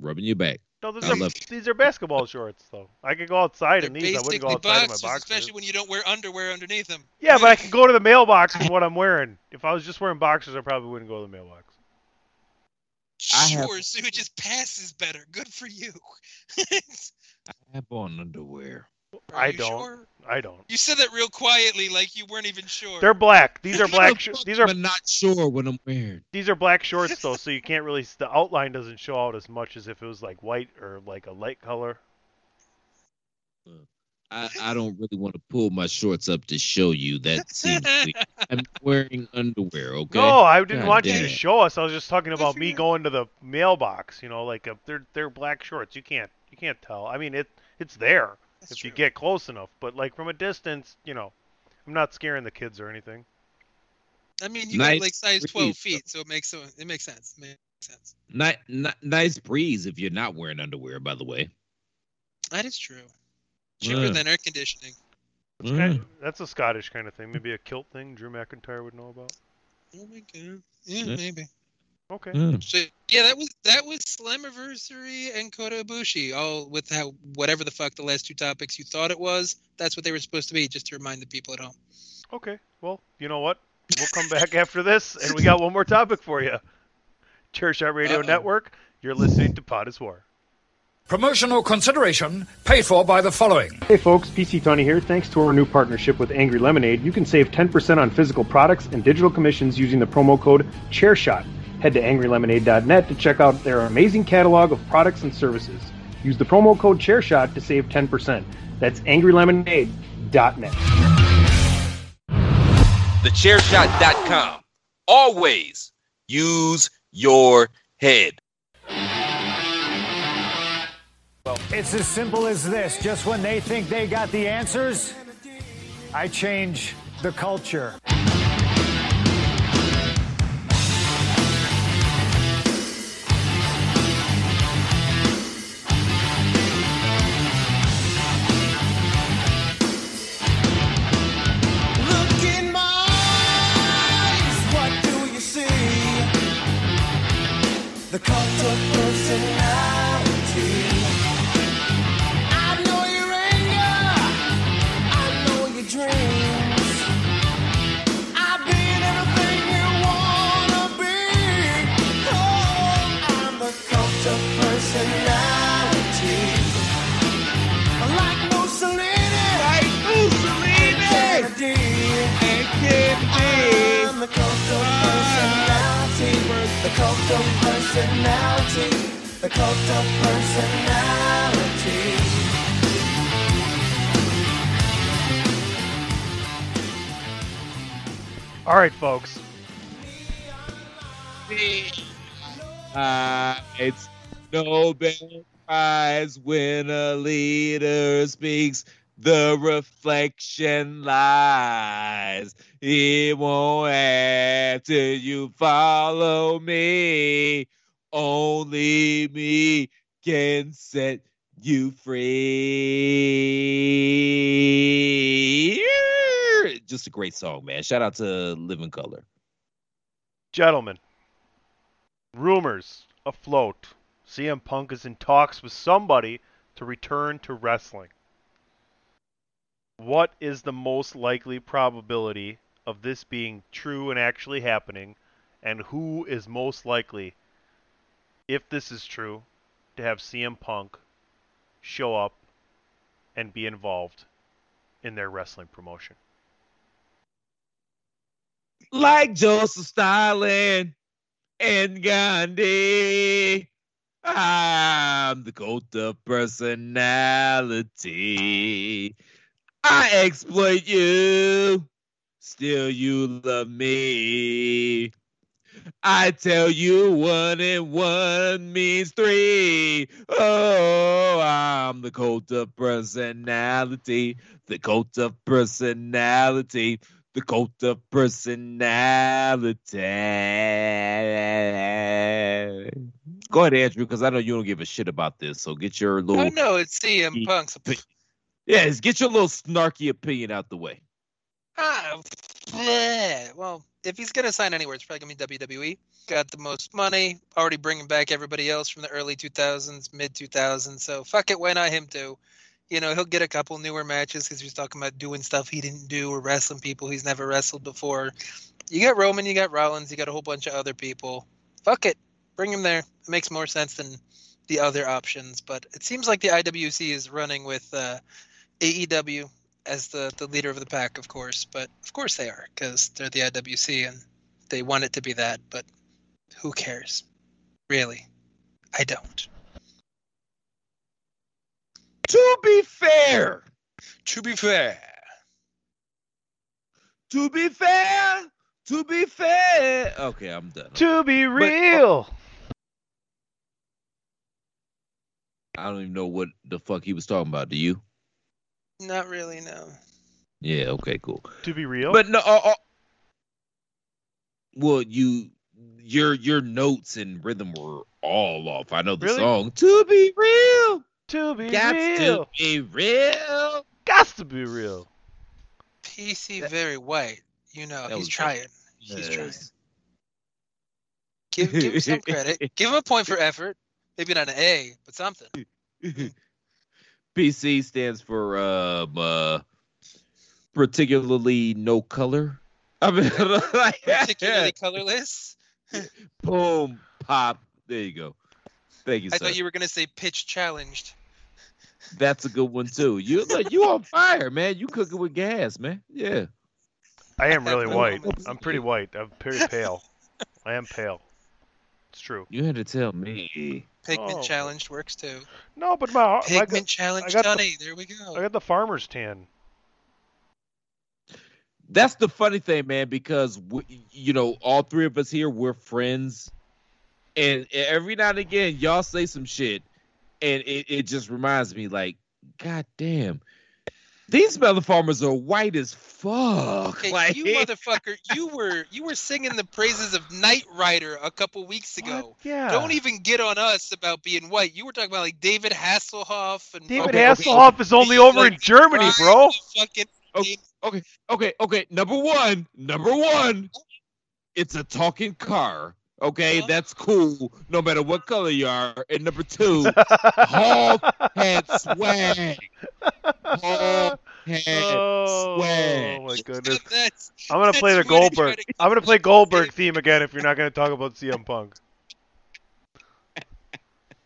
[SPEAKER 1] Rubbing your back.
[SPEAKER 4] No, these
[SPEAKER 1] I
[SPEAKER 4] are
[SPEAKER 1] love
[SPEAKER 4] these are basketball shorts though. I could go outside
[SPEAKER 3] They're
[SPEAKER 4] in these. I wouldn't go
[SPEAKER 3] basically
[SPEAKER 4] outside in my
[SPEAKER 3] boxers,
[SPEAKER 4] boxers.
[SPEAKER 3] especially when you don't wear underwear underneath them.
[SPEAKER 4] Yeah, but I can go to the mailbox with what I'm wearing. If I was just wearing boxers, I probably wouldn't go to the mailbox.
[SPEAKER 1] I have-
[SPEAKER 3] Sure, so it just passes better. Good for you.
[SPEAKER 1] I have on underwear.
[SPEAKER 3] Are
[SPEAKER 4] I
[SPEAKER 3] you
[SPEAKER 4] don't.
[SPEAKER 3] sure?
[SPEAKER 4] I don't.
[SPEAKER 3] You said that real quietly, like you weren't even sure.
[SPEAKER 4] They're black. These are black. Sh- these are
[SPEAKER 1] I'm not sure what I'm wearing.
[SPEAKER 4] these are black shorts though, so you can't really. The outline doesn't show out as much as if it was like white or like a light color.
[SPEAKER 1] Uh, I, I don't really want to pull my shorts up to show you. That seems. I'm wearing underwear. Okay.
[SPEAKER 4] No, I didn't
[SPEAKER 1] God
[SPEAKER 4] want you to show us. I was just talking about me going to the mailbox. You know, like a, they're they're black shorts. You can't you can't tell. I mean, it it's there
[SPEAKER 3] That's
[SPEAKER 4] if
[SPEAKER 3] true.
[SPEAKER 4] you get close enough, but like from a distance, you know, I'm not scaring the kids or anything.
[SPEAKER 3] I mean, you
[SPEAKER 1] Nice
[SPEAKER 3] got like size
[SPEAKER 1] breeze,
[SPEAKER 3] 12
[SPEAKER 1] though.
[SPEAKER 3] feet, so it makes so it makes sense. It makes sense.
[SPEAKER 1] Ni- ni- nice breeze if you're not wearing underwear. By the way.
[SPEAKER 3] That is true. Cheaper
[SPEAKER 1] Yeah.
[SPEAKER 3] than air conditioning.
[SPEAKER 4] It's
[SPEAKER 1] Mm.
[SPEAKER 4] kind that's a Scottish kind of thing. Maybe a kilt thing. Drew McIntyre would know about.
[SPEAKER 3] Oh my god. Yeah,
[SPEAKER 1] Yeah.
[SPEAKER 3] maybe.
[SPEAKER 4] Okay.
[SPEAKER 1] Mm.
[SPEAKER 3] So yeah, that was that was Slammiversary and Kota Ibushi, all with how whatever the fuck the last two topics you thought it was. That's what they were supposed to be, just to remind the people at home.
[SPEAKER 4] Okay. Well, you know what? We'll come back after this, and we got one more topic for you. Chairshot Radio
[SPEAKER 3] Uh-oh.
[SPEAKER 4] Network. You're listening to Pod is War.
[SPEAKER 9] Promotional consideration paid for by the following.
[SPEAKER 4] Hey folks, PC Tony here. Thanks to our new partnership with Angry Lemonade, you can save 10% on physical products and digital commissions using the promo code ChairShot. Head to angrylemonade.net to check out their amazing catalog of products and services. Use the promo code ChairShot to save 10%. That's angrylemonade.net.
[SPEAKER 10] TheChairShot.com. Always use your head.
[SPEAKER 11] It's as simple as this. Just when they think they got the answers, I change the culture.
[SPEAKER 12] The cult of personality. I know your anger, I know your dreams. I've been everything you wanna be. Oh, I'm the cult of personality. Like Mussolini, like Mussolini, and Kennedy. I'm the cult of personality, the cult of personality, the cult of personality.
[SPEAKER 4] All right, folks.
[SPEAKER 1] Uh, it's Nobel Prize when a leader speaks. The reflection lies. It won't have till you follow me. Only me can set you free. Just a great song, man. Shout out to Living Colour.
[SPEAKER 4] Gentlemen, rumors afloat. CM Punk is in talks with somebody to return to wrestling. What is the most likely probability of this being true and actually happening? And who is most likely, if this is true, to have CM Punk show up and be involved in their wrestling promotion?
[SPEAKER 1] like Joseph Stalin and Gandhi. I'm the cult of personality. I exploit you, still you love me. I tell you, one and one means three. Oh, I'm the cult of personality, the cult of personality, the cult of personality. Go ahead, Andrew, because I know you don't give a shit about this. So get your little
[SPEAKER 3] I know it's CM Punk. So,
[SPEAKER 1] yes, get your little snarky opinion out the way.
[SPEAKER 3] ah, bleh. well, if he's gonna sign anywhere, it's probably gonna be WWE. Got the most money, already bringing back everybody else from the early 2000s, mid 2000s. So fuck it, why not him too? You know, he'll get a couple newer matches because he's talking about doing stuff he didn't do or wrestling people he's never wrestled before. You got Roman, you got Rollins, you got a whole bunch of other people. Fuck it, bring him there. It makes more sense than the other options. But it seems like the IWC is running with uh, AEW as the, the leader of the pack, of course. But of course they are because they're the IWC and they want it to be that. But who cares? Really, I don't.
[SPEAKER 1] To be fair,
[SPEAKER 3] To be fair,
[SPEAKER 1] to be fair, to be fair. Okay, I'm done.
[SPEAKER 4] To be oh, real.
[SPEAKER 1] I don't even know what the fuck he was talking about. Do you?
[SPEAKER 3] Not really. No.
[SPEAKER 1] Yeah. Okay. Cool.
[SPEAKER 4] To be real.
[SPEAKER 1] But no. Uh, uh, well, you your your notes and rhythm were all off. I know the
[SPEAKER 4] Really?
[SPEAKER 1] song. To be real.
[SPEAKER 4] to be
[SPEAKER 1] Got
[SPEAKER 4] real.
[SPEAKER 1] to be real.
[SPEAKER 4] Got to be real.
[SPEAKER 3] PC very white. You know,
[SPEAKER 1] That
[SPEAKER 3] he's
[SPEAKER 1] was-
[SPEAKER 3] trying. He's trying. Give, give him some credit. Give him a point for effort. Maybe not an A, but something.
[SPEAKER 1] PC stands for um uh particularly no color. I mean, like,
[SPEAKER 3] Particularly colorless.
[SPEAKER 1] boom, pop. There you go. Thank you,
[SPEAKER 3] I
[SPEAKER 1] sir.
[SPEAKER 3] thought you were gonna say pitch challenged.
[SPEAKER 1] That's a good one too. You look, you on fire, man. You cooking with gas, man. Yeah.
[SPEAKER 4] I am really white. I'm pretty white. I'm pretty pale. I am pale. It's true.
[SPEAKER 1] You had to tell me.
[SPEAKER 3] Pigment
[SPEAKER 4] Oh.
[SPEAKER 3] challenged works too.
[SPEAKER 4] No, but my I
[SPEAKER 3] Pigment
[SPEAKER 4] got,
[SPEAKER 3] challenge,
[SPEAKER 4] got the-
[SPEAKER 3] There we go.
[SPEAKER 4] I got the farmer's tan.
[SPEAKER 1] That's the funny thing, man, because we, you know all three of us here we're friends, and every now and again y'all say some shit, and it, it just reminds me like, God damn, these mother farmers are white as fuck.
[SPEAKER 3] Okay,
[SPEAKER 1] like,
[SPEAKER 3] you motherfucker, you were you were singing the praises of Knight Rider a couple weeks ago.
[SPEAKER 4] Yeah.
[SPEAKER 3] Don't even get on us about being white. You were talking about like David Hasselhoff and
[SPEAKER 4] David
[SPEAKER 1] Okay, okay.
[SPEAKER 4] Hasselhoff is only over in Germany, bro.
[SPEAKER 3] Fucking
[SPEAKER 1] Okay, okay, okay, okay. Number one, number one, it's a talking car. Okay,
[SPEAKER 3] Uh-huh.
[SPEAKER 1] that's cool, no matter what color you are. And number two, Hulk had swag. Hulk had
[SPEAKER 4] Oh
[SPEAKER 1] swag.
[SPEAKER 4] my goodness.
[SPEAKER 3] that's
[SPEAKER 4] I'm gonna play the Goldberg.
[SPEAKER 3] to-
[SPEAKER 4] I'm gonna play Goldberg theme again if you're not gonna talk about CM Punk.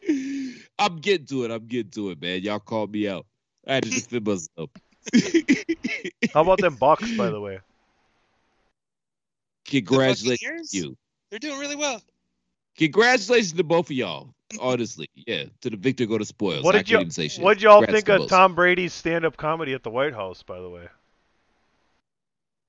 [SPEAKER 1] I'm getting to it. I'm getting to it, man. Y'all called me out. I had to defend myself.
[SPEAKER 4] How about them Bucks, by the way?
[SPEAKER 1] Congratulations
[SPEAKER 3] Buccaneers?
[SPEAKER 1] to you.
[SPEAKER 3] They're doing really well.
[SPEAKER 1] Congratulations to both of y'all. Honestly, yeah. To the victor go to spoils.
[SPEAKER 4] What did you
[SPEAKER 1] say shit.
[SPEAKER 4] What did y'all
[SPEAKER 1] Congrats
[SPEAKER 4] think
[SPEAKER 1] to
[SPEAKER 4] of
[SPEAKER 1] both.
[SPEAKER 4] Tom Brady's stand-up comedy at the White House? By the way,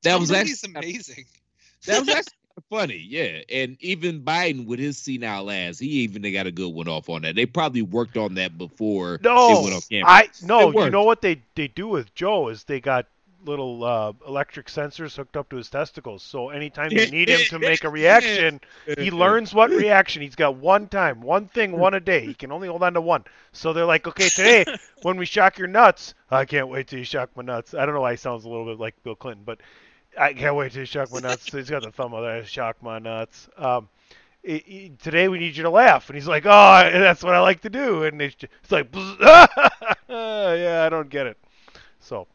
[SPEAKER 1] That
[SPEAKER 3] Tom
[SPEAKER 1] was
[SPEAKER 3] Brady's
[SPEAKER 1] actually
[SPEAKER 3] amazing.
[SPEAKER 1] that was actually funny, yeah. And even Biden with his senile ass, he even they got a good one off on that. They probably worked on that before
[SPEAKER 4] no,
[SPEAKER 1] it went on.
[SPEAKER 4] I no. You know what they they do with Joe is they got little uh, electric sensors hooked up to his testicles. So anytime you need him to make a reaction, he learns what reaction. He's got one time, one thing, one a day. He can only hold on to one. So they're like, okay, today when we shock your nuts, I can't wait till you shock my nuts. I don't know why he sounds a little bit like Bill Clinton, but I can't wait till you shock my nuts. So He's got the thumb of there, shock my nuts. Um, i- i- today we need you to laugh, and he's like, oh, that's what I like to do, and it's, just, it's like, yeah, I don't get it. So,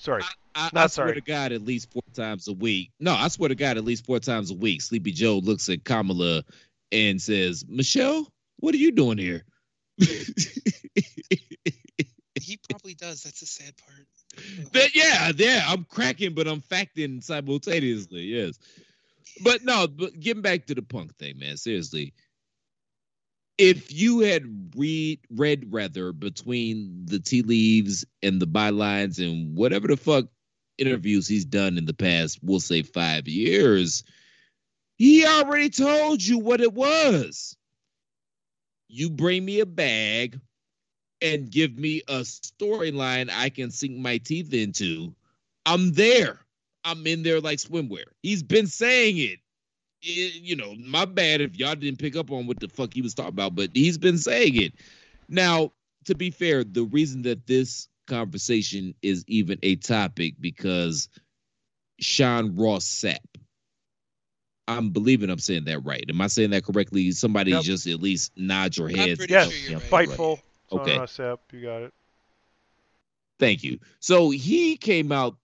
[SPEAKER 4] sorry.
[SPEAKER 1] I, I
[SPEAKER 4] Not
[SPEAKER 1] swear
[SPEAKER 4] sorry.
[SPEAKER 1] to God, at least four times a week. No, I swear to God, at least four times a week, Sleepy Joe looks at Kamala and says, "Michelle, what are you doing here?"
[SPEAKER 3] He probably does. That's the sad part.
[SPEAKER 1] That- yeah, yeah, I'm cracking, but I'm facting simultaneously. Yes, but no, but getting back to the punk thing, man. Seriously, if you had read read rather between the tea leaves and the bylines and whatever the fuck interviews he's done in the past, we'll say five years, He already told you what it was. You bring me a bag and give me a storyline I can sink my teeth into. I'm there. I'm in there like swimwear. He's been saying it. It- You know, my bad if y'all didn't pick up on what the fuck he was talking about, but he's been saying it. Now, to be fair, the reason that this conversation is even a topic because Sean Ross Sapp. I'm believing I'm saying that right. Am I saying that correctly? Somebody
[SPEAKER 4] Yep.
[SPEAKER 1] just at least nod your head.
[SPEAKER 4] Yes,
[SPEAKER 1] Yeah,
[SPEAKER 4] Fightful.
[SPEAKER 1] Okay.
[SPEAKER 4] Son of Sep, you got it.
[SPEAKER 1] Thank you. So he came out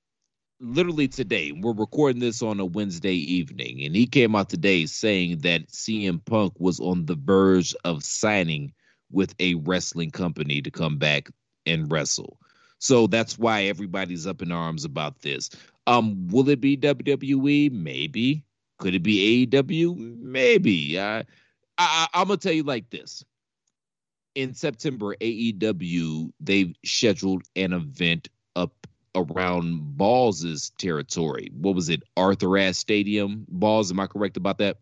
[SPEAKER 1] literally today. We're recording this on a Wednesday evening, and he came out today saying that CM Punk was on the verge of signing with a wrestling company to come back and wrestle. So that's why everybody's up in arms about this. Um, will it be WWE? Maybe. Could it be AEW? Maybe. I, I I'm gonna tell you like this in September, AEW they've scheduled an event up around Balls's territory. What was it? Arthur Ashe Stadium. Balls, am I correct about that?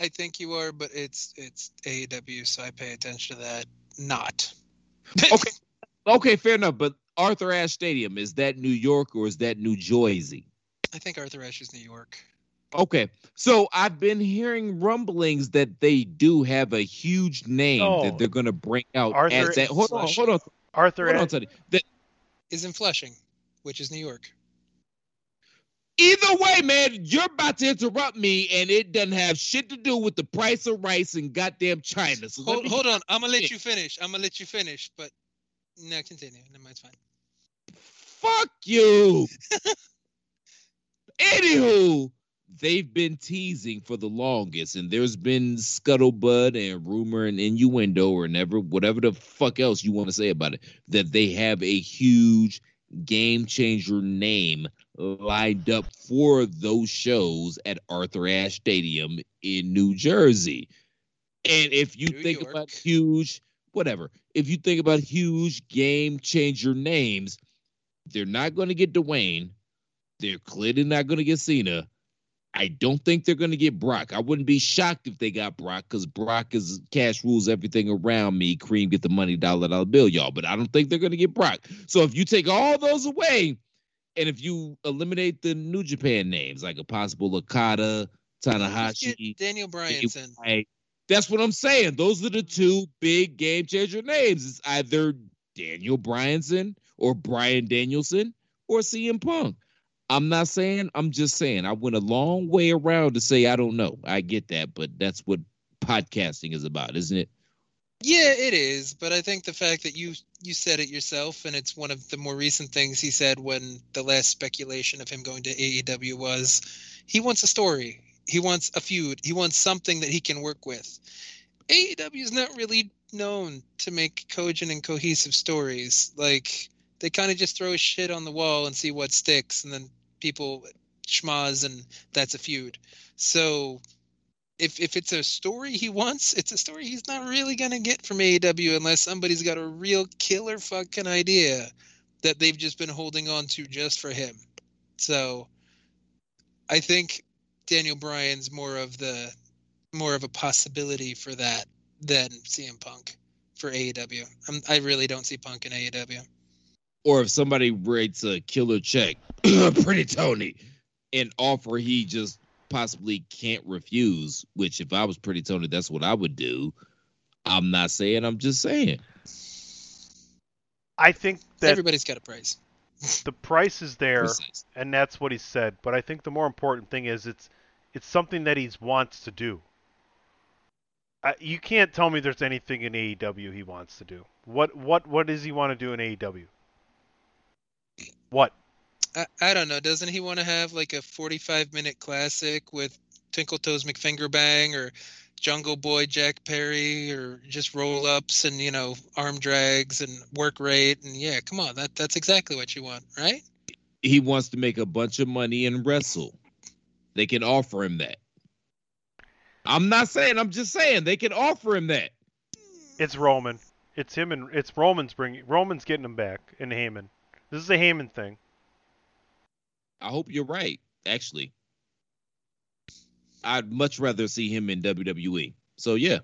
[SPEAKER 3] I think you are, but it's it's AEW, so I pay attention to that. Not.
[SPEAKER 1] okay. Okay, fair enough. But Arthur Ashe Stadium, is that New York or is that New Jersey?
[SPEAKER 3] I think Arthur Ashe is New York.
[SPEAKER 1] Okay. So I've been hearing rumblings that they do have a huge name
[SPEAKER 4] No.
[SPEAKER 1] that they're gonna bring out
[SPEAKER 4] Arthur-
[SPEAKER 1] as that. Hold on, hold on.
[SPEAKER 4] Arthur
[SPEAKER 1] Hold on,
[SPEAKER 4] Ashe-
[SPEAKER 1] Teddy. That
[SPEAKER 3] Is in Flushing, which is New York.
[SPEAKER 1] Either way, man, you're about to interrupt me, and it doesn't have shit to do with the price of rice and goddamn China. So
[SPEAKER 3] Hold,
[SPEAKER 1] me
[SPEAKER 3] hold on, I'm gonna let you finish. I'm gonna let you finish, but no, continue. No, it's fine.
[SPEAKER 1] fuck you. Anywho, they've been teasing for the longest, and there's been scuttlebutt and rumor and innuendo or never whatever the fuck else you want to say about it that they have a huge game changer name lined up for those shows at Arthur Ashe Stadium in New Jersey. And if you think about huge, whatever, if you think about huge game changer names, they're not going to get Dwayne. They're clearly not going to get Cena. I don't think they're going to get Brock. I wouldn't be shocked if they got Brock because Brock is cash rules everything around me. Cream get the money dollar dollar bill, y'all. But I don't think they're going to get Brock. So if you take all those away, and if you eliminate the New Japan names like a possible Okada, Tanahashi,
[SPEAKER 3] Daniel Bryanson.
[SPEAKER 1] That's what I'm saying. Those are the two big game changer names. It's either Daniel Bryanson or Bryan Danielson or CM Punk. I'm not saying, I'm just saying. I went a long way around to say I don't know. I get that, but that's what podcasting is about, isn't it?
[SPEAKER 3] Yeah, it is, but I think the fact that you you said it yourself, and it's one of the more recent things he said when the last speculation of him going to AEW was, he wants a story, he wants a feud, he wants something that he can work with. AEW is not really known to make cogent and cohesive stories. Like they kind of just throw shit on the wall and see what sticks, and then people schmaz, and that's a feud. So if if it's a story he wants, it's a story he's not really gonna get from AEW unless somebody's got a real killer fucking idea that they've just been holding on to just for him. So I think Daniel Bryan's more of the more of a possibility for that than CM Punk for AEW. I'm, I really don't see Punk in AEW.
[SPEAKER 1] Or if somebody writes a killer check, Pretty Tony, an offer he just possibly can't refuse, which if I was Pretty Tony, that's what I would do. I'm not saying, I'm just saying.
[SPEAKER 4] I think that
[SPEAKER 3] Everybody's got a price.
[SPEAKER 4] the price is there,
[SPEAKER 1] Precisely.
[SPEAKER 4] and that's what he said. But I think the more important thing is it's it's something that he wants to do. I, you can't tell me there's anything in AEW he wants to do. What what what does he want to do in AEW? What?
[SPEAKER 3] I, I don't know. Doesn't he want to have like a 45 minute classic with Tinkle Toes McFingerbang or Jungle Boy Jack Perry or just roll ups and, you know, arm drags and work rate? And yeah, come on. That That's exactly what you want, right?
[SPEAKER 1] He wants to make a bunch of money and wrestle. They can offer him that. I'm not saying, I'm just saying they can offer him that.
[SPEAKER 4] It's Roman. It's him and it's Roman's bringing Roman's getting him back and Heyman. This is a Heyman thing.
[SPEAKER 1] I hope you're right, actually. I'd much rather see him in WWE. So yeah,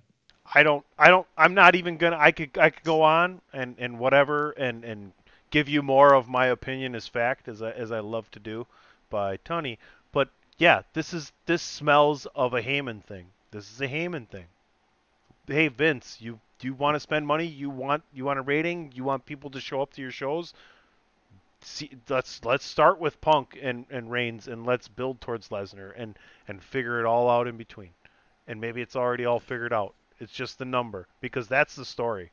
[SPEAKER 4] I don't I don't I'm not even gonna I could I could go on and, and whatever and, and give you more of my opinion as fact as I as I love to do by Tony. But yeah, this is this smells of a Heyman thing. This is a Heyman thing. Hey Vince, you do you want to spend money? You want you want a rating? You want people to show up to your shows? See, let's let's start with Punk and, and Reigns and let's build towards Lesnar and and figure it all out in between. And maybe it's already all figured out. It's just the number because that's the story.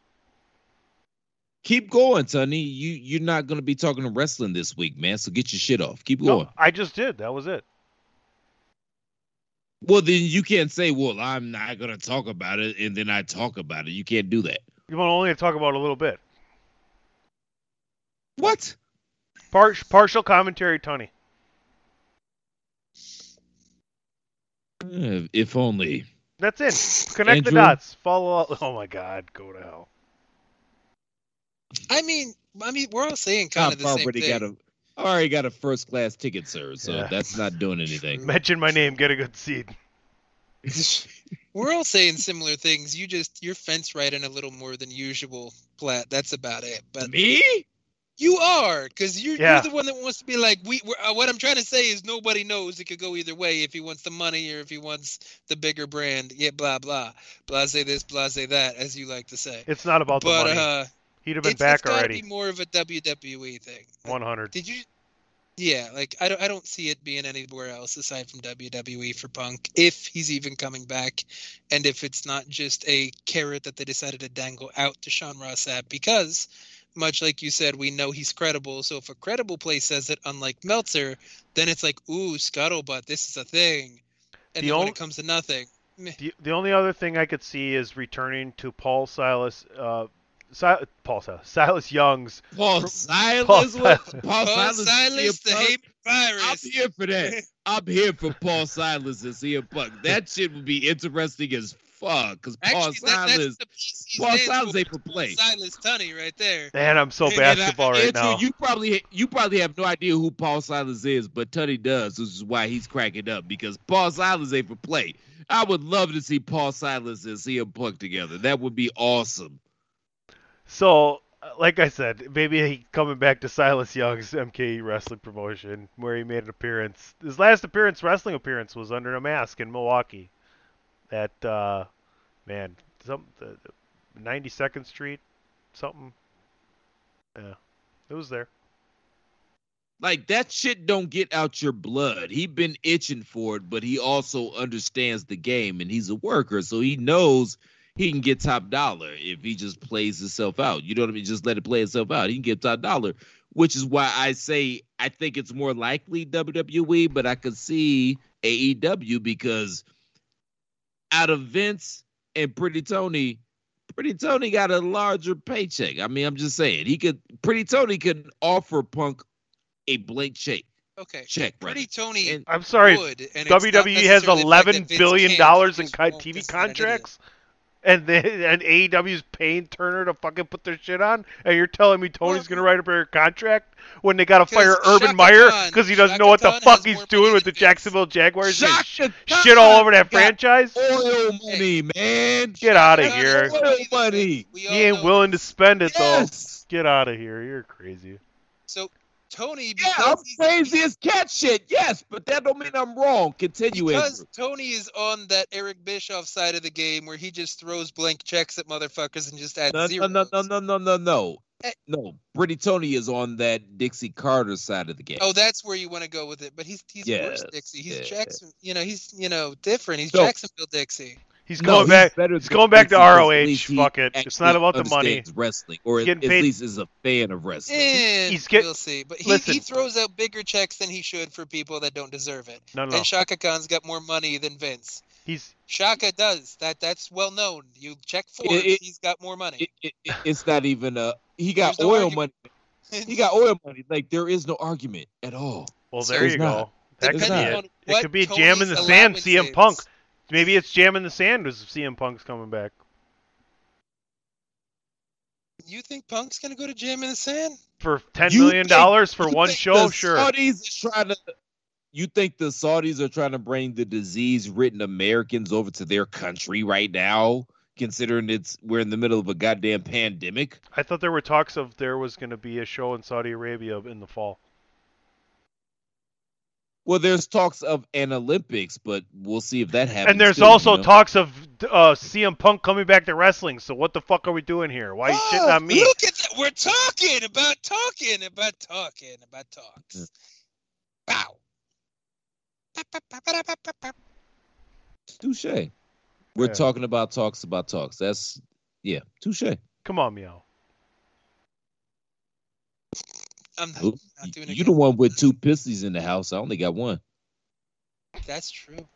[SPEAKER 1] keep going, Tony. You you're not gonna be talking to wrestling this week, man. So get your shit off. Keep going.
[SPEAKER 4] No, I just did. That was it.
[SPEAKER 1] Well, then you can't say, "Well, I'm not gonna talk about it," and then I talk about it. You can't do that.
[SPEAKER 4] You want only to talk about it a little bit.
[SPEAKER 1] What?
[SPEAKER 4] Par- partial commentary, Tony.
[SPEAKER 1] Eh, If only.
[SPEAKER 4] That's it. Connect the dots. Follow. Up. Oh my God, go to hell.
[SPEAKER 3] I mean, I mean, we're all saying kind
[SPEAKER 1] I've
[SPEAKER 3] of the same
[SPEAKER 1] already
[SPEAKER 3] thing.
[SPEAKER 1] got a I already got a first class ticket, sir. So
[SPEAKER 4] Yeah.
[SPEAKER 1] that's not doing anything.
[SPEAKER 4] Mention my name, get a good seat.
[SPEAKER 3] We're all saying similar things. You just you're fence riding a little more than usual, Platt. That's about it. But
[SPEAKER 1] Me?
[SPEAKER 3] You are because you're,
[SPEAKER 4] Yeah.
[SPEAKER 3] you're the one that wants to be like we. We're, uh, what I'm trying to say is nobody knows. It could go either way. If he wants the money or if he wants the bigger brand. Yeah, blah blah. Blase this, blase that, as you like to say.
[SPEAKER 4] It's not about the
[SPEAKER 3] but
[SPEAKER 4] money.
[SPEAKER 3] uh,
[SPEAKER 4] He'd have been
[SPEAKER 3] it's,
[SPEAKER 4] back
[SPEAKER 3] it's gotta
[SPEAKER 4] already.
[SPEAKER 3] be more of a WWE thing.
[SPEAKER 4] 100.
[SPEAKER 3] Did you? Yeah, like I don't, I don't see it being anywhere else aside from WWE for Punk, if he's even coming back, and if it's not just a carrot that they decided to dangle out to Sean Ross Sapp, because much like you said, we know he's credible. So if a credible place says it, unlike Meltzer, then it's like, ooh, scuttlebutt, this is a thing. And
[SPEAKER 4] The
[SPEAKER 3] then when it comes to nothing.
[SPEAKER 4] The, the only other thing I could see is returning to Paul Silas, uh, Si- Paul Silas, Silas Young's.
[SPEAKER 1] Paul
[SPEAKER 4] Paul
[SPEAKER 1] Silas was
[SPEAKER 4] Silas.
[SPEAKER 1] Paul,
[SPEAKER 3] Paul
[SPEAKER 1] Silas, is
[SPEAKER 3] Silas, the
[SPEAKER 1] CM Punk?
[SPEAKER 3] hate
[SPEAKER 1] I'm here for that. I'm here for Paul Silas and CM Punk. That shit would be interesting as fuck. Because Paul
[SPEAKER 3] Actually, that, that's
[SPEAKER 1] Silas,
[SPEAKER 3] the piece
[SPEAKER 1] Paul Silas
[SPEAKER 3] for,
[SPEAKER 1] ain't for play.
[SPEAKER 3] Silas Tunney right there.
[SPEAKER 4] Man, I'm so
[SPEAKER 1] And- and I-
[SPEAKER 4] basketball right
[SPEAKER 1] Andrew,
[SPEAKER 4] now.
[SPEAKER 1] You probably you probably have no idea who Paul Silas is, but Tunney does, which is why he's cracking up because Paul Silas ain't for play. I would love to see Paul Silas and CM Punk together. That would be awesome.
[SPEAKER 4] So, uh, like I said, maybe he coming back to Silas Young's MKE wrestling promotion where he made an appearance. His last appearance, wrestling appearance, was under a mask in Milwaukee. At uh, man, some the, the 92nd Street, something. Yeah, it was there.
[SPEAKER 1] Like that shit don't get out your blood. He been itching for it, but he also understands the game and he's a worker, so he knows he can get top dollar if he just plays himself out. You know what I mean? Just let it play itself out. He can get top dollar, which is why I say I think it's more likely WWE, but I could see AEW because out of Vince and Pretty Tony, Pretty Tony got a larger paycheck. I mean, I'm just saying he could. Pretty Tony could offer Punk a blank check.
[SPEAKER 3] Okay.
[SPEAKER 1] Check,
[SPEAKER 3] Pretty Tony.
[SPEAKER 1] And-
[SPEAKER 4] I'm sorry,
[SPEAKER 3] would, and
[SPEAKER 4] WWE has
[SPEAKER 3] necessarily the fact
[SPEAKER 4] 11
[SPEAKER 3] that Vince
[SPEAKER 4] billion
[SPEAKER 3] can't,
[SPEAKER 4] dollars in
[SPEAKER 3] TV
[SPEAKER 4] co-
[SPEAKER 3] won't,
[SPEAKER 4] TV
[SPEAKER 3] 'cause he's not an idiot.
[SPEAKER 4] contracts, and they, and AEW's paying Turner to fucking put their shit on, and you're telling me Tony's gonna write a contract when they gotta fire Urban
[SPEAKER 3] Shaka
[SPEAKER 4] Meyer because he doesn't
[SPEAKER 3] Shaka
[SPEAKER 4] know what the fuck he's doing with the. Jacksonville Jaguars?
[SPEAKER 1] Shaka
[SPEAKER 4] shit all over that franchise.
[SPEAKER 1] Oil money, man.
[SPEAKER 4] Get out of here.
[SPEAKER 1] Oil
[SPEAKER 3] money than
[SPEAKER 1] money.
[SPEAKER 3] Vince. We all
[SPEAKER 4] He ain't willing to spend it
[SPEAKER 1] Yes.
[SPEAKER 4] though. Get out of here. You're crazy.
[SPEAKER 3] So Tony,
[SPEAKER 1] Yeah, I'm crazy as cat shit. Yes, but that don't mean I'm wrong. Continue,
[SPEAKER 3] because
[SPEAKER 1] Andrew.
[SPEAKER 3] Tony is on that Eric Bischoff side of the game where he just throws blank checks at motherfuckers and just adds
[SPEAKER 1] No, no, no, no, no, no, no, no.
[SPEAKER 3] Eh.
[SPEAKER 1] No, Pretty Tony is on that Dixie Carter side of the game.
[SPEAKER 3] Oh, that's where you want to go with it. But he's he's worse
[SPEAKER 1] Yes,
[SPEAKER 3] Dixie. He's. Jackson. You know, he's you know different. He's
[SPEAKER 1] No.
[SPEAKER 3] Jacksonville Dixie.
[SPEAKER 4] He's
[SPEAKER 1] No,
[SPEAKER 4] going back.
[SPEAKER 1] better
[SPEAKER 4] He's going back to ROH.
[SPEAKER 1] at least he
[SPEAKER 4] Fuck it. It's not about the money.
[SPEAKER 1] understands Wrestling, or at, at least is a fan of wrestling.
[SPEAKER 3] And
[SPEAKER 4] He's get-
[SPEAKER 3] we'll see. But he,
[SPEAKER 4] Listen.
[SPEAKER 3] he throws out bigger checks than he should for people that don't deserve it.
[SPEAKER 4] No, no.
[SPEAKER 3] And Shaka Khan's got more money than Vince.
[SPEAKER 4] He's
[SPEAKER 3] Shaka does. That that's well known. You check Forbes,
[SPEAKER 1] It- it-
[SPEAKER 3] he's got more money.
[SPEAKER 1] It, it, it- it's not even a. He got
[SPEAKER 3] There's
[SPEAKER 1] oil
[SPEAKER 3] argument.
[SPEAKER 1] money. He got oil money. Like there is no argument at all.
[SPEAKER 4] well. There
[SPEAKER 1] it's
[SPEAKER 4] you
[SPEAKER 1] not.
[SPEAKER 4] go. That could be it. It could be
[SPEAKER 3] Tony's
[SPEAKER 4] jam in the sand.
[SPEAKER 3] allowance
[SPEAKER 4] CM
[SPEAKER 3] is.
[SPEAKER 4] Maybe it's jam in the sand. Was CM Punk's coming back?
[SPEAKER 3] You think Punk's gonna go to Jam in the Sand?
[SPEAKER 4] for ten
[SPEAKER 1] You
[SPEAKER 4] million dollars for one show,
[SPEAKER 1] the
[SPEAKER 4] sure.
[SPEAKER 1] Saudis is trying to. You think the Saudis are trying to bring the disease-ridden Americans over to their country right now, considering it's we're in the middle of a goddamn pandemic?
[SPEAKER 4] I thought there were talks of there was going to be a show in Saudi Arabia in the fall.
[SPEAKER 1] Well, there's talks of an Olympics, but we'll see if that happens.
[SPEAKER 4] And there's
[SPEAKER 1] too,
[SPEAKER 4] also
[SPEAKER 1] you know?
[SPEAKER 4] talks of uh, CM Punk coming back to wrestling. So what the fuck are we doing here? Why are you shitting on me?
[SPEAKER 3] Look at that. We're talking about talking about talking about talks. Wow.
[SPEAKER 1] Touche. We're
[SPEAKER 4] Yeah.
[SPEAKER 1] talking about talks about talks. That's yeah, touche.
[SPEAKER 4] Come on, meow.
[SPEAKER 3] I'm not, not doing
[SPEAKER 1] You
[SPEAKER 3] it.
[SPEAKER 1] the one with two pistols in the house. I only got one.
[SPEAKER 3] That's true.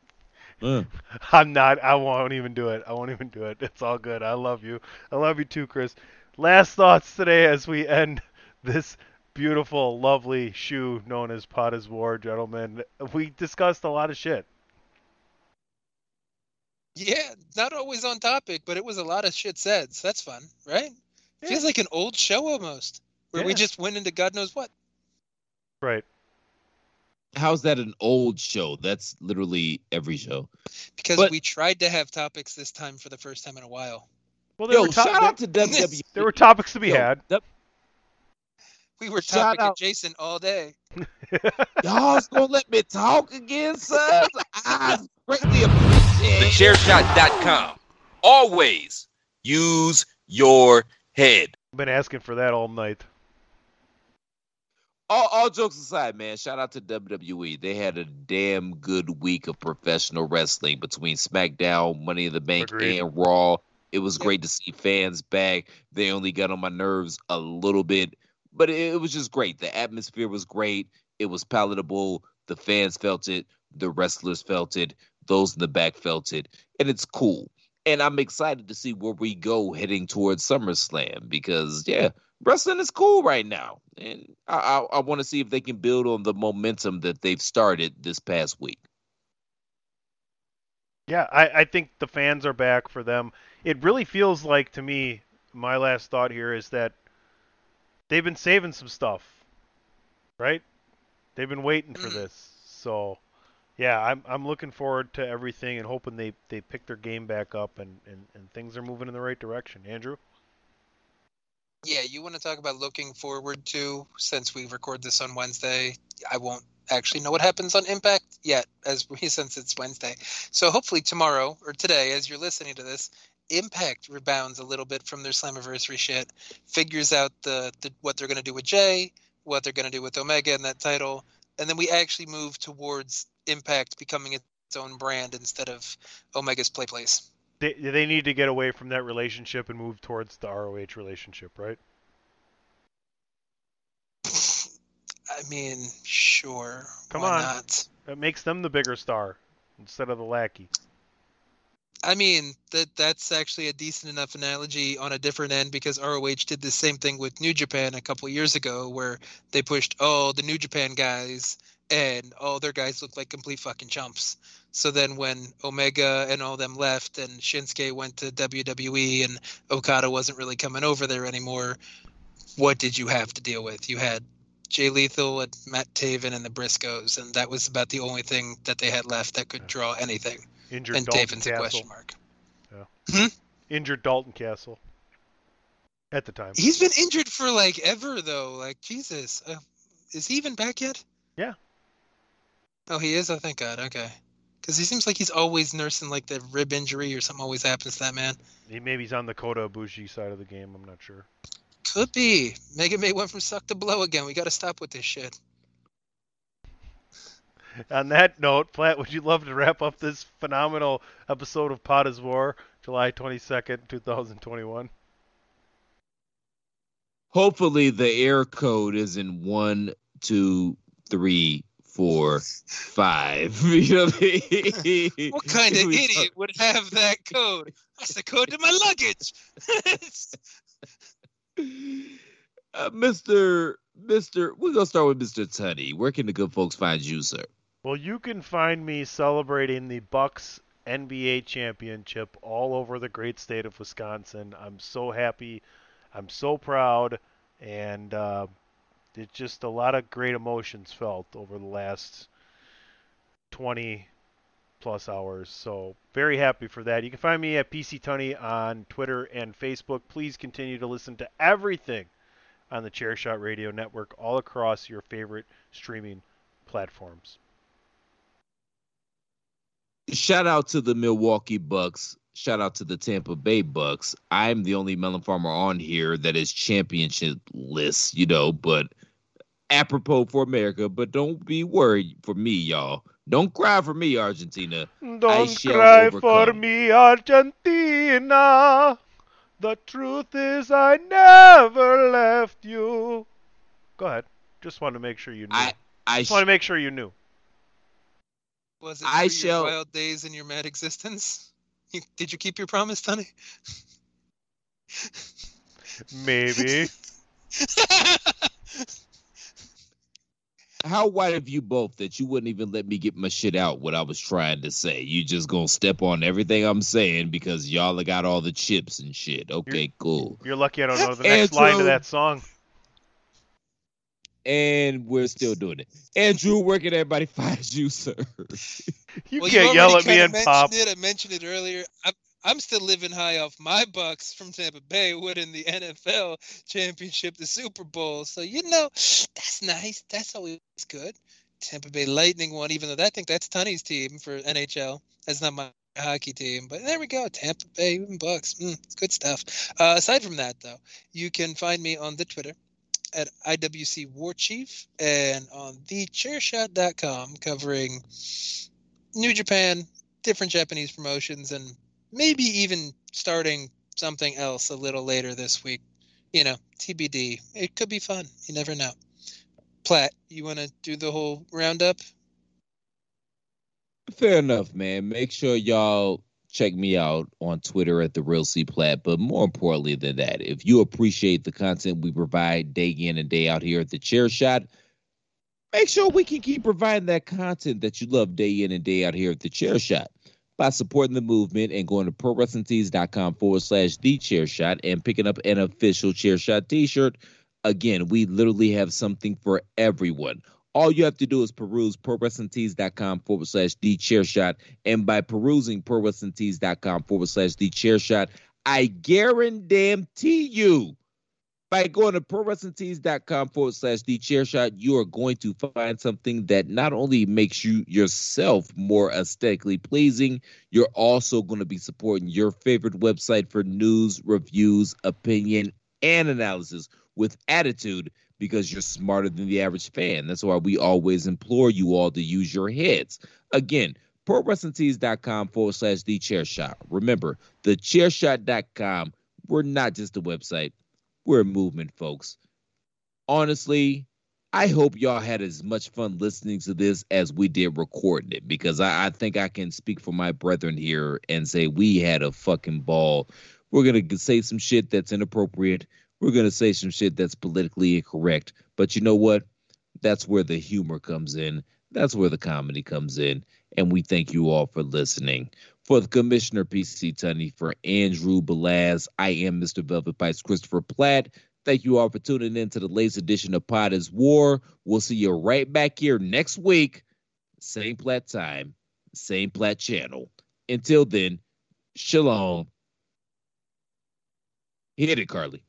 [SPEAKER 1] Uh,
[SPEAKER 4] I'm not. I won't even do it. I won't even do it. It's all good. I love you. I love you too, Chris. Last thoughts today as we end this beautiful, lovely shoe known as Pod is War, gentlemen. We discussed a lot of shit.
[SPEAKER 3] Yeah, not always on topic, but it was a lot of shit said. So that's fun, right? Feels like an old show almost, where we just went into God knows what.
[SPEAKER 4] Right.
[SPEAKER 1] how's that an old show? That's literally every show.
[SPEAKER 3] Because
[SPEAKER 1] But-
[SPEAKER 3] we tried to have topics this time for the first time in a while.
[SPEAKER 4] Well, there
[SPEAKER 1] Yo,
[SPEAKER 4] were to-
[SPEAKER 1] shout out to WWE.
[SPEAKER 4] there were topics to be
[SPEAKER 1] Yo,
[SPEAKER 4] had.
[SPEAKER 1] that-
[SPEAKER 3] We were
[SPEAKER 1] Shout
[SPEAKER 3] topic
[SPEAKER 1] out-
[SPEAKER 3] adjacent all day.
[SPEAKER 1] Y'all's gonna let me talk again, sir? I greatly appreciate it.
[SPEAKER 10] TheChairShot.com. Always use your head.
[SPEAKER 4] I've been asking for that all night.
[SPEAKER 1] All, all jokes aside, man, shout out to WWE. They had a damn good week of professional wrestling between SmackDown, Money in the Bank,
[SPEAKER 4] Agreed.
[SPEAKER 1] and Raw. It was great to see fans back. They only got on my nerves a little bit, but it, it was just great. The atmosphere was great. It was palatable. The fans felt it. The wrestlers felt it. Those in the back felt it. And it's cool. And I'm excited to see where we go heading towards SummerSlam because, yeah, wrestling is cool right now, and I I, I want to see if they can build on the momentum that they've started this past week.
[SPEAKER 4] Yeah, I, I think the fans are back for them. It really feels like to me, my last thought here is that they've been saving some stuff, right? They've been waiting for mm. this. So, yeah, I'm I'm looking forward to everything and hoping they, they pick their game back up and, and, and things are moving in the right direction. Andrew?
[SPEAKER 3] Yeah, you want to talk about looking forward to since we record this on Wednesday. I won't actually know what happens on Impact yet, as we since it's Wednesday. So hopefully tomorrow or today, as you're listening to this, Impact rebounds a little bit from their Slammiversary shit, figures out the, the what they're going to do with Jay, what they're going to do with Omega and that title, and then we actually move towards Impact becoming its own brand instead of Omega's play place.
[SPEAKER 4] They they need to get away from that relationship and move towards the ROH relationship, right?
[SPEAKER 3] I mean, sure.
[SPEAKER 4] Come
[SPEAKER 3] why
[SPEAKER 4] on.
[SPEAKER 3] Not?
[SPEAKER 4] That makes them the bigger star instead of the lackey.
[SPEAKER 3] I mean that that's actually a decent enough analogy on a different end because ROH did the same thing with New Japan a couple years ago where they pushed oh the New Japan guys and all their guys looked like complete fucking chumps. So then when Omega and all them left and Shinsuke went to WWE and Okada wasn't really coming over there anymore, what did you have to deal with? You had Jay Lethal and Matt Taven and the Briscoes, and that was about the only thing that they had left that could draw anything.
[SPEAKER 4] Injured
[SPEAKER 3] and
[SPEAKER 4] Dalton
[SPEAKER 3] Taven's a
[SPEAKER 4] Castle.
[SPEAKER 3] question mark.
[SPEAKER 4] Yeah.
[SPEAKER 3] Hmm?
[SPEAKER 4] Injured Dalton Castle. At the time.
[SPEAKER 3] He's been injured for like ever though. Like Jesus, uh, is he even back yet?
[SPEAKER 4] Yeah.
[SPEAKER 3] Oh, he is. Oh, thank God. Okay, because he seems like he's always nursing like the rib injury or something always happens to that man.
[SPEAKER 4] He, maybe he's on the Kota Ibushi side of the game. I'm not sure.
[SPEAKER 3] Could be. Mega May went from suck to blow again. We got to stop with this shit.
[SPEAKER 4] On that note, Platt, would you love to wrap up this phenomenal episode of Pod is War, July 22nd, 2021?
[SPEAKER 1] Hopefully, the air code is in one, two, three, four, five. You know what I mean?
[SPEAKER 3] What kind of
[SPEAKER 1] We-
[SPEAKER 3] idiot would have that code? That's the code to my luggage.
[SPEAKER 1] Uh, Mr. Mr. We're gonna start with Mr. Tunney. Where can the good folks find you, sir?
[SPEAKER 4] Well, you can find me celebrating the Bucks NBA championship all over the great state of Wisconsin. I'm so happy. I'm so proud. And uh, it's just a lot of great emotions felt over the last 20 plus hours. So very happy for that. You can find me at PC Tunney on Twitter and Facebook. Please continue to listen to everything on the Chairshot Radio Network all across your favorite streaming platforms.
[SPEAKER 1] Shout out to the Milwaukee Bucks. Shout out to the Tampa Bay Bucks. I'm the only melon farmer on here that is championship list, you know, but apropos for America, but don't be worried for me, y'all. Don't cry for me, Argentina.
[SPEAKER 4] Don't
[SPEAKER 1] shall
[SPEAKER 4] cry
[SPEAKER 1] overcome.
[SPEAKER 4] for me, Argentina. The truth is, I never left you. Go ahead. Just want to make sure you knew.
[SPEAKER 1] I I
[SPEAKER 4] Just want to make sure you knew.
[SPEAKER 3] Was it
[SPEAKER 1] I
[SPEAKER 3] through
[SPEAKER 1] shall-
[SPEAKER 3] your wild days in your mad existence? You, did you keep your promise, Tony?
[SPEAKER 4] Maybe.
[SPEAKER 1] How white of you both that you wouldn't even let me get my shit out what I was trying to say? You just gonna step on everything I'm saying because y'all got all the chips and shit. Okay, cool.
[SPEAKER 4] You're lucky I don't know the next line to that song.
[SPEAKER 1] And we're still doing it. Andrew, where can everybody find you, sir?
[SPEAKER 4] You
[SPEAKER 3] well,
[SPEAKER 4] can't
[SPEAKER 3] you
[SPEAKER 4] yell at me
[SPEAKER 3] kinda
[SPEAKER 4] and
[SPEAKER 3] mentioned
[SPEAKER 4] pop.
[SPEAKER 3] It. I mentioned it earlier. I'm, I'm still living high off my Bucks from Tampa Bay winning the NFL championship, the Super Bowl. So you know, that's nice. That's always good. Tampa Bay Lightning won, even though I think that's Tunney's team for NHL. That's not my hockey team, but there we go. Tampa Bay Bucks. Mm, it's good stuff. Uh, aside from that, though, you can find me on the Twitter at IWC and on thechairshot.com covering New Japan, different Japanese promotions, and maybe even starting something else a little later this week. You know, TBD. It could be fun. You never know. Platt, you want to do the whole roundup?
[SPEAKER 1] Fair enough, man. Make sure y'all check me out on Twitter at the Real C Platt. But more importantly than that, if you appreciate the content we provide day in and day out here at the Chair Shot, make sure we can keep providing that content that you love day in and day out here at the Chair Shot by supporting the movement and going to prowrestlingtees.com forward slash the chair shot and picking up an official chair shot t-shirt. Again, we literally have something for everyone. All you have to do is peruse prowrestlingtees.com forward slash the chair shot. And by perusing prowrestlingtees.com forward slash the chair shot, I guarantee you by going to prowrestlingtees.com forward slash the chair shot, you are going to find something that not only makes you yourself more aesthetically pleasing, you're also going to be supporting your favorite website for news, reviews, opinion, and analysis with attitude because you're smarter than the average fan. That's why we always implore you all to use your heads. Again, prowrestlingtees.com forward slash the chair shot. Remember, the chairshot.com, we're not just a website, we're a movement, folks. Honestly, I hope y'all had as much fun listening to this as we did recording it because I, I think I can speak for my brethren here and say we had a fucking ball. We're going to say some shit that's inappropriate. We're going to say some shit that's politically incorrect. But you know what? That's where the humor comes in. That's where the comedy comes in. And we thank you all for listening. For the Commissioner PC Tunney, for Andrew Balaz, I am Mr. Velvet Pipes Christopher Platt. Thank you all for tuning in to the latest edition of Pod is War. We'll see you right back here next week. Same Platt time, same Platt channel. Until then, shalom. Hit it, Carly.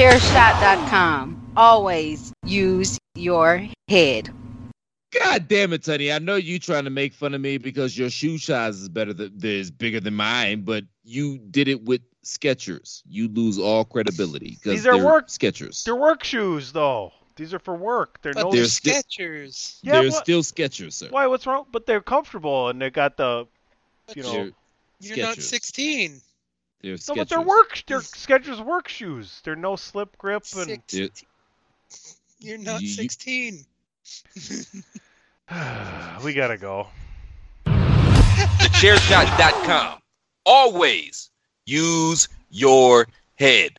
[SPEAKER 2] TheChairShot.com. Always use your head.
[SPEAKER 1] God damn it, Tony. I know you're trying to make fun of me because your shoe size is better than is bigger than mine, but you did it with Skechers. You lose all credibility because
[SPEAKER 4] These are
[SPEAKER 1] they're
[SPEAKER 4] work
[SPEAKER 1] Skechers.
[SPEAKER 4] They're work shoes though. These are for work. They're
[SPEAKER 3] But
[SPEAKER 4] no
[SPEAKER 3] they're
[SPEAKER 1] They're sti-
[SPEAKER 3] Skechers.
[SPEAKER 4] Yeah,
[SPEAKER 1] they're
[SPEAKER 4] what-
[SPEAKER 1] still Skechers, sir.
[SPEAKER 4] Why? What's wrong? But they're comfortable and they got the, you know.
[SPEAKER 1] They're
[SPEAKER 3] You're not
[SPEAKER 1] Skechers.
[SPEAKER 3] 16.
[SPEAKER 1] They're
[SPEAKER 4] No, but they're work. They're Skechers work shoes. They're no slip grip and.
[SPEAKER 1] They're-
[SPEAKER 3] 16. You're not
[SPEAKER 1] You- you-
[SPEAKER 3] 16.
[SPEAKER 4] we gotta go.
[SPEAKER 10] TheChairShot.com. Always use your head.